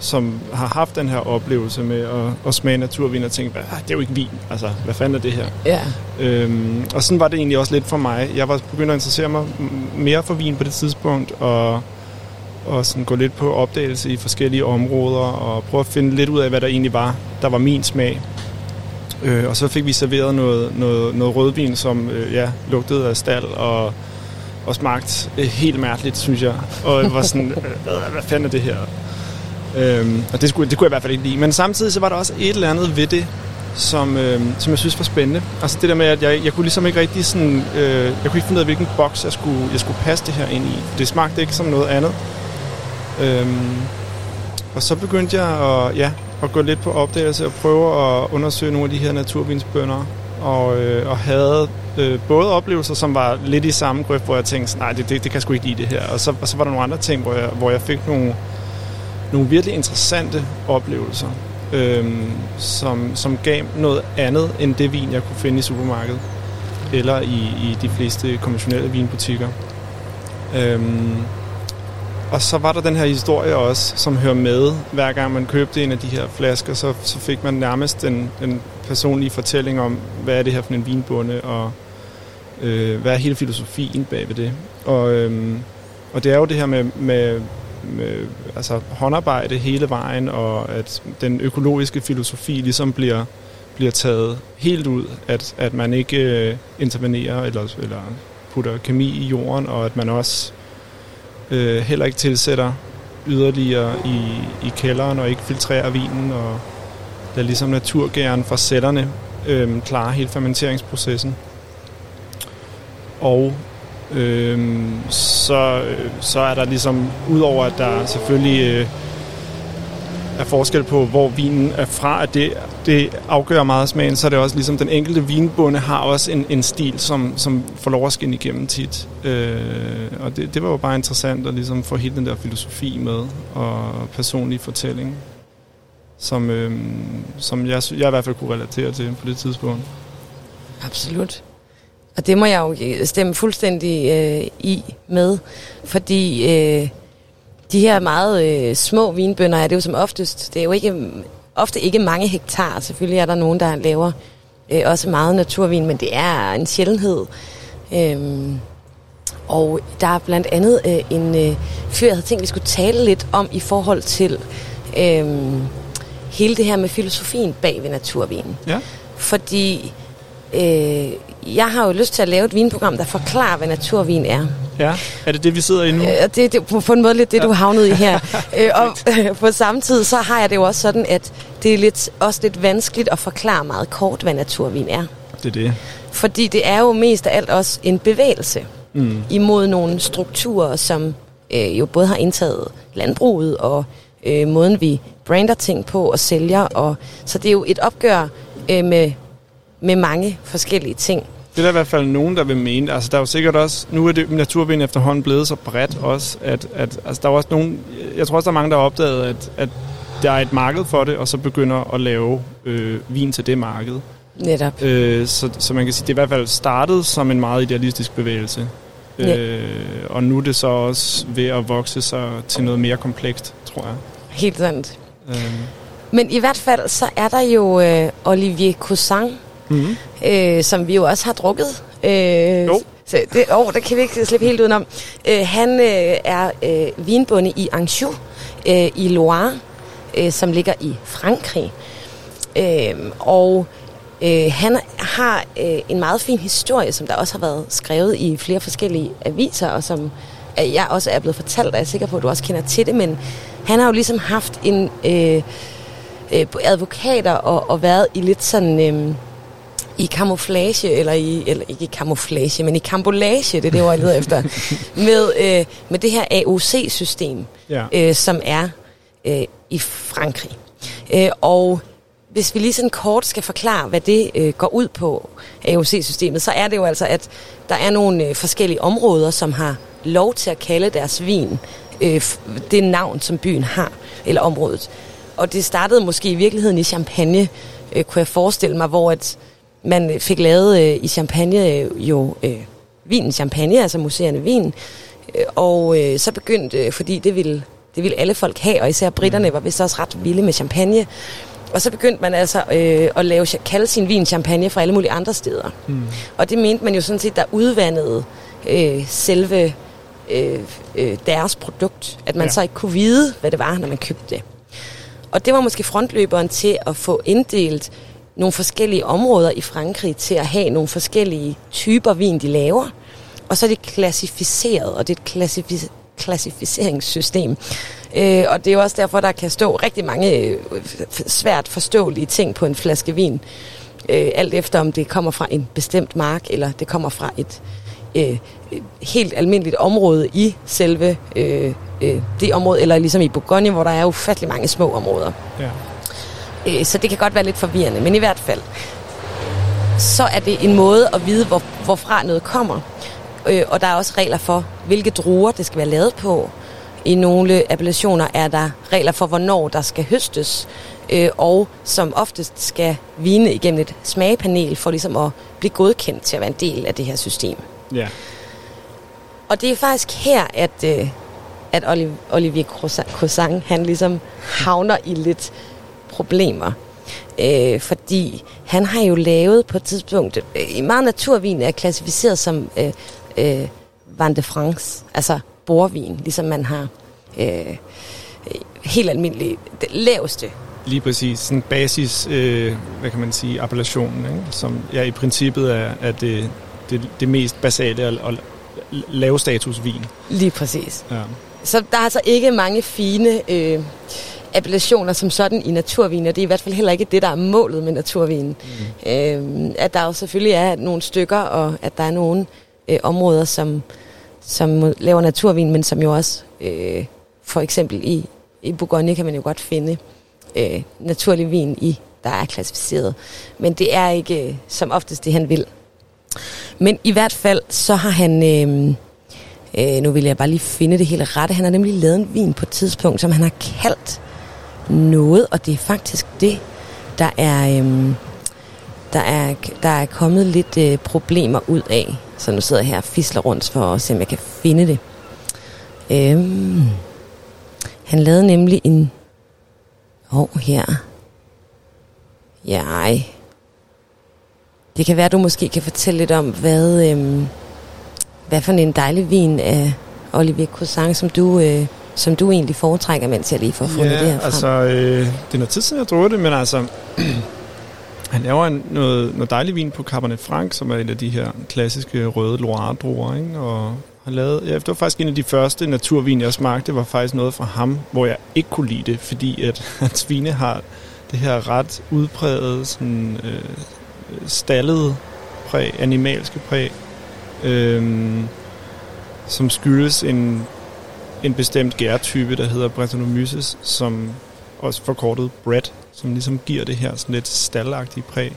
som har haft den her oplevelse med at, at smage naturvin og tænke, "Hvad, det er jo ikke vin. Altså, hvad fanden er det her? Ja. Øhm, og sådan var det egentlig også lidt for mig. Jeg var begyndt at interessere mig mere for vin på det tidspunkt, og, og sådan gå lidt på opdagelse i forskellige områder, og prøve at finde lidt ud af, hvad der egentlig var, der var min smag. Øh, og så fik vi serveret noget, noget, noget rødvin, som øh, ja, lugtede af stald, og, og smagte øh, helt mærkeligt, synes jeg. Og jeg var sådan, øh, hvad, hvad fanden er det her? Øhm, og det, skulle, det kunne jeg i hvert fald ikke lide. Men samtidig så var der også et eller andet ved det, som, øh, som jeg synes var spændende. Altså det der med, at jeg, jeg kunne ligesom ikke rigtig sådan... Øh, jeg kunne ikke finde ud af, hvilken boks jeg skulle, jeg skulle passe det her ind i. Det smagte ikke som noget andet. Øhm, og så begyndte jeg at, ja, at gå lidt på opdagelse og prøve at undersøge nogle af de her naturvinsbønder. Og, øh, og havde øh, både oplevelser, som var lidt i samme grøft, hvor jeg tænkte, nej, det, det, det kan jeg sgu ikke lide det her. Og så, og så var der nogle andre ting, hvor jeg, hvor jeg fik nogle, nogle virkelig interessante oplevelser, øhm, som, som gav noget andet end det vin, jeg kunne finde i supermarkedet eller i, i de fleste konventionelle vinbutikker. Øhm, og så var der den her historie også, som hører med. Hver gang man købte en af de her flasker, så, så fik man nærmest en, en personlig fortælling om, hvad er det her for en vinbunde, og øh, hvad er hele filosofien bag ved det. Og, øhm, og det er jo det her med, med, øh, altså håndarbejde hele vejen, og at den økologiske filosofi ligesom bliver, bliver taget helt ud, at, at man ikke øh, intervenerer eller, eller putter kemi i jorden, og at man også øh, heller ikke tilsætter yderligere i, i kælderen og ikke filtrerer vinen og lader ligesom naturgæren fra cellerne øh, klare hele fermenteringsprocessen. Og Øhm, øh, så, så er der ligesom, udover at der selvfølgelig øh, er forskel på, hvor vinen er fra, at det, det afgør meget af smagen, så er det også ligesom, den enkelte vinbonde har også en, en stil, som, som får lov at skinne igennem tit. Øh, og det, det var jo bare interessant at ligesom få hele den der filosofi med, og personlig fortælling, som, øh, som jeg, jeg i hvert fald kunne relatere til på det tidspunkt. Absolut. Og det må jeg jo stemme fuldstændig øh, i med, fordi øh, de her meget øh, små vinbønder er det jo som oftest, det er jo ikke, ofte ikke mange hektar. Selvfølgelig er der nogen, der laver øh, også meget naturvin, men det er en sjældenhed. Øhm, og der er blandt andet øh, en øh, fyr, jeg havde tænkt, vi skulle tale lidt om i forhold til øh, hele det her med filosofien bag ved naturvinen. Ja. Fordi øh, jeg har jo lyst til at lave et vinprogram, der forklarer, hvad naturvin er. Ja, er det det, vi sidder i nu? Øh, det, det er på, på en måde lidt det, ja. du havnede i her. øh, og øh, på samme tid, så har jeg det jo også sådan, at det er lidt, også lidt vanskeligt at forklare meget kort, hvad naturvin er. Det er det. Fordi det er jo mest af alt også en bevægelse Mm. imod nogle strukturer, som øh, jo både har indtaget landbruget og øh, måden, vi brander ting på og sælger. Og, så det er jo et opgør øh, med, med mange forskellige ting. Det er der i hvert fald nogen, der vil mene. Altså, der er jo sikkert også... Nu er det naturvin efterhånden blevet så bredt også, at, at altså, der er også nogen... Jeg tror også, der er mange, der har opdaget, at, at der er et marked for det, og så begynder at lave øh, vin til det marked. Netop. Øh, så, så man kan sige, det er i hvert fald startet som en meget idealistisk bevægelse. Ja. Øh, og nu er det så også ved at vokse sig til noget mere komplekst, tror jeg. Helt sandt. Øh, Men i hvert fald, så er der jo øh, Olivier Cousin, mm-hmm. øh, som vi jo også har drukket. Øh, Jo. Så det, oh, der kan vi ikke slippe helt udenom. Øh, han øh, er øh, vinbonde i Anjou øh, i Loire, øh, som ligger i Frankrig. Øh, og øh, han har øh, en meget fin historie, som der også har været skrevet i flere forskellige aviser, og som øh, jeg også er blevet fortalt, og jeg er sikker på, at du også kender til det, men han har jo ligesom haft en øh, øh, advokater og, og været i lidt sådan... Øh, i kamuflage, eller i, eller ikke i kamuflage, men i kambolage, det er det, jeg leder efter, med, øh, med det her AOC-system, Ja. øh, som er øh, i Frankrig. Øh, og hvis vi lige sådan kort skal forklare, hvad det øh, går ud på, AOC-systemet, så er det jo altså, at der er nogle øh, forskellige områder, som har lov til at kalde deres vin øh, det navn, som byen har, eller området. Og det startede måske i virkeligheden i Champagne, øh, kunne jeg forestille mig, hvor at man fik lavet øh, i Champagne øh, jo øh, vinen Champagne, altså museerne vin, øh, og øh, så begyndte, øh, fordi det ville, det ville alle folk have, og især britterne var vist også ret vilde med champagne, og så begyndte man altså øh, at lave, kalde sin vin champagne fra alle mulige andre steder. Mm. Og det mente man jo sådan set, der udvandede øh, selve øh, øh, deres produkt. At man Ja. ja. så ikke kunne vide, hvad det var, når man købte det. Og det var måske frontløberen til at få inddelt nogle forskellige områder i Frankrig til at have nogle forskellige typer vin, de laver. Og så er det klassificeret, og det er et klassifi- klassificeringssystem. Øh, og det er jo også derfor, der kan stå rigtig mange øh, svært forståelige ting på en flaske vin. Øh, alt efter om det kommer fra en bestemt mark, eller det kommer fra et øh, helt almindeligt område i selve øh, øh, det område, eller ligesom i Bourgogne, hvor der er ufattelig mange små områder. Ja. Øh, så det kan godt være lidt forvirrende, men i hvert fald, så er det en måde at vide, hvor, hvorfra noget kommer. Øh, og der er også regler for, hvilke druer det skal være lavet på. I nogle appellationer er der regler for, hvornår der skal høstes, øh, og som oftest skal vine igennem et smagepanel for ligesom at blive godkendt til at være en del af det her system. Ja. Og det er faktisk her, at, øh, at Oliv- Olivier Croissant, han ligesom havner i lidt problemer. Øh, fordi han har jo lavet på et tidspunkt, øh, i meget naturvin er klassificeret som øh, øh, Vin de France, altså borvin, ligesom man har øh, øh, helt almindelig, det laveste Lige præcis. Sådan basis, øh, hvad kan man sige, appellationen, ikke? som ja, i princippet er, er det, det, det mest basale og, og vin. Lige præcis. Ja. Så der er altså ikke mange fine øh, appellationer som sådan i naturvin, og det er i hvert fald heller ikke det, der er målet med naturvin. Mm. Øh, at der jo selvfølgelig er nogle stykker, og at der er nogle øh, områder, som, som laver naturvin, men som jo også, øh, for eksempel i, i Bourgogne kan man jo godt finde øh, naturlig vin i, der er klassificeret. Men det er ikke øh, som oftest det, han vil. Men i hvert fald, så har han... Øh, Øh, nu vil jeg bare lige finde det helt rette. Han har nemlig lavet en vin på et tidspunkt, som han har kaldt noget, og det er faktisk det, der er, øhm, der er, der er kommet lidt øh, problemer ud af. Så nu sidder jeg her og fisler rundt for at se, om jeg kan finde det. Øhm, han lavede nemlig en... Åh, oh, her. Ja, ej. Det kan være, at du måske kan fortælle lidt om, hvad... Øhm, hvad for en dejlig vin af Olivier Cousin, som du, øh, som du egentlig foretrækker, mens jeg lige får fundet det her frem. altså, øh, det er noget tid siden, jeg har drukket det, men altså, han laver en, noget, noget dejlig vin på Cabernet Franc, som er en af de her klassiske røde Loire-druer, ikke? og han lavede, ja, det var faktisk en af de første naturvin, jeg smagte, det var faktisk noget fra ham, hvor jeg ikke kunne lide det, fordi at hans vine har det her ret udpræget, sådan, øh, stallet præg, animalske præg, øhm, som skyldes en, en bestemt gærtype, der hedder Brettanomyces, som også forkortet bread, som ligesom giver det her sådan lidt stallagtige præg.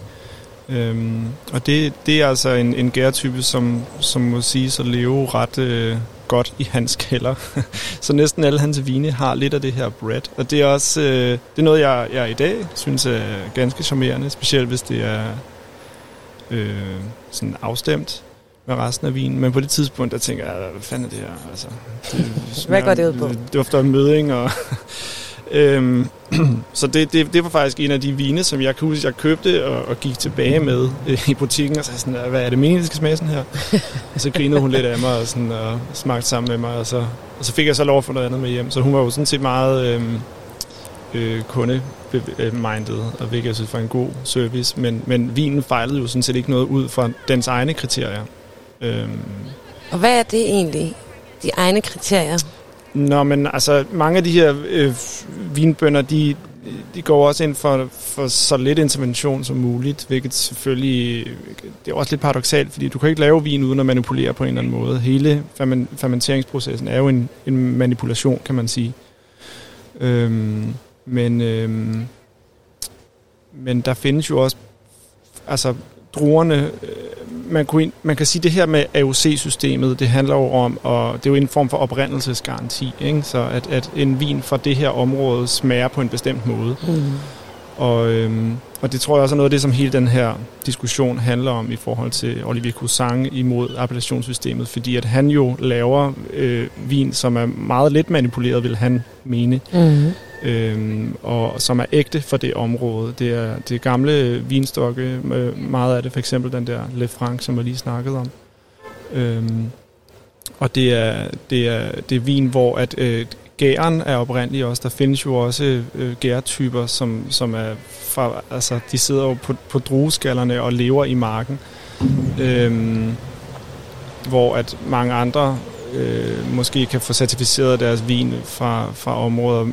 Øhm, og det, det er altså en, en gærtype, som, som må sige at leve ret øh, godt i hans kælder. så næsten alle hans vine har lidt af det her bread. Og det er også øh, det er noget, jeg, jeg i dag synes er ganske charmerende, specielt hvis det er øh, sådan afstemt med resten af vinen. Men på det tidspunkt, der tænker jeg, hvad fanden er det her? Altså, det, Hvad går det ud på? Det dufter af møding, og... øhm, så det, det, det var faktisk en af de vine, som jeg kan huske, jeg købte og, og gik tilbage med øh, i butikken, og så sådan, hvad er det meningen, det skal smage sådan her? og så grinede hun lidt af mig, og, sådan, og smagte sammen med mig, og så, og så fik jeg så lov at få noget andet med hjem. Så hun var jo sådan set meget øh, øh, kunde-minded, og hvilket jeg synes var en god service. Men, men vinen fejlede jo sådan set ikke noget ud fra dens egne kriterier. Øhm, Og hvad er det egentlig, de egne kriterier? Nå, men altså, mange af de her øh, vinbønder, de, de går også ind for, for så lidt intervention som muligt, hvilket selvfølgelig, det er også lidt paradoxalt, fordi du kan ikke lave vin uden at manipulere på en eller anden måde. Hele fermen- fermenteringsprocessen er jo en, en manipulation, kan man sige. Øhm, men, øhm, men der findes jo også, altså druerne, øh, man, kunne, man kan sige, det her med AOC-systemet, det handler jo om, og det er jo en form for oprindelsesgaranti, ikke? så at, at en vin fra det her område smager på en bestemt måde. Mm. Og, øhm, og det tror jeg også er noget af det, som hele den her diskussion handler om i forhold til Olivier Cousin imod appellationssystemet, fordi at han jo laver øh, vin, som er meget let manipuleret, vil han mene, Mhm øhm, og som er ægte for det område. Det er, det er gamle vinstokke, øh, meget af det, for eksempel den der Le Franc, som jeg lige snakkede om. Øhm, og det er, det, er, det er vin, hvor at, øh, gæren er oprindelig også. Der findes jo også øh, gærtyper, som, som er fra, altså, de sidder jo på, på drueskallerne og lever i marken. Øhm, hvor at mange andre øh, måske kan få certificeret deres vin fra, fra områder,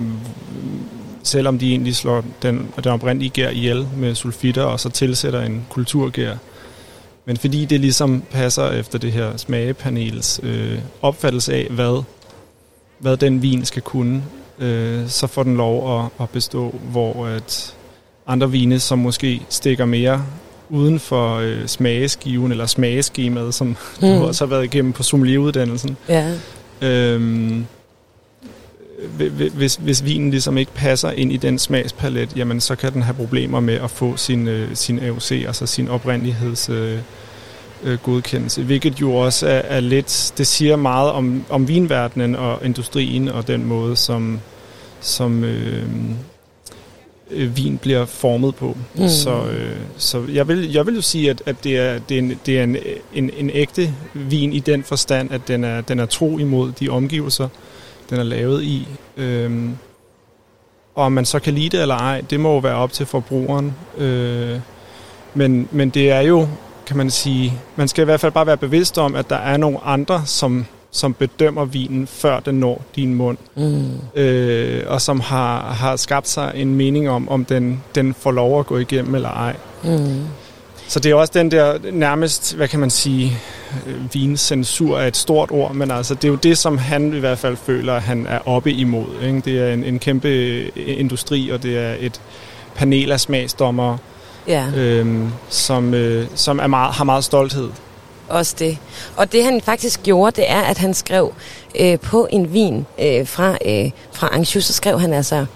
selvom de egentlig slår den, den oprindelige gær ihjel med sulfitter, og så tilsætter en kulturgær. Men fordi det ligesom passer efter det her smagepanels øh, opfattelse af, hvad, hvad den vin skal kunne, øh, så får den lov at, at bestå, hvor at andre vine, som måske stikker mere uden for øh, smageskiven eller smageskemaet, som mm. Du også har været igennem på sommelieruddannelsen. Ja. Øhm, hvi- hvi- hvis, hvis vinen ligesom ikke passer ind i den smagspalet, jamen så kan den have problemer med at få sin, øh, sin AOC, altså sin oprindeligheds øh, øh, godkendelse, hvilket jo også er, er lidt, det siger meget om, om vinverdenen og industrien og den måde, som, som øh, øh, vin bliver formet på. Mm. Så, øh, så jeg, vil, jeg vil jo sige, at, at det er, det er, en, det er en, en, en ægte vin i den forstand, at den er, den er tro imod de omgivelser, den er lavet i. Øhm, og om man så kan lide det eller ej, det må jo være op til forbrugeren. Øh, men, men det er jo, kan man sige, man skal i hvert fald bare være bevidst om, at der er nogle andre, som, som bedømmer vinen, før den når din mund. Mm. Øh, og som har, har skabt sig en mening om, om den, den får lov at gå igennem eller ej. Mm. Så det er også den der nærmest, hvad kan man sige, øh, vincensur er et stort ord, men altså det er jo det, som han i hvert fald føler, at han er oppe imod. Ikke? Det er en, en kæmpe øh, industri, og det er et panel af smagsdommer, Ja. øhm, som, øh, som er meget, har meget stolthed. Også det. Og det han faktisk gjorde, det er, at han skrev øh, på en vin øh, fra, øh, fra Anjou, så skrev han altså,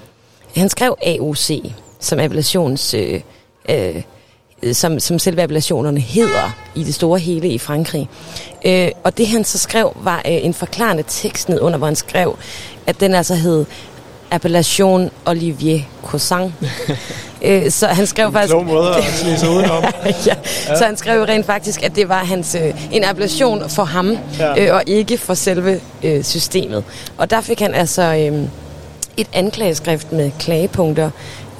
han skrev AOC, som appellations, øh, øh, som, som selve appellationerne hedder i det store hele i Frankrig. Øh, og det han så skrev, var øh, en forklarende tekst ned under, hvor han skrev, at den altså hed Appellation Olivier Cousin. øh, så han skrev En faktisk... klog måde at sig udenom. ja. Så han skrev rent faktisk, at det var hans, øh, en appellation for ham, Ja. øh, og ikke for selve øh, systemet. Og der fik han altså øh, et anklageskrift med klagepunkter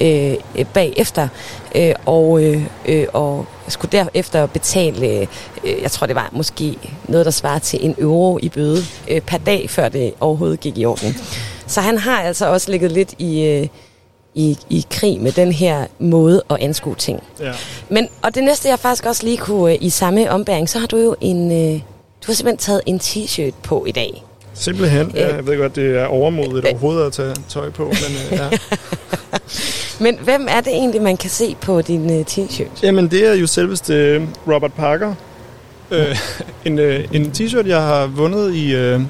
øh, øh, bagefter, øh, og, øh, øh, og skulle derefter betale, øh, jeg tror det var måske noget, der svarer til en euro i bøde øh, per dag, før det overhovedet gik i orden. Så han har altså også ligget lidt i... Øh, i, i krig med den her måde at anskue ting. Ja. Men, og det næste, jeg faktisk også lige kunne øh, i samme ombæring, så har du jo en, øh, du har simpelthen taget en t-shirt på i dag. Simpelthen. Ja, jeg ved godt, det er overmodigt overhovedet at tage tøj på, men øh, ja. Men hvem er det egentlig, man kan se på din øh, t-shirt? Jamen, det er jo selveste øh, Robert Parker. Øh, en, øh, en t-shirt, jeg har vundet i øh,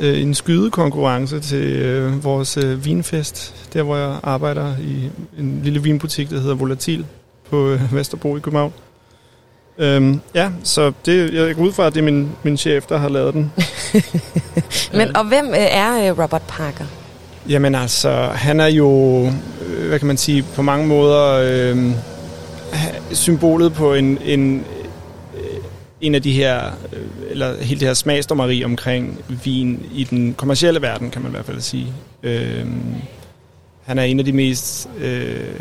øh, en skydekonkurrence til øh, vores øh, vinfest, der hvor jeg arbejder i en lille vinbutik, der hedder Volatil på øh, Vesterbro i København. Øhm, ja, så det, jeg går ud fra, at det er min, min chef, der har lavet den. Men, og hvem øh, er øh, Robert Parker? Jamen altså, han er jo, øh, hvad kan man sige, på mange måder øh, symbolet på en, en, en af de her, eller hele det her smagsdommeri omkring vin i den kommercielle verden, kan man i hvert fald sige. Øh, han er en af de mest øh,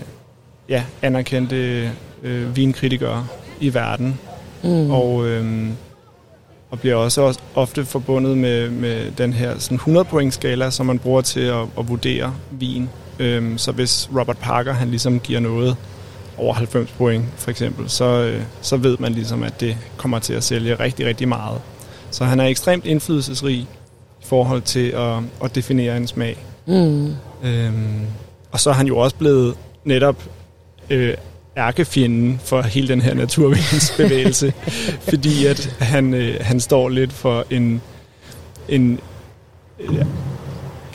ja, anerkendte øh, vinkritikere i verden. Mm. Og, øhm, og bliver også, ofte forbundet med, med den her sådan 100 point skala, som man bruger til at, at vurdere vin. Øhm, så hvis Robert Parker han ligesom giver noget over 90 point for eksempel, så, øh, så ved man ligesom, at det kommer til at sælge rigtig, rigtig meget. Så han er ekstremt indflydelsesrig i forhold til at, at definere en smag. Mm. Øhm, og så er han jo også blevet netop øh, ærkefjenden for hele den her naturvinsbevægelse, fordi at han, øh, han står lidt for en, en, øh,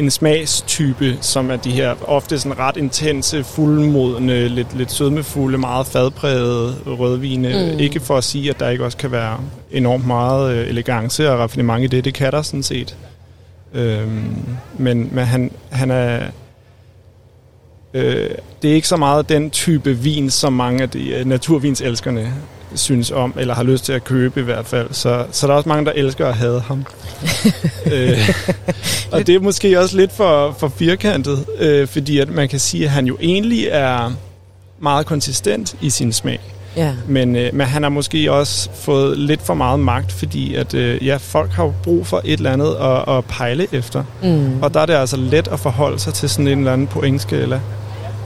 en smagstype, som er de her ofte sådan ret intense, fuldmodende, lidt, lidt sødmefulde, meget fadprægede rødvine. Mm. Mm. Ikke for at sige, at der ikke også kan være enormt meget øh, elegance og raffinement i det. Det kan der sådan set. Øhm, men men han, han er... Øh, det er ikke så meget den type vin, som mange af de øh, naturvinselskerne synes om, eller har lyst til at købe i hvert fald. Så, så der er også mange, der elsker at have ham. øh, og det er måske også lidt for, for firkantet, øh, fordi at man kan sige, at han jo egentlig er meget konsistent i sin smag. Ja. Men, øh, men han har måske også fået lidt for meget magt, fordi at, øh, ja, folk har jo brug for et eller andet at, at pejle efter. Mm. Og der er det altså let at forholde sig til sådan en eller anden pointskala.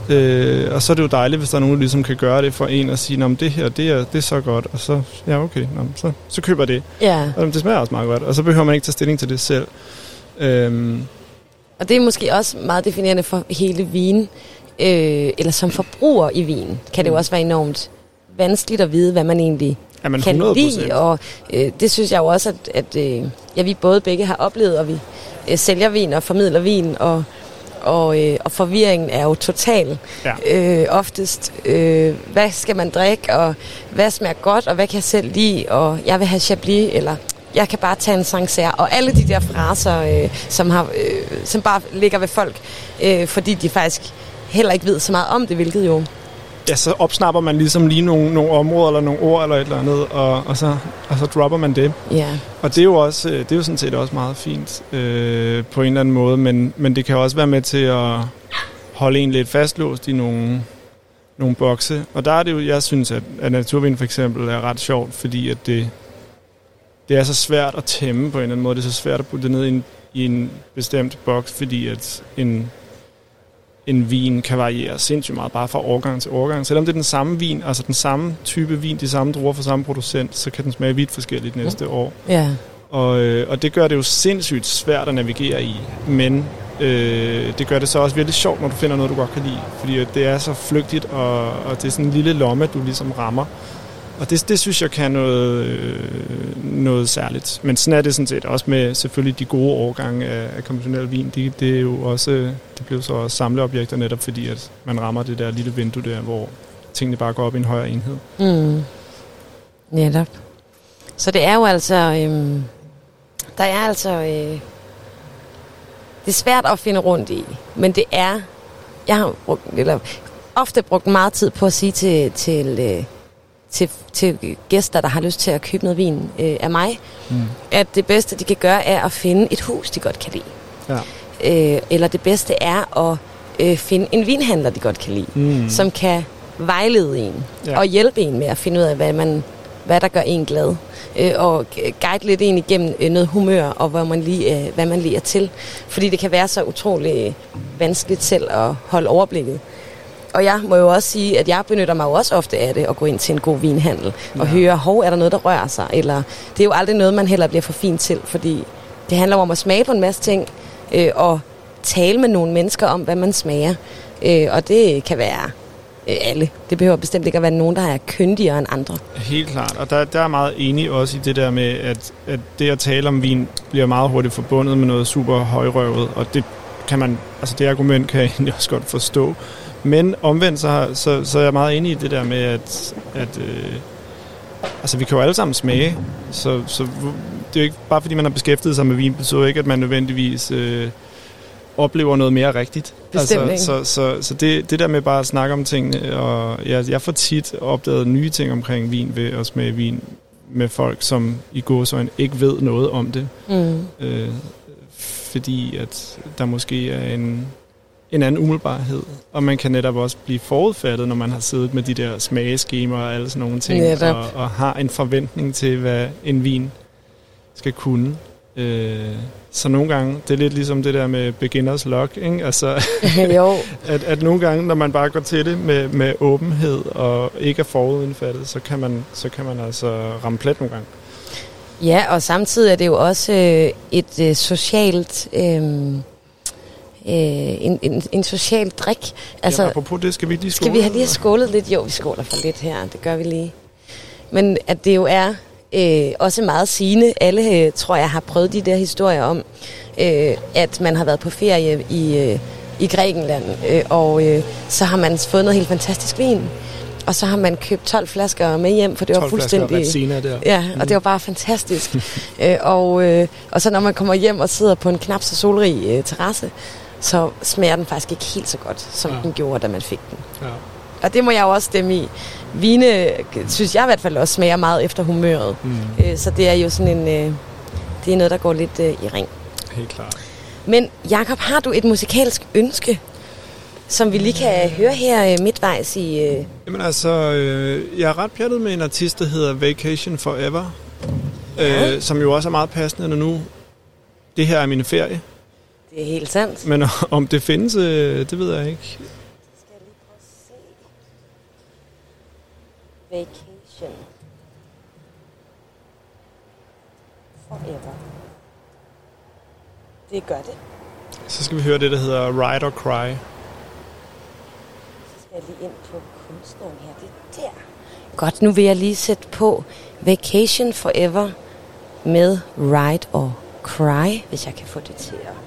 Øh, og så er det jo dejligt, hvis der er nogen, der ligesom kan gøre det for en og sige, at det her, det er, det er så godt. Og så, ja okay, nå, så, så køber jeg det. Ja. Og det smager også meget godt. Og så behøver man ikke tage stilling til det selv. Øhm, Og det er måske også meget definerende for hele vin, øh, eller som forbruger i vin, kan det jo også være enormt vanskeligt at vide, hvad man egentlig Jamen, kan 100%. lide. Og øh, det synes jeg jo også, at, at øh, ja, vi både begge har oplevet, og vi øh, sælger vin og formidler vin, og, og, øh, og forvirringen er jo total. Ja. Øh, oftest, øh, hvad skal man drikke, og hvad smager godt, og hvad kan jeg selv lide, og jeg vil have Chablis, eller jeg kan bare tage en Sancerre, og alle de der fraser, øh, som, har, øh, som bare ligger ved folk, øh, fordi de faktisk heller ikke ved så meget om det, hvilket jo ja, så opsnapper man ligesom lige nogle, nogle områder, eller nogle ord, eller et eller andet, og, og, så, og så dropper man det. Ja. Og det er jo, også, øh, det er jo sådan set også meget fint øh, på en eller anden måde, men, men det kan også være med til at holde en lidt fastlåst i nogle, nogle bokse. Og der er det jo, jeg synes, at, at naturvin for eksempel er ret sjovt, fordi at det, det er så svært at tæmme på en eller anden måde. Det er så svært at putte det ned i en, i en bestemt boks, fordi at en, en vin kan variere sindssygt meget, bare fra årgang til årgang. Selvom det er den samme vin, altså den samme type vin, de samme druer fra samme producent, så kan den smage vidt forskelligt næste år. Ja. Og, øh, og det gør det jo sindssygt svært at navigere i, men øh, det gør det så også virkelig sjovt, når du finder noget, du godt kan lide. Fordi det er så flygtigt, og, og det er sådan en lille lomme, du ligesom rammer. Og det, det synes jeg kan noget, øh, noget særligt. Men sådan er det sådan set også med selvfølgelig de gode årgange af, af konventionel vin. De, det er jo også, det bliver så også samleobjekter netop fordi, at man rammer det der lille vindue der, hvor tingene bare går op i en højere enhed. Mm. Netop. Så det er jo altså... Øhm, der er altså... Øh, det er svært at finde rundt i, men det er... Jeg har brugt, eller, ofte brugt meget tid på at sige til, til, øh, til, til gæster, der har lyst til at købe noget vin øh, af mig, Mm. at det bedste, de kan gøre, er at finde et hus, de godt kan lide. Ja. Øh, eller det bedste er at øh, finde en vinhandler, de godt kan lide, Mm. som kan vejlede en Ja. og hjælpe en med at finde ud af, hvad, man, hvad der gør en glad. Øh, og guide lidt en igennem øh, noget humør, og hvor man lige, øh, hvad man lige er til. Fordi det kan være så utrolig vanskeligt selv at holde overblikket. Og jeg må jo også sige, at jeg benytter mig jo også ofte af det at gå ind til en god vinhandel og Ja. høre, hov, er der noget, der rører sig? Eller det er jo aldrig noget, man heller bliver for fint til, fordi det handler om at smage på en masse ting, øh, og tale med nogle mennesker om, hvad man smager. Øh, og det kan være øh, alle. Det behøver bestemt ikke at være nogen, der er kyndigere end andre. Helt klart, og der, der er meget enig også i det der med, at, at det at tale om vin bliver meget hurtigt forbundet med noget super højrøvet, og det kan man, altså det argument kan jeg egentlig også godt forstå. Men omvendt, så, har- så, så er jeg meget enig i det der med, at, at øh, altså vi kan jo alle sammen smage, så, så det er jo ikke bare fordi man har beskæftiget sig med vin, betyder ikke, at man nødvendigvis øh, oplever noget mere rigtigt. Bestemt altså, ikke. så så, så det, det der med bare at snakke om tingene, og jeg, jeg får tit opdaget nye ting omkring vin ved at smage vin med folk, som i gåsøjne ikke ved noget om det. Mm. Øh, fordi at der måske er en, en anden umiddelbarhed, og man kan netop også blive forudfattet, når man har siddet med de der smageskemaer og alle sådan nogle ting, Netop. og, og har en forventning til, hvad en vin skal kunne. Øh, så nogle gange, det er lidt ligesom det der med beginners luck, ikke? Altså, jo. at, at nogle gange, når man bare går til det med, med åbenhed og ikke er forudindfattet, så kan man, så kan man altså ramme plet nogle gange. Ja, og samtidig er det jo også øh, et øh, socialt øh, en, en, en social drik. Altså, ja, apropos det, skal vi lige skåle? skal vi have lige skålet lidt? Jo, vi skåler for lidt her, det gør vi lige. Men at det jo er øh, også meget sigende. Alle, øh, tror jeg, har prøvet de der historier om, øh, at man har været på ferie i, øh, i Grækenland, øh, og øh, så har man fået noget helt fantastisk vin. Og så har man købt 12 flasker med hjem, for det var 12 flasker fuldstændig... Der. Ja, og det var bare fantastisk. øh, og, øh, og så når man kommer hjem og sidder på en knap så solrig øh, terrasse, så smager den faktisk ikke helt så godt, som Ja. den gjorde, da man fik den. Ja. Og det må jeg jo også stemme i. Vine, synes jeg i hvert fald også smager meget efter humøret. Mm. Øh, så det er jo sådan en... Øh, det er noget, der går lidt øh, i ring. Helt klart. Men Jakob, har du et musikalsk ønske, som vi lige kan høre her øh, midtvejs i... Øh, Jamen altså, øh, jeg er ret pjattet med en artist, der hedder Vacation Forever. Ja. Øh, som jo også er meget passende, når nu det her er min ferie. Det er helt sandt. Men om det findes, øh, det ved jeg ikke. Vacation. Forever. Det gør det. Så skal vi høre det, der hedder Ride or Cry. Så skal jeg lige ind på kunstneren her. Det er der. Godt, nu vil jeg lige sætte på Vacation Forever med Ride or Cry, hvis jeg kan få det til at...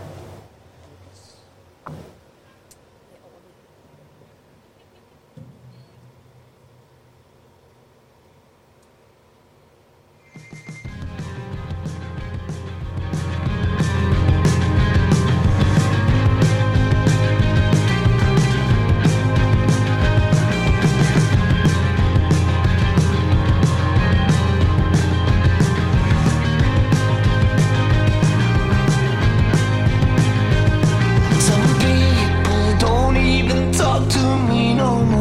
no more.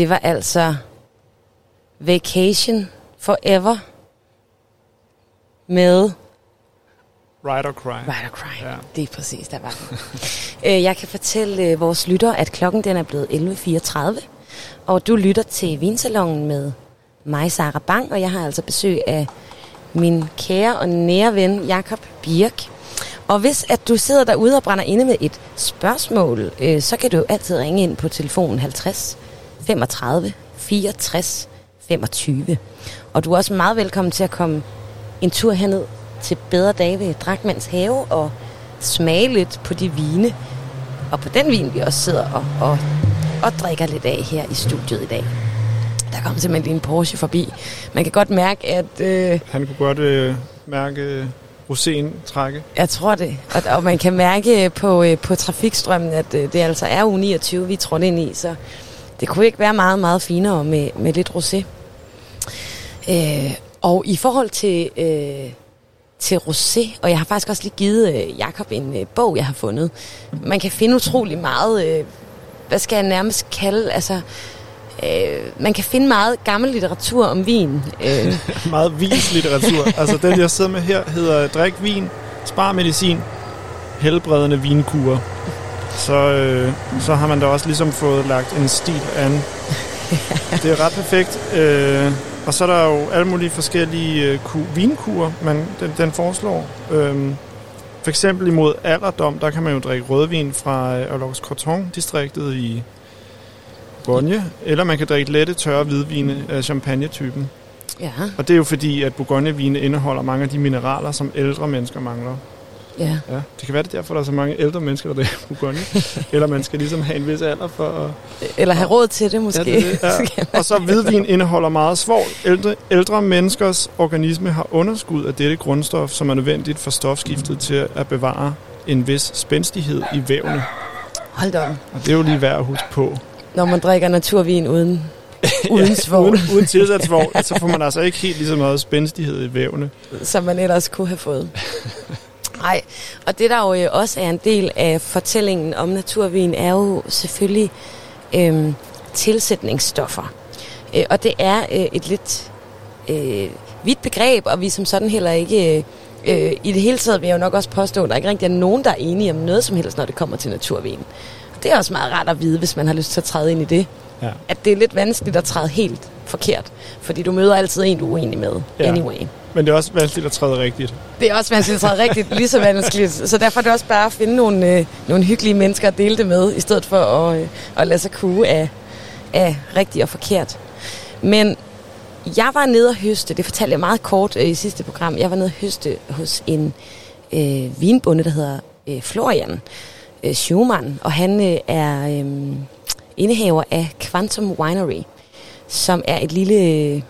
Det var altså Vacation Forever med Ride or Cry. Ride or Cry. Ja. Det er præcis, der var den. Øh, Jeg kan fortælle øh, vores lytter, at klokken den er blevet 11.34, og du lytter til Vinsalongen med mig, Sara Bang, og jeg har altså besøg af min kære og nære ven, Jakob Birk. Og hvis at du sidder derude og brænder inde med et spørgsmål, øh, så kan du altid ringe ind på telefonen 50 35 64 25. Og du er også meget velkommen til at komme en tur herned til Bedre Dage ved Drakmands Have og smage lidt på de vine. Og på den vin, vi også sidder og, og, og drikker lidt af her i studiet i dag. Der kom simpelthen lige en Porsche forbi. Man kan godt mærke, at... Øh, Han kunne godt øh, mærke øh, roséen trække. Jeg tror det. Og, og man kan mærke på, øh, på trafikstrømmen, at øh, det altså er uge 29, vi trådte ind i. Så det kunne ikke være meget, meget finere med, med lidt rosé. Øh, og i forhold til, øh, til rosé, og jeg har faktisk også lige givet øh, Jakob en øh, bog, jeg har fundet. Man kan finde utrolig meget, øh, hvad skal jeg nærmest kalde, altså... Øh, man kan finde meget gammel litteratur om vin. Øh, Meget vinslitteratur. altså den, jeg sidder med her, hedder Drik vin, spar medicin, helbredende vinkurer. Så, øh, så har man da også ligesom fået lagt en stil an. Det er ret perfekt. Øh, og så er der jo alle mulige forskellige øh, ku- vinkurer, man, den, den foreslår. Øh, for eksempel imod alderdom, der kan man jo drikke rødvin fra øh, Alox Corton-distriktet i Bourgogne. Eller man kan drikke lette, tørre hvidvine af champagne-typen. ja, Og det er jo fordi, at Bourgogne-vine indeholder mange af de mineraler, som ældre mennesker mangler. Ja. Ja, det kan være, det er derfor, der er så mange ældre mennesker, der drikker Bourgogne. Eller man skal ligesom have en vis alder for at... Eller have råd til det måske. Ja, det er det. Ja. Og så hvidvin indeholder meget svovl. Ældre, ældre menneskers organisme har underskud af dette grundstof, som er nødvendigt for stofskiftet til at bevare en vis spændstighed i vævne. Hold da. Og det er jo lige værd at huske på. Når man drikker naturvin uden, uden svovl, Uden, uden tilsat svovl, så får man altså ikke helt lige så meget spændstighed i vævne. som man ellers kunne have fået. Nej, og det der jo øh, også er en del af fortællingen om naturvin, er jo selvfølgelig øhm, tilsætningsstoffer. Øh, og det er øh, et lidt øh, vidt begreb, og vi som sådan heller ikke... Øh, øh, I det hele taget vil jeg jo nok også påstå, at der ikke rigtig er nogen, der er enige om noget som helst, når det kommer til naturvin. Det er også meget rart at vide, hvis man har lyst til at træde ind i det. Ja. At det er lidt vanskeligt at træde helt forkert. Fordi du møder altid en, du er uenig med. Ja. Anyway. Men det er også vanskeligt at træde rigtigt. Det er også vanskeligt at træde rigtigt, lige så vanskeligt. Så derfor er det også bare at finde nogle, øh, nogle hyggelige mennesker at dele det med, i stedet for at, øh, at lade sig kue af, af rigtigt og forkert. Men jeg var nede og høste, det fortalte jeg meget kort øh, i sidste program, jeg var nede og høste hos en øh, vinbonde, der hedder øh, Florian øh, Schumann, og han øh, er øh, indehaver af Quantum Winery, som er et lille,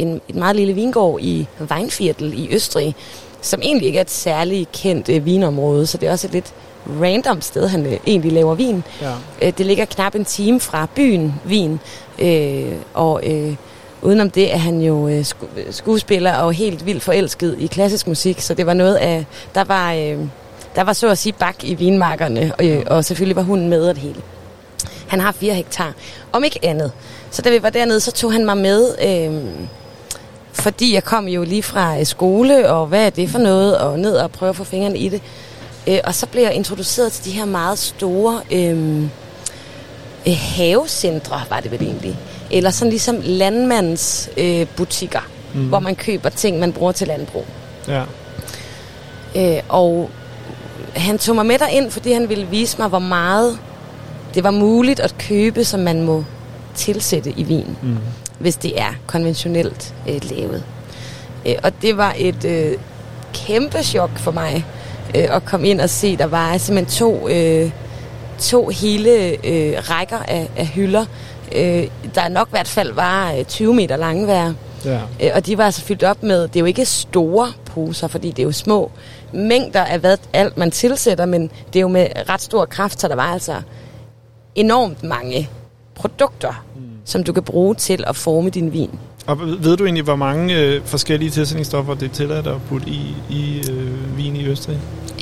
en, et meget lille vingård i Weinviertel i Østrig, som egentlig ikke er et særligt kendt øh, vinområde, så det er også et lidt random sted, han øh, egentlig laver vin. Ja. Øh, det ligger knap en time fra byen Wien, øh, og øh, udenom det er han jo øh, sku- skuespiller og helt vildt forelsket i klassisk musik, så det var noget af, der var, øh, der var så at sige bak i vinmarkerne, og, øh, og selvfølgelig var hunden med og det hele. Han har fire hektar, om ikke andet. Så da vi var dernede, så tog han mig med, øh, fordi jeg kom jo lige fra øh, skole, og hvad er det for noget, og ned og prøve at få fingrene i det. Øh, og så blev jeg introduceret til de her meget store øh, øh, havecentre, var det vel egentlig. Eller sådan ligesom landmandsbutikker, øh, butikker, mm. hvor man køber ting, man bruger til landbrug. Ja. Øh, og han tog mig med derind, fordi han ville vise mig, hvor meget det var muligt at købe, som man må tilsætte i vin, Mm. Hvis det er konventionelt øh, lavet. Øh, og det var et øh, kæmpe chok for mig øh, at komme ind og se, der var simpelthen to, øh, to hele øh, rækker af, af hylder, øh, der nok i hvert fald var øh, 20 meter lange hver. Ja. Øh, og de var altså fyldt op med, det er jo ikke store poser, fordi det er jo små mængder af hvad alt man tilsætter, men det er jo med ret stor kraft, så der var altså enormt mange produkter. Som du kan bruge til at forme din vin. Og ved du egentlig, hvor mange øh, forskellige tilsætningsstoffer det er tilladt at putte i, i øh, vin i Østrig?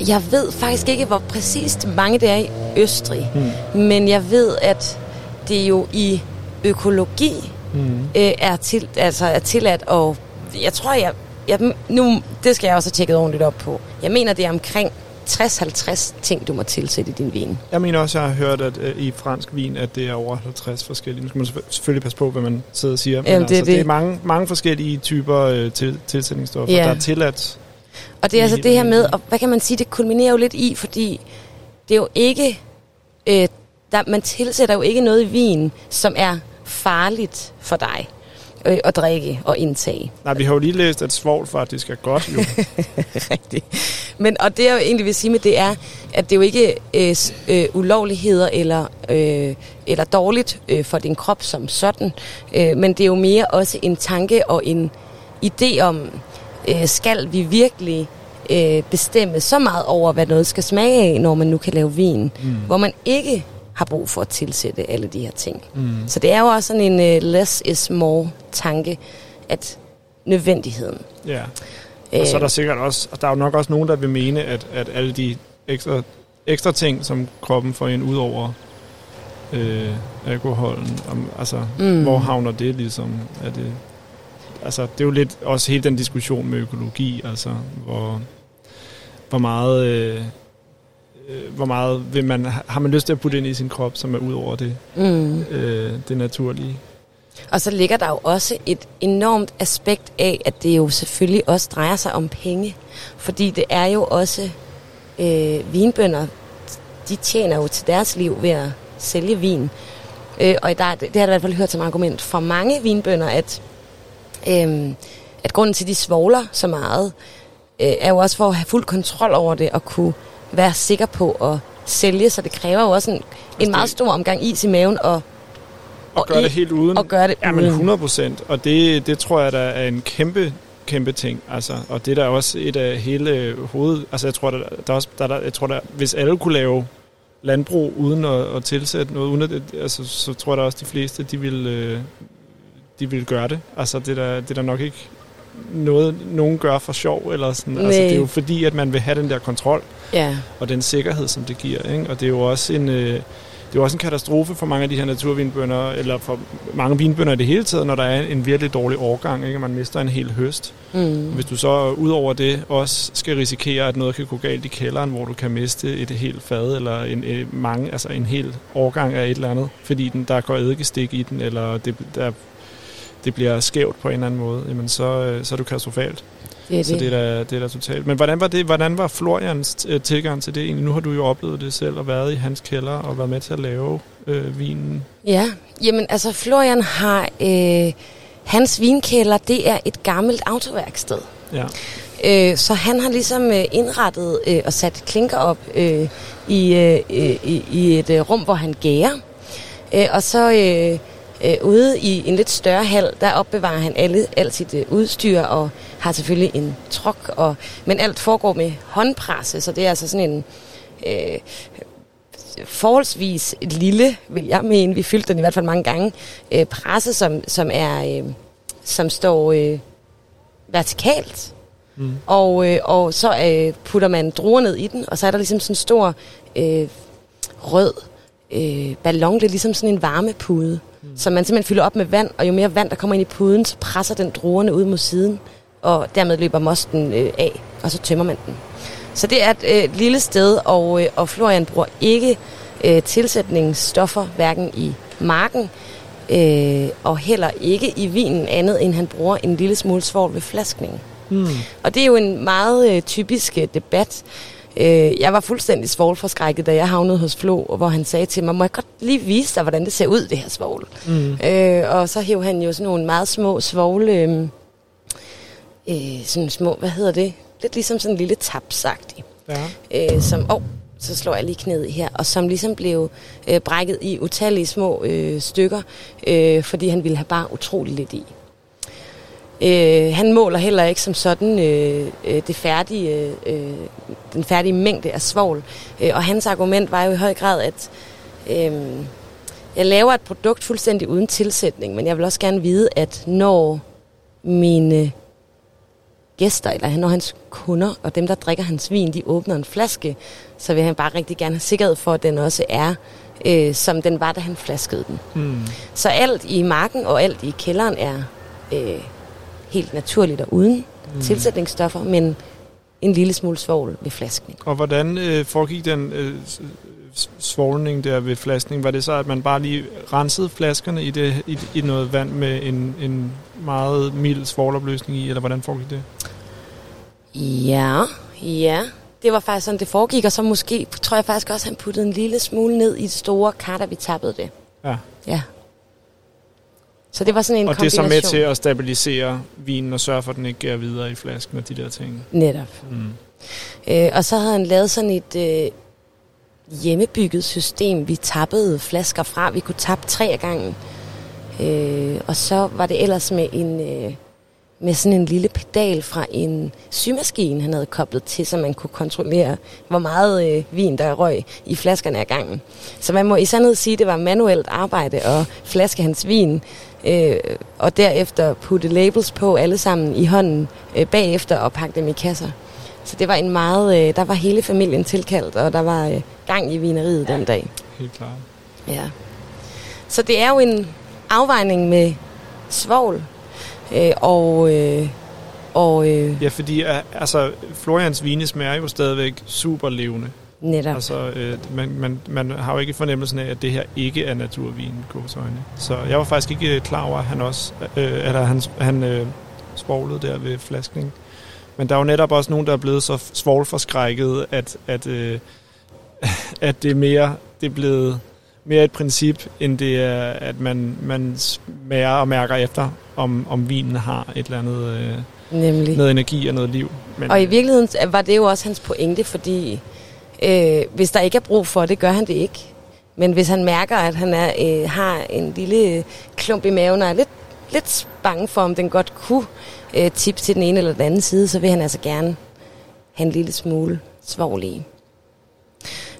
Jeg ved faktisk ikke, hvor præcist mange det er i Østrig, Mm. men jeg ved, at det jo i økologi Mm. øh, er, til, altså er tilladt, og jeg tror, jeg, jeg, nu, det skal jeg også have tjekket ordentligt op på. Jeg mener, det er omkring 60-50 ting, du må tilsætte i din vin. Jeg mener også, jeg har hørt at øh, i fransk vin, at det er over 50 forskellige. Nu skal man selvfø- selvfølgelig passe på, hvad man sidder og siger. Men Jamen, det er altså, det det. er mange, mange forskellige typer øh, til, tilsætningsstoffer, Ja. der er tilladt. Og det er altså det her med, og hvad kan man sige, det kulminerer jo lidt i, fordi det er jo ikke, øh, der, man tilsætter jo ikke noget i vin, som er farligt for dig. Øh, at drikke og indtage. Nej, vi har jo lige læst, at svovl faktisk er godt jo. Rigtigt. Men, og det jeg jo egentlig vil sige med det er, at det er jo ikke øh, øh, ulovligheder eller, øh, eller dårligt øh, for din krop som sådan, øh, men det er jo mere også en tanke og en idé om, øh, skal vi virkelig øh, bestemme så meget over, hvad noget skal smage af, når man nu kan lave vin, mm. hvor man ikke har brug for at tilsætte alle de her ting. Mm. Så det er jo også sådan en øh, less is more tanke, at nødvendigheden. Ja. Og så er der Øh, sikkert også, og der er jo nok også nogen, der vil mene, at, at alle de ekstra, ekstra ting, som kroppen får ind ud over øh, alkoholen, om, altså, mm. hvor havner det ligesom? Er det, altså, det er jo lidt også hele den diskussion med økologi, altså, hvor, hvor meget... Øh, øh, hvor meget vil man, har man lyst til at putte ind i sin krop, som er ud over det, Mm. øh, det naturlige. Og så ligger der jo også et enormt aspekt af, at det jo selvfølgelig også drejer sig om penge. Fordi det er jo også øh, vinbønder, de tjener jo til deres liv ved at sælge vin. Øh, og der, det har jeg i hvert fald hørt som argument fra mange vinbønder, at, øh, at grunden til, at de svogler så meget, øh, er jo også for at have fuld kontrol over det og kunne være sikker på at sælge. Så det kræver jo også en, en meget stor omgang is i maven og Og gøre det helt uden. og gøre det Ja, men uden. 100 procent. Og det, det tror jeg, der er en kæmpe, kæmpe ting. Altså, og det er der også et af hele hoved... Altså, jeg tror, der, der er også, der, der, jeg tror, der, hvis alle kunne lave landbrug uden at, at tilsætte noget, uden at, det- altså, så tror jeg da også, de fleste, de vil, øh, de vil gøre det. Altså, det er der, det er der nok ikke noget, nogen gør for sjov, eller sådan. Altså, det er jo fordi, at man vil have den der kontrol Ja. og den sikkerhed, som det giver. Ikke? Og det er jo også en, øh, det er også en katastrofe for mange af de her naturvinbønder, eller for mange vinbønder i det hele taget, når der er en virkelig dårlig årgang, ikke? man mister en hel høst. Mm. Hvis du så ud over det også skal risikere, at noget kan gå galt i kælderen, hvor du kan miste et helt fad, eller en, øh, mange, altså en hel årgang af et eller andet, fordi den, der går eddikestik i den, eller det, der, det bliver skævt på en eller anden måde, jamen så, øh, så er det katastrofalt. Det er Så det. det er da, det er da totalt. Men hvordan var, det, hvordan var Florians øh, tilgang til det egentlig? Nu har du jo oplevet det selv og været i hans kælder og været med til at lave øh, vinen. Ja, jamen altså Florian har... Øh, hans vinkælder, det er et gammelt autoværksted. Ja. Øh, så han har ligesom øh, indrettet øh, og sat klinker op øh, i, øh, øh, i, i et øh, rum, hvor han gærer. Øh, og så øh, øh, ude i en lidt større hal, der opbevarer han alle, alt sit øh, udstyr og har selvfølgelig en trok. Og, men alt foregår med håndpresse, så det er altså sådan en... Øh, forholdsvis lille, vil jeg mene, vi fyldte den i hvert fald mange gange, øh, presse, som, som, er, øh, som står øh, vertikalt. Mm. Og, øh, og så øh, putter man druer ned i den, og så er der ligesom sådan en stor øh, rød øh, ballon, det er ligesom sådan en varmepude, mm. som man simpelthen fylder op med vand, og jo mere vand, der kommer ind i puden, så presser den druerne ud mod siden, og dermed løber mosten øh, af, og så tømmer man den. Så det er et øh, lille sted, og, øh, og Florian bruger ikke øh, tilsætningsstoffer, hverken i marken, øh, og heller ikke i vinen andet, end han bruger en lille smule svovl ved flaskningen. Mm. Og det er jo en meget øh, typisk øh, debat. Øh, jeg var fuldstændig svovlforskrækket, da jeg havnede hos Flo, hvor han sagde til mig, må jeg godt lige vise dig, hvordan det ser ud, det her svovl. Mm. Øh, og så hæv han jo sådan nogle meget små svogle, øh, øh, sådan små, hvad hedder det? Lidt ligesom sådan en lille tapsagtig. Ja. Øh, som, åh, så slår jeg lige knæet her, og som ligesom blev øh, brækket i utallige små øh, stykker, øh, fordi han ville have bare utrolig lidt i. Øh, han måler heller ikke som sådan øh, øh, det færdige, øh, den færdige mængde af svovl. Øh, og hans argument var jo i høj grad, at øh, jeg laver et produkt fuldstændig uden tilsætning, men jeg vil også gerne vide, at når mine gæster, eller når hans kunder og dem, der drikker hans vin, de åbner en flaske, så vil han bare rigtig gerne have sikkerhed for, at den også er, øh, som den var, da han flaskede den. Mm. Så alt i marken og alt i kælderen er øh, helt naturligt og uden mm. tilsætningsstoffer, men en lille smule svovl ved flasken. Og hvordan øh, foregik den øh, svovlning der ved flaskning? Var det så, at man bare lige rensede flaskerne i, det, i, i noget vand med en, en meget mild svovlopløsning i, eller hvordan foregik det? Ja, ja. Det var faktisk sådan, det foregik, og så måske, tror jeg faktisk også, han puttede en lille smule ned i det store kar, da vi tappede det. Ja. Ja. Så det var sådan en Og det er så kombination. med til at stabilisere vinen og sørge for, at den ikke går videre i flasken og de der ting. Netop. Mm. Øh, og så havde han lavet sådan et øh, hjemmebygget system. Vi tappede flasker fra. Vi kunne tappe tre af gangen. Øh, og så var det ellers med en øh, med sådan en lille pedal fra en symaskine, han havde koblet til, så man kunne kontrollere, hvor meget øh, vin, der røg i flaskerne af gangen. Så man må i sandhed sige, at det var manuelt arbejde og flaske hans vin, øh, og derefter putte labels på alle sammen i hånden øh, bagefter og pakke dem i kasser. Så det var en meget, øh, der var hele familien tilkaldt, og der var øh, gang i vineriet den dag. Helt klart. Ja. Så det er jo en afvejning med svovl øh, og, øh, og øh, Ja, fordi øh, altså, Florians vine smager jo stadigvæk super levende. Netop. Altså, øh, man, man, man har jo ikke fornemmelsen af, at det her ikke er naturvin, gåsøjne. Så jeg var faktisk ikke øh, klar over, at han også, øh, eller han, han øh, svoglede der ved flaskning. Men der er jo netop også nogen, der er blevet så svovlforskrækket, at, at, øh, at det er mere, det er blevet mere et princip, end det er, at man, man smager og mærker efter, om, om vinen har et eller andet, øh, Nemlig. noget energi og noget liv. Men, Og i virkeligheden var det jo også hans pointe, fordi øh, hvis der ikke er brug for det, gør han det ikke. Men hvis han mærker, at han er, øh, har en lille klump i maven og er lidt, lidt bange for, om den godt kunne øh, tippe til den ene eller den anden side, så vil han altså gerne have en lille smule svovl i.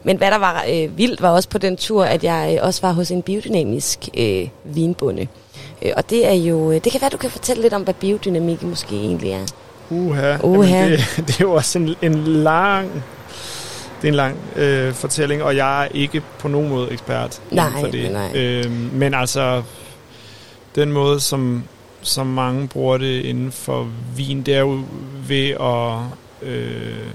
Men hvad der var øh, vildt, var også på den tur, at jeg øh, også var hos en biodynamisk øh, vinbonde. Øh, og det er jo, øh, det kan være, du kan fortælle lidt om, hvad biodynamik måske egentlig er. Uha. Uha. Jamen, det, det er jo også en, en lang... Det er en lang øh, fortælling, og jeg er ikke på nogen måde ekspert Nej, for det. nej. Øh, men altså, den måde, som, som mange bruger det inden for vin, det er jo ved at, øh,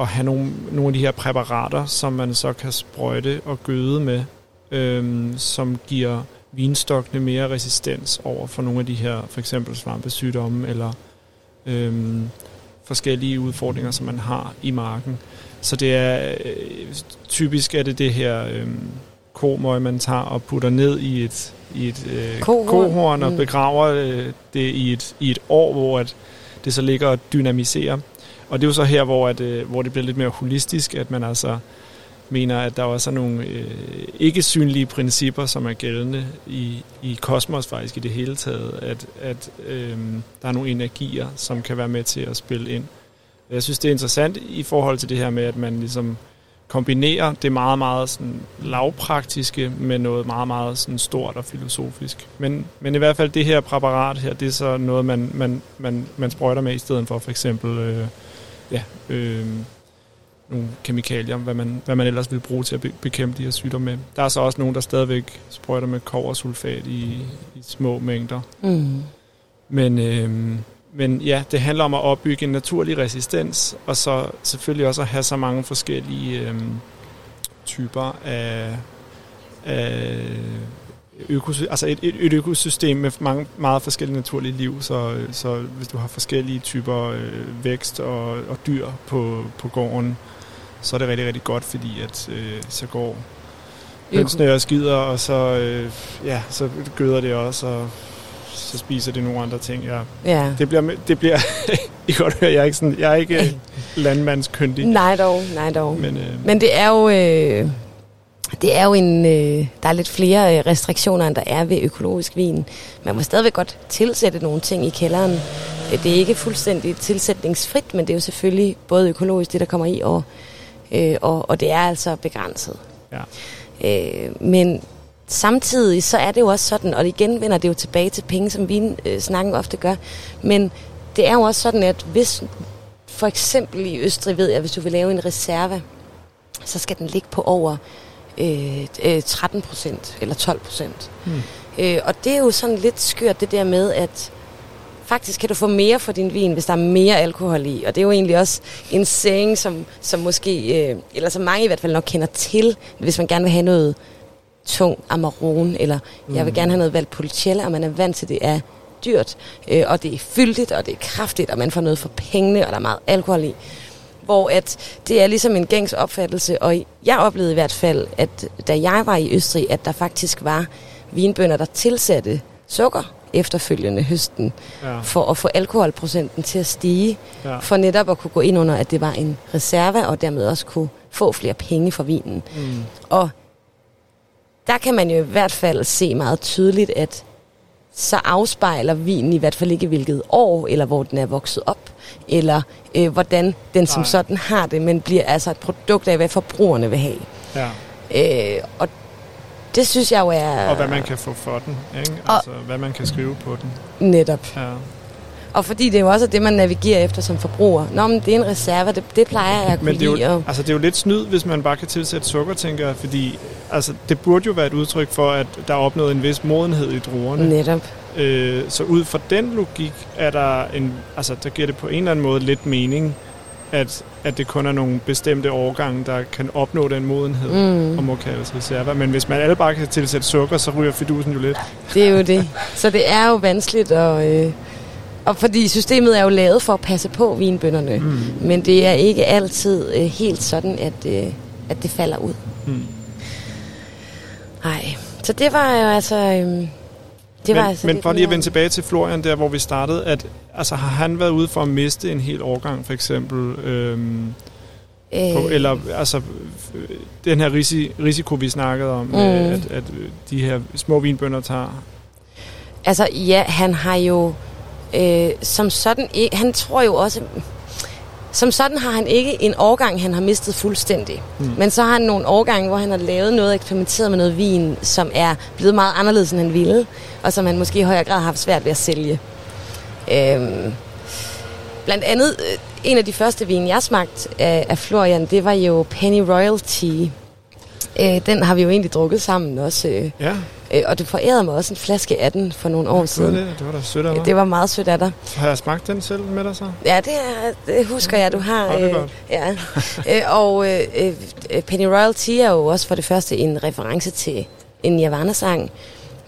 at have nogle, nogle af de her præparater, som man så kan sprøjte og gøde med, øh, som giver vinstokkene mere resistens over for nogle af de her, for eksempel svampesygdomme eller øhm, forskellige udfordringer, som man har i marken. Så det er øh, typisk er det det her øhm, komøg, man tager og putter ned i et, i et øh, Kohorn. kohorn og Mm. begraver øh, det i et, i et år, hvor at det så ligger og dynamiserer. Og det er jo så her, hvor, at, øh, hvor det bliver lidt mere holistisk, at man altså mener, at der også er nogle øh, ikke synlige principper, som er gældende i, i kosmos faktisk i det hele taget, at, at øh, der er nogle energier, som kan være med til at spille ind. Jeg synes, det er interessant i forhold til det her med, at man ligesom kombinerer det meget, meget sådan lavpraktiske med noget meget, meget sådan stort og filosofisk. Men, men i hvert fald det her præparat her, det er så noget, man, man, man, man sprøjter med i stedet for for eksempel øh, ja, øh, nogle kemikalier, hvad man, hvad man ellers vil bruge til at be- bekæmpe de her sygdomme med. Der er så også nogen, der stadigvæk sprøjter med koversulfat i, i små mængder. Mm. Men, øhm, men ja, det handler om at opbygge en naturlig resistens, og så selvfølgelig også at have så mange forskellige øhm, typer af, af økosy- altså et, et, et økosystem med mange, meget forskellige naturlige liv. Så, så hvis du har forskellige typer øh, vækst og, og dyr på, på gården, så er det rigtig, rigtig godt, fordi at øh, så går hønsene og skider, og så, øh, ja, så gøder det også, og så spiser det nogle andre ting. Ja. Ja. Det bliver, det bliver I godt høre, jeg er ikke, sådan, jeg er ikke landmandskyndig. Nej dog, nej dog. Men, øh, Men det er jo, øh, det er jo en, øh, der er lidt flere øh, restriktioner, end der er ved økologisk vin. Man må stadigvæk godt tilsætte nogle ting i kælderen. Øh, Det er ikke fuldstændig tilsætningsfrit, men det er jo selvfølgelig både økologisk, det der kommer i, og, øh, og, og det er altså begrænset. Ja. Øh, men samtidig så er det jo også sådan, og igen vender det jo tilbage til penge, som vi øh, snakken ofte gør, men det er jo også sådan, at hvis for eksempel i Østrig ved jeg, hvis du vil lave en reserve, så skal den ligge på over øh, øh, 13 procent eller 12 procent. Hmm. Øh, og det er jo sådan lidt skørt det der med, at faktisk kan du få mere for din vin, hvis der er mere alkohol i. Og det er jo egentlig også en saying, som, som måske, øh, eller som mange i hvert fald nok kender til, hvis man gerne vil have noget tung Amarone, eller mm. jeg vil gerne have noget Valpolicella, og man er vant til, det er dyrt, øh, og det er fyldigt, og det er kraftigt, og man får noget for pengene, og der er meget alkohol i. Hvor at det er ligesom en gængs opfattelse, og jeg oplevede i hvert fald, at da jeg var i Østrig, at der faktisk var vinbønder, der tilsatte sukker efterfølgende høsten, Ja. for at få alkoholprocenten til at stige, Ja. for netop at kunne gå ind under, at det var en reserve, og dermed også kunne få flere penge for vinen. Mm. Og der kan man jo i hvert fald se meget tydeligt, at så afspejler vinen i hvert fald ikke hvilket år, eller hvor den er vokset op, eller øh, hvordan den som Nej. sådan har det, men bliver altså et produkt af, hvad forbrugerne vil have. Ja. Øh, og det synes jeg jo er Og hvad man kan få for den, ikke? Og- Altså, hvad man kan skrive på den. netop. Ja. Og fordi det er jo også det, man navigerer efter som forbruger. Nå, men det er en reserve, det, det plejer jeg at kunne Men det er, lide. jo, Og, altså, det er jo lidt snyd, hvis man bare kan tilsætte sukker, tænker jeg, fordi altså, det burde jo være et udtryk for, at der er opnået en vis modenhed i druerne. netop. Øh, så ud fra den logik er der en, altså der giver det på en eller anden måde lidt mening, at, at det kun er nogle bestemte årgange, der kan opnå den modenhed Mm. og må kaldes reserver. Men hvis man alle bare kan tilsætte sukker, så ryger fidusen jo lidt. Det er jo det. Så det er jo vanskeligt at... Øh, og fordi systemet er jo lavet for at passe på vinbønderne. Mm. Men det er ikke altid øh, helt sådan, at, øh, at det falder ud. Mm. Nej. Så det var jo altså... Øh, det var men, altså men det for lige at vende tilbage til Florian, der hvor vi startede, at altså, har han været ude for at miste en hel årgang, for eksempel? Øhm, Øh, på, eller altså, øh, den her risi, risiko, vi snakkede om, mm. Mm. øh, at, at øh, de her små vinbønder tager. Altså, ja, han har jo øh, som sådan ikke... Han tror jo også... Som sådan har han ikke en årgang, han har mistet fuldstændig. Mm. Men så har han nogle årgange, hvor han har lavet noget, eksperimenteret med noget vin, som er blevet meget anderledes, end han ville, og som han måske i højere grad har haft svært ved at sælge. Øhm, blandt andet, øh, en af de første vin, jeg smagte af, af Florian, det var jo Penny Royalty. Øh, den har vi jo egentlig drukket sammen også. Øh, Ja, Øh, og du forærede mig også en flaske af den for nogle år siden. det. det var da sødt af mig. Det var meget sødt af dig. Har jeg smagt den selv med dig så? Ja, det, er, det husker jeg, du har. Nå, det er godt. ja. øh, og øh, øh, Penny Royalty er jo også for det første en reference til en Nirvana-sang.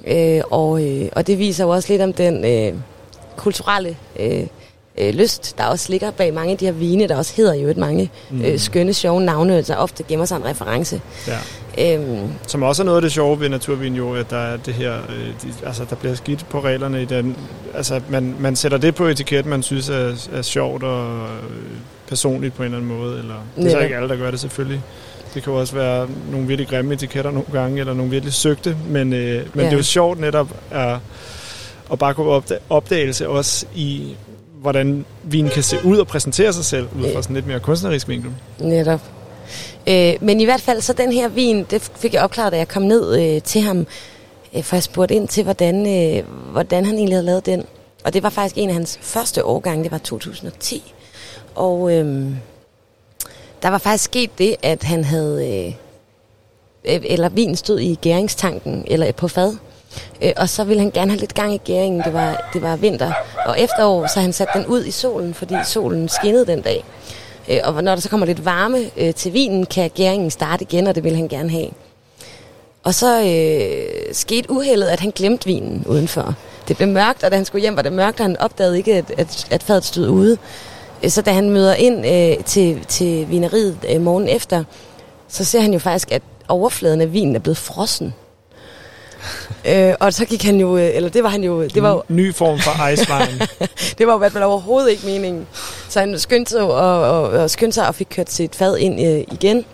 Øh, og, øh, og det viser jo også lidt om den øh, kulturelle øh, øh, lyst, der også ligger bag mange af de her vine, der også hedder jo et mange mm. øh, skønne, sjove navne, der ofte gemmer sig en reference. Ja. Øhm, Som også er noget af det sjove ved naturvin jo, at der er det her, øh, de, altså der bliver skidt på reglerne i den, altså man, man sætter det på etiketten, man synes er, er sjovt og øh, personligt på en eller anden måde, eller det er så ikke alle, der gør det selvfølgelig. Det kan jo også være nogle virkelig grimme etiketter nogle gange, eller nogle virkelig søgte, men, øh, men Ja. det er jo sjovt netop at, at bare gå opdag, opdagelse også i, hvordan vinen kan se ud og præsentere sig selv, ud fra sådan lidt mere kunstnerisk vinkel. Netop. Øh, men i hvert fald så den her vin, det fik jeg opklaret, da jeg kom ned øh, til ham, øh, for jeg spurgte ind til, hvordan, øh, hvordan han egentlig havde lavet den. Og det var faktisk en af hans første årgange, det var 2010. Og øh, der var faktisk sket det, at han havde, øh, e-, eller vin stod i gæringstanken, eller på fad. Øh, og så ville han gerne have lidt gang i gæringen, det var, det var vinter. Og efterår, så han sat den ud i solen, fordi solen skinnede den dag. Øh, og når der så kommer lidt varme øh, til vinen, kan gæringen starte igen, og det vil han gerne have. Og så øh, skete uheldet, at han glemte vinen udenfor. Det blev mørkt, og da han skulle hjem, var det mørkt, og han opdagede ikke, at, at, at fadet stod ude. Øh, så da han møder ind øh, til, til vineriet øh, morgen efter, så ser han jo faktisk, at overfladen af vinen er blevet frossen. øh, og så gik han jo, øh, eller det var han jo, det var jo, Ny form for ice wine. det var jo i hvert fald overhovedet ikke meningen. Så han skyndte sig, og, og, og, skyndte sig og fik kørt sit fad ind øh, igen.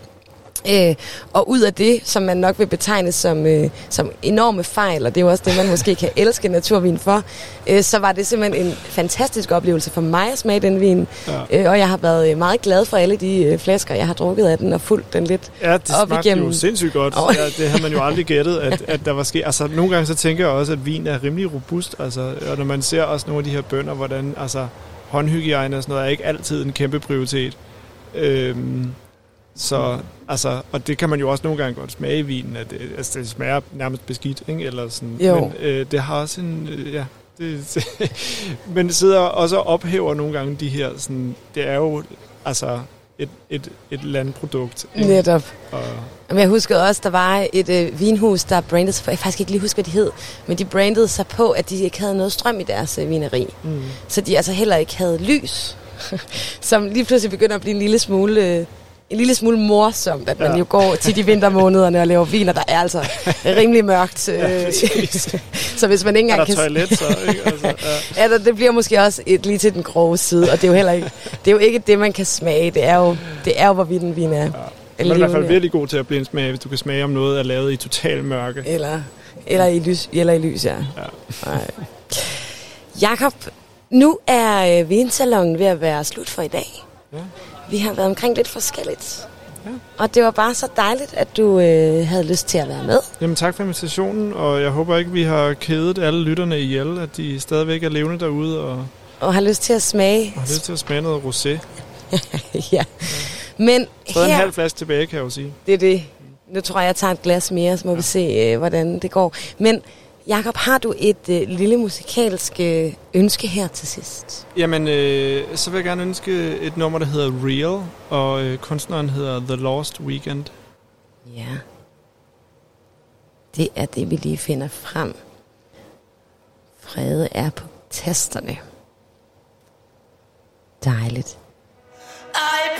Øh, og ud af det, som man nok vil betegne som, øh, som enorme fejl, og det er jo også det, man måske kan elske naturvin for, øh, så var det simpelthen en fantastisk oplevelse for mig at smage den vin. Ja. Øh, og jeg har været øh, meget glad for alle de øh, flasker, jeg har drukket af den, og fulgt den lidt Ja, det op igennem. jo sindssygt godt. Åh. Ja, det havde man jo aldrig gættet, at, at der var sket. Altså, nogle gange så tænker jeg også, at vin er rimelig robust. Altså, og når man ser også nogle af de her bønder, hvordan altså, håndhygiejne og sådan noget er ikke altid en kæmpe prioritet. Øhm, så, altså, og det kan man jo også nogle gange godt smage i vinen, at det, altså, det smager nærmest beskidt, ikke? Eller sådan. Jo. Men øh, det har også en, øh, ja, det, men det sidder også og ophæver nogle gange de her, sådan, det er jo, altså, et, et, et landprodukt. ikke? Netop. Og, Men jeg husker også, der var et øh, vinhus, der brandede sig på, jeg kan faktisk ikke lige huske, hvad de hed, men de brandede sig på, at de ikke havde noget strøm i deres øh, vineri. mm. Så de altså heller ikke havde lys, som lige pludselig begynder at blive en lille smule øh, en lille smule morsomt, at man Ja. jo går tit i vintermånederne og laver vin, og der er altså rimelig mørkt. Øh, så hvis man ikke Er der engang kan... toilet så, ikke? Altså, ja. Ja, der- det bliver måske også et, lige til den grove side, og det er jo heller ikke, det er jo ikke det, man kan smage. Det er jo, det er jo hvorvidt en vin er. Man er i hvert fald virkelig god til at blindsmage, hvis du kan smage om noget er lavet i total mørke. Eller, eller, i lys, eller i lys, ja. Ja. Nej. Jakob, nu er øh, vinsalongen ved at være slut for i dag. Ja. Vi har været omkring lidt forskelligt. Ja. Og det var bare så dejligt, at du øh, havde lyst til at være med. Jamen tak for invitationen, og jeg håber ikke, vi har kædet alle lytterne ihjel, at de stadigvæk er levende derude og, Og har lyst til at smage. og har lyst til at smage noget rosé. ja. Men Så en her, halv flaske tilbage, kan jeg jo sige. det er det. Nu tror jeg, jeg tager et glas mere, så må vi se, øh, hvordan det går. Men Jakob, har du et øh, lille musikalsk øh, ønske her til sidst? Jamen, øh, så vil jeg gerne ønske et nummer, der hedder Real, og øh, kunstneren hedder The Lost Weekend. Ja. Det er det, vi lige finder frem. Frede er på tasterne. Dejligt. I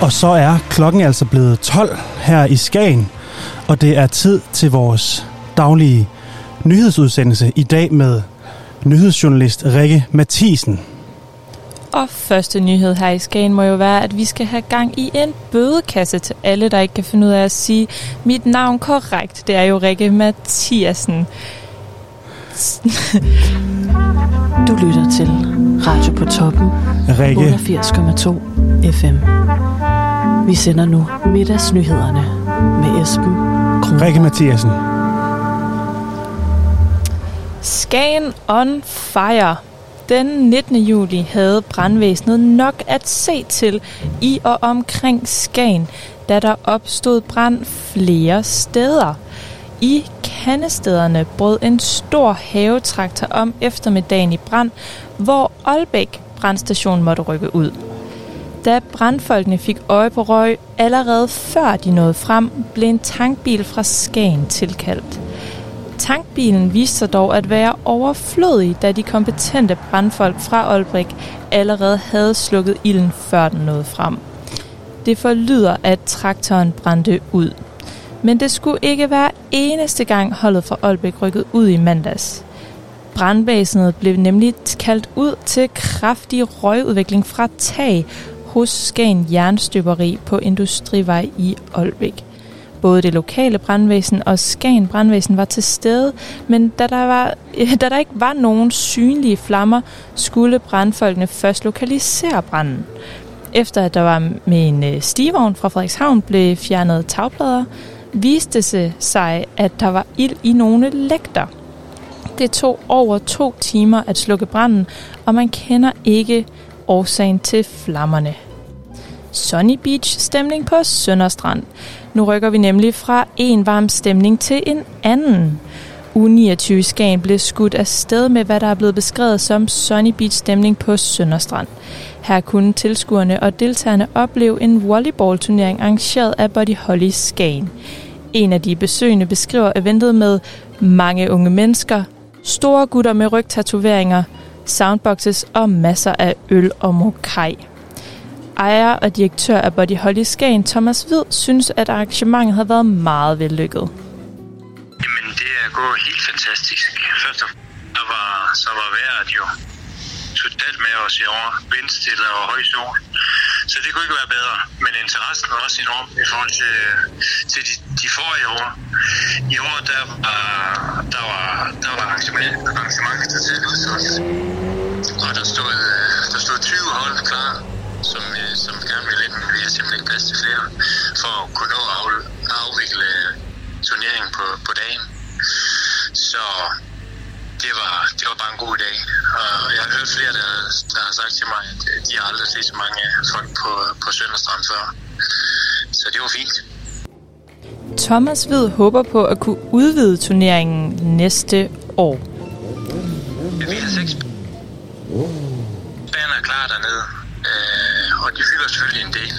Og så er klokken altså blevet 12 her i Skagen, og det er tid til vores daglige nyhedsudsendelse i dag med nyhedsjournalist Rikke Mathisen. Og første nyhed her i Skagen må jo være, at vi skal have gang i en bødekasse til alle, der ikke kan finde ud af at sige mit navn korrekt. Det er jo Rikke Mathiasen. Du lytter til Radio på toppen Rikke. 88,2 FM. Vi sender nu middagsnyhederne med Esben Kron. Rikke Mathiasen. Skagen on fire. Den 19. juli havde brandvæsenet nok at se til i og omkring Skagen, da der opstod brand flere steder. I kandestederne brød en stor havetraktor om eftermiddagen i brand, hvor Aalbæk brandstation måtte rykke ud. Da brandfolkene fik øje på røg, allerede før de nåede frem, blev en tankbil fra Skagen tilkaldt. Tankbilen viste sig dog at være overflødig, da de kompetente brandfolk fra Aalbæk allerede havde slukket ilden, før den nåede frem. Det forlyder, at traktoren brændte ud. Men det skulle ikke være eneste gang holdet fra Aalbæk rykket ud i mandags. Brandvæsenet blev nemlig kaldt ud til kraftig røgudvikling fra tag hos Skagen Jernstøberi på Industrivej i Aalbæk. Både det lokale brandvæsen og Skagen brandvæsen var til stede, men da der, var, da der ikke var nogen synlige flammer, skulle brandfolkene først lokalisere branden. Efter at der var med en øh, stivogn fra Frederikshavn blev fjernet tagplader, viste det sig, at der var ild i nogle lægter. Det tog over to timer at slukke branden, og man kender ikke årsagen til flammerne. Sunny Beach stemning på Sønderstrand. Nu rykker vi nemlig fra en varm stemning til en anden. U 29 Skagen blev skudt af sted med, hvad der er blevet beskrevet som Sunny Beach stemning på Sønderstrand. Her kunne tilskuerne og deltagerne opleve en volleyballturnering arrangeret af Body Holly Skagen. En af de besøgende beskriver eventet med mange unge mennesker, store gutter med rygtatoveringer, soundboxes og masser af øl og mokai. Ejer og direktør af Body Holly Skagen, Thomas Hvid, synes, at arrangementet har været meget vellykket. Jamen, det er gået helt fantastisk. Først og fremmest så var, så var vejret jo totalt med os i år. Vindstille og høj sol. Så det kunne ikke være bedre. Men interessen var også enorm i forhold til, til de, de forrige år. I år, der var, der var, der var arrangement, arrangementet til tidligt udsolgt. Og der stod, øh, der stod 20 hold klar, som, øh, som gerne ville ind, men vi har simpelthen ikke plads til flere, for at kunne nå at afvikle øh, turneringen på, på dagen. Så det var, det var bare en god dag. Og jeg har hørt flere, der, der har sagt til mig, at øh, de har aldrig set så mange folk på, på Sønderstrand før. Så det var fint. Thomas Hvid håber på at kunne udvide turneringen næste år. Vi har seks baner klar dernede, øh, og de fylder selvfølgelig en del.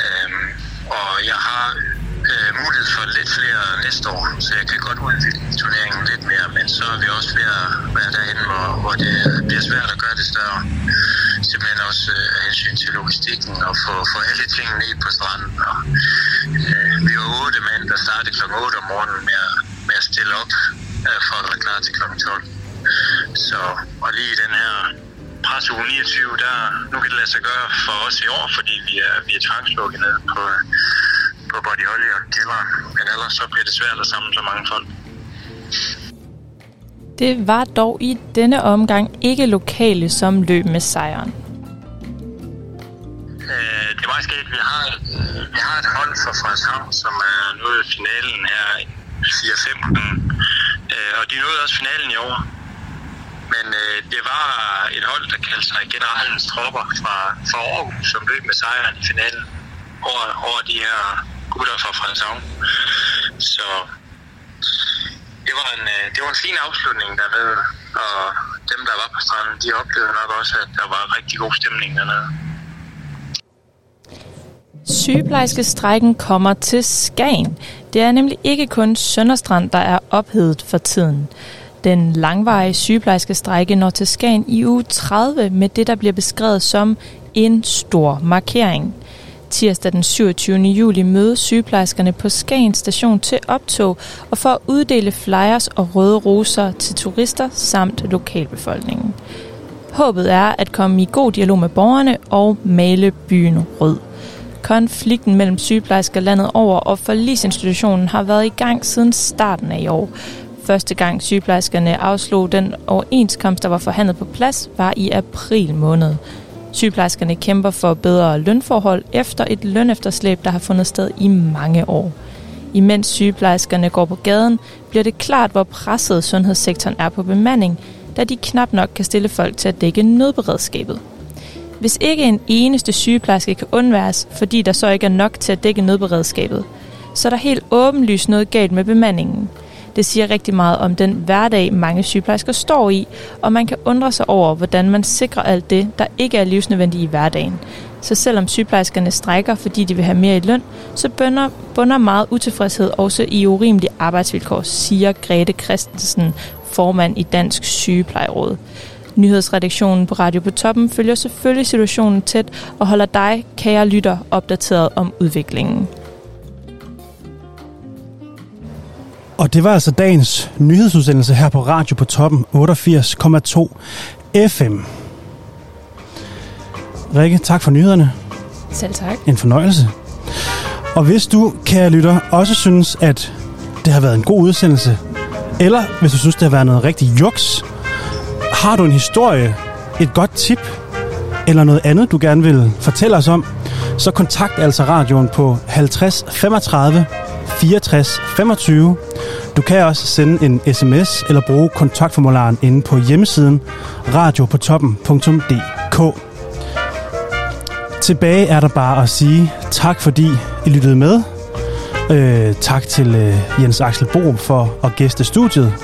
Øhm, og jeg har øh, mulighed for lidt flere næste år, så jeg kan godt udvide turneringen lidt mere, men så er vi også ved at være derhen, hvor, hvor det bliver svært at gøre det større. Simpelthen også øh, af hensyn til logistikken og få, få alle tingene ned på stranden. Og, øh, vi var otte mænd, der startede kl. 8 om morgenen med at, med at stille op øh, for at være klar til kl. 12. Så, og lige i den her pres uge 29, der, nu kan det lade sig gøre for os i år, fordi vi er, vi er tvangslukket ned på, på Body Holly og kælderen. Men ellers så bliver det svært at samle så mange folk. Det var dog i denne omgang ikke lokale, som løb med sejren. Øh, det var sket, vi har, vi har et hold fra Frederikshavn, som er nået i finalen her i 4-5 gange. Øh, og de nåede også finalen i år. Men øh, det var et hold, der kaldte sig Generalens Tropper fra, fra Aarhus, som løb med sejren i finalen over, over de her gutter fra Frederikshavn. Så det var en, øh, det var en fin afslutning dernede, og dem, der var på stranden, de oplevede nok også, at der var rigtig god stemning dernede. Sygeplejerskestrækken kommer til Skagen. Det er nemlig ikke kun Sønderstrand, der er ophedet for tiden. Den langvarige sygeplejerskestrække når til Skagen i uge 30 med det, der bliver beskrevet som en stor markering. Tirsdag den 27. juli mødes sygeplejerskerne på Skagen station til optog og for at uddele flyers og røde roser til turister samt lokalbefolkningen. Håbet er at komme i god dialog med borgerne og male byen rød. Konflikten mellem sygeplejersker landet over og forlisinstitutionen har været i gang siden starten af i år. Første gang sygeplejerskerne afslog den overenskomst, der var forhandlet på plads, var i april måned. Sygeplejerskerne kæmper for bedre lønforhold efter et lønefterslæb, der har fundet sted i mange år. Imens sygeplejerskerne går på gaden, bliver det klart, hvor presset sundhedssektoren er på bemanding, da de knap nok kan stille folk til at dække nødberedskabet. Hvis ikke en eneste sygeplejerske kan undværes, fordi der så ikke er nok til at dække nødberedskabet, så er der helt åbenlyst noget galt med bemandingen. Det siger rigtig meget om den hverdag, mange sygeplejersker står i, og man kan undre sig over, hvordan man sikrer alt det, der ikke er livsnødvendigt i hverdagen. Så selvom sygeplejerskerne strækker, fordi de vil have mere i løn, så bunder, bunder meget utilfredshed også i urimelige arbejdsvilkår, siger Grete Christensen, formand i Dansk Sygeplejeråd. Nyhedsredaktionen på Radio på Toppen følger selvfølgelig situationen tæt og holder dig, kære lytter, opdateret om udviklingen. Og det var altså dagens nyhedsudsendelse her på Radio på Toppen 88,2 FM. Rikke, tak for nyhederne. Selv tak. En fornøjelse. Og hvis du, kære lytter, også synes, at det har været en god udsendelse, eller hvis du synes, det har været noget rigtig juks, har du en historie, et godt tip, eller noget andet, du gerne vil fortælle os om, så kontakt altså radioen på 50 35 64 25. Du kan også sende en sms eller bruge kontaktformularen inde på hjemmesiden radiopotoppen.dk. Tilbage er der bare at sige tak, fordi I lyttede med. Øh, tak til øh, Jens Axel Borup for at gæste studiet.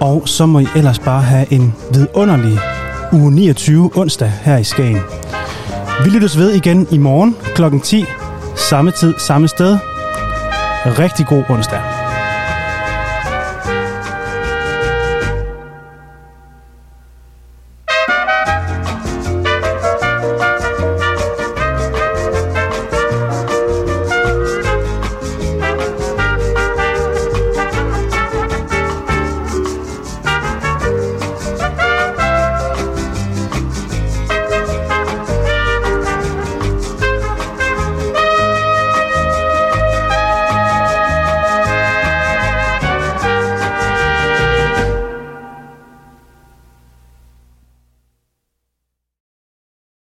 Og så må I ellers bare have en vidunderlig uge 29 onsdag her i Skagen. Vi lyttes ved igen i morgen kl. 10. Samme tid, samme sted. Rigtig god onsdag.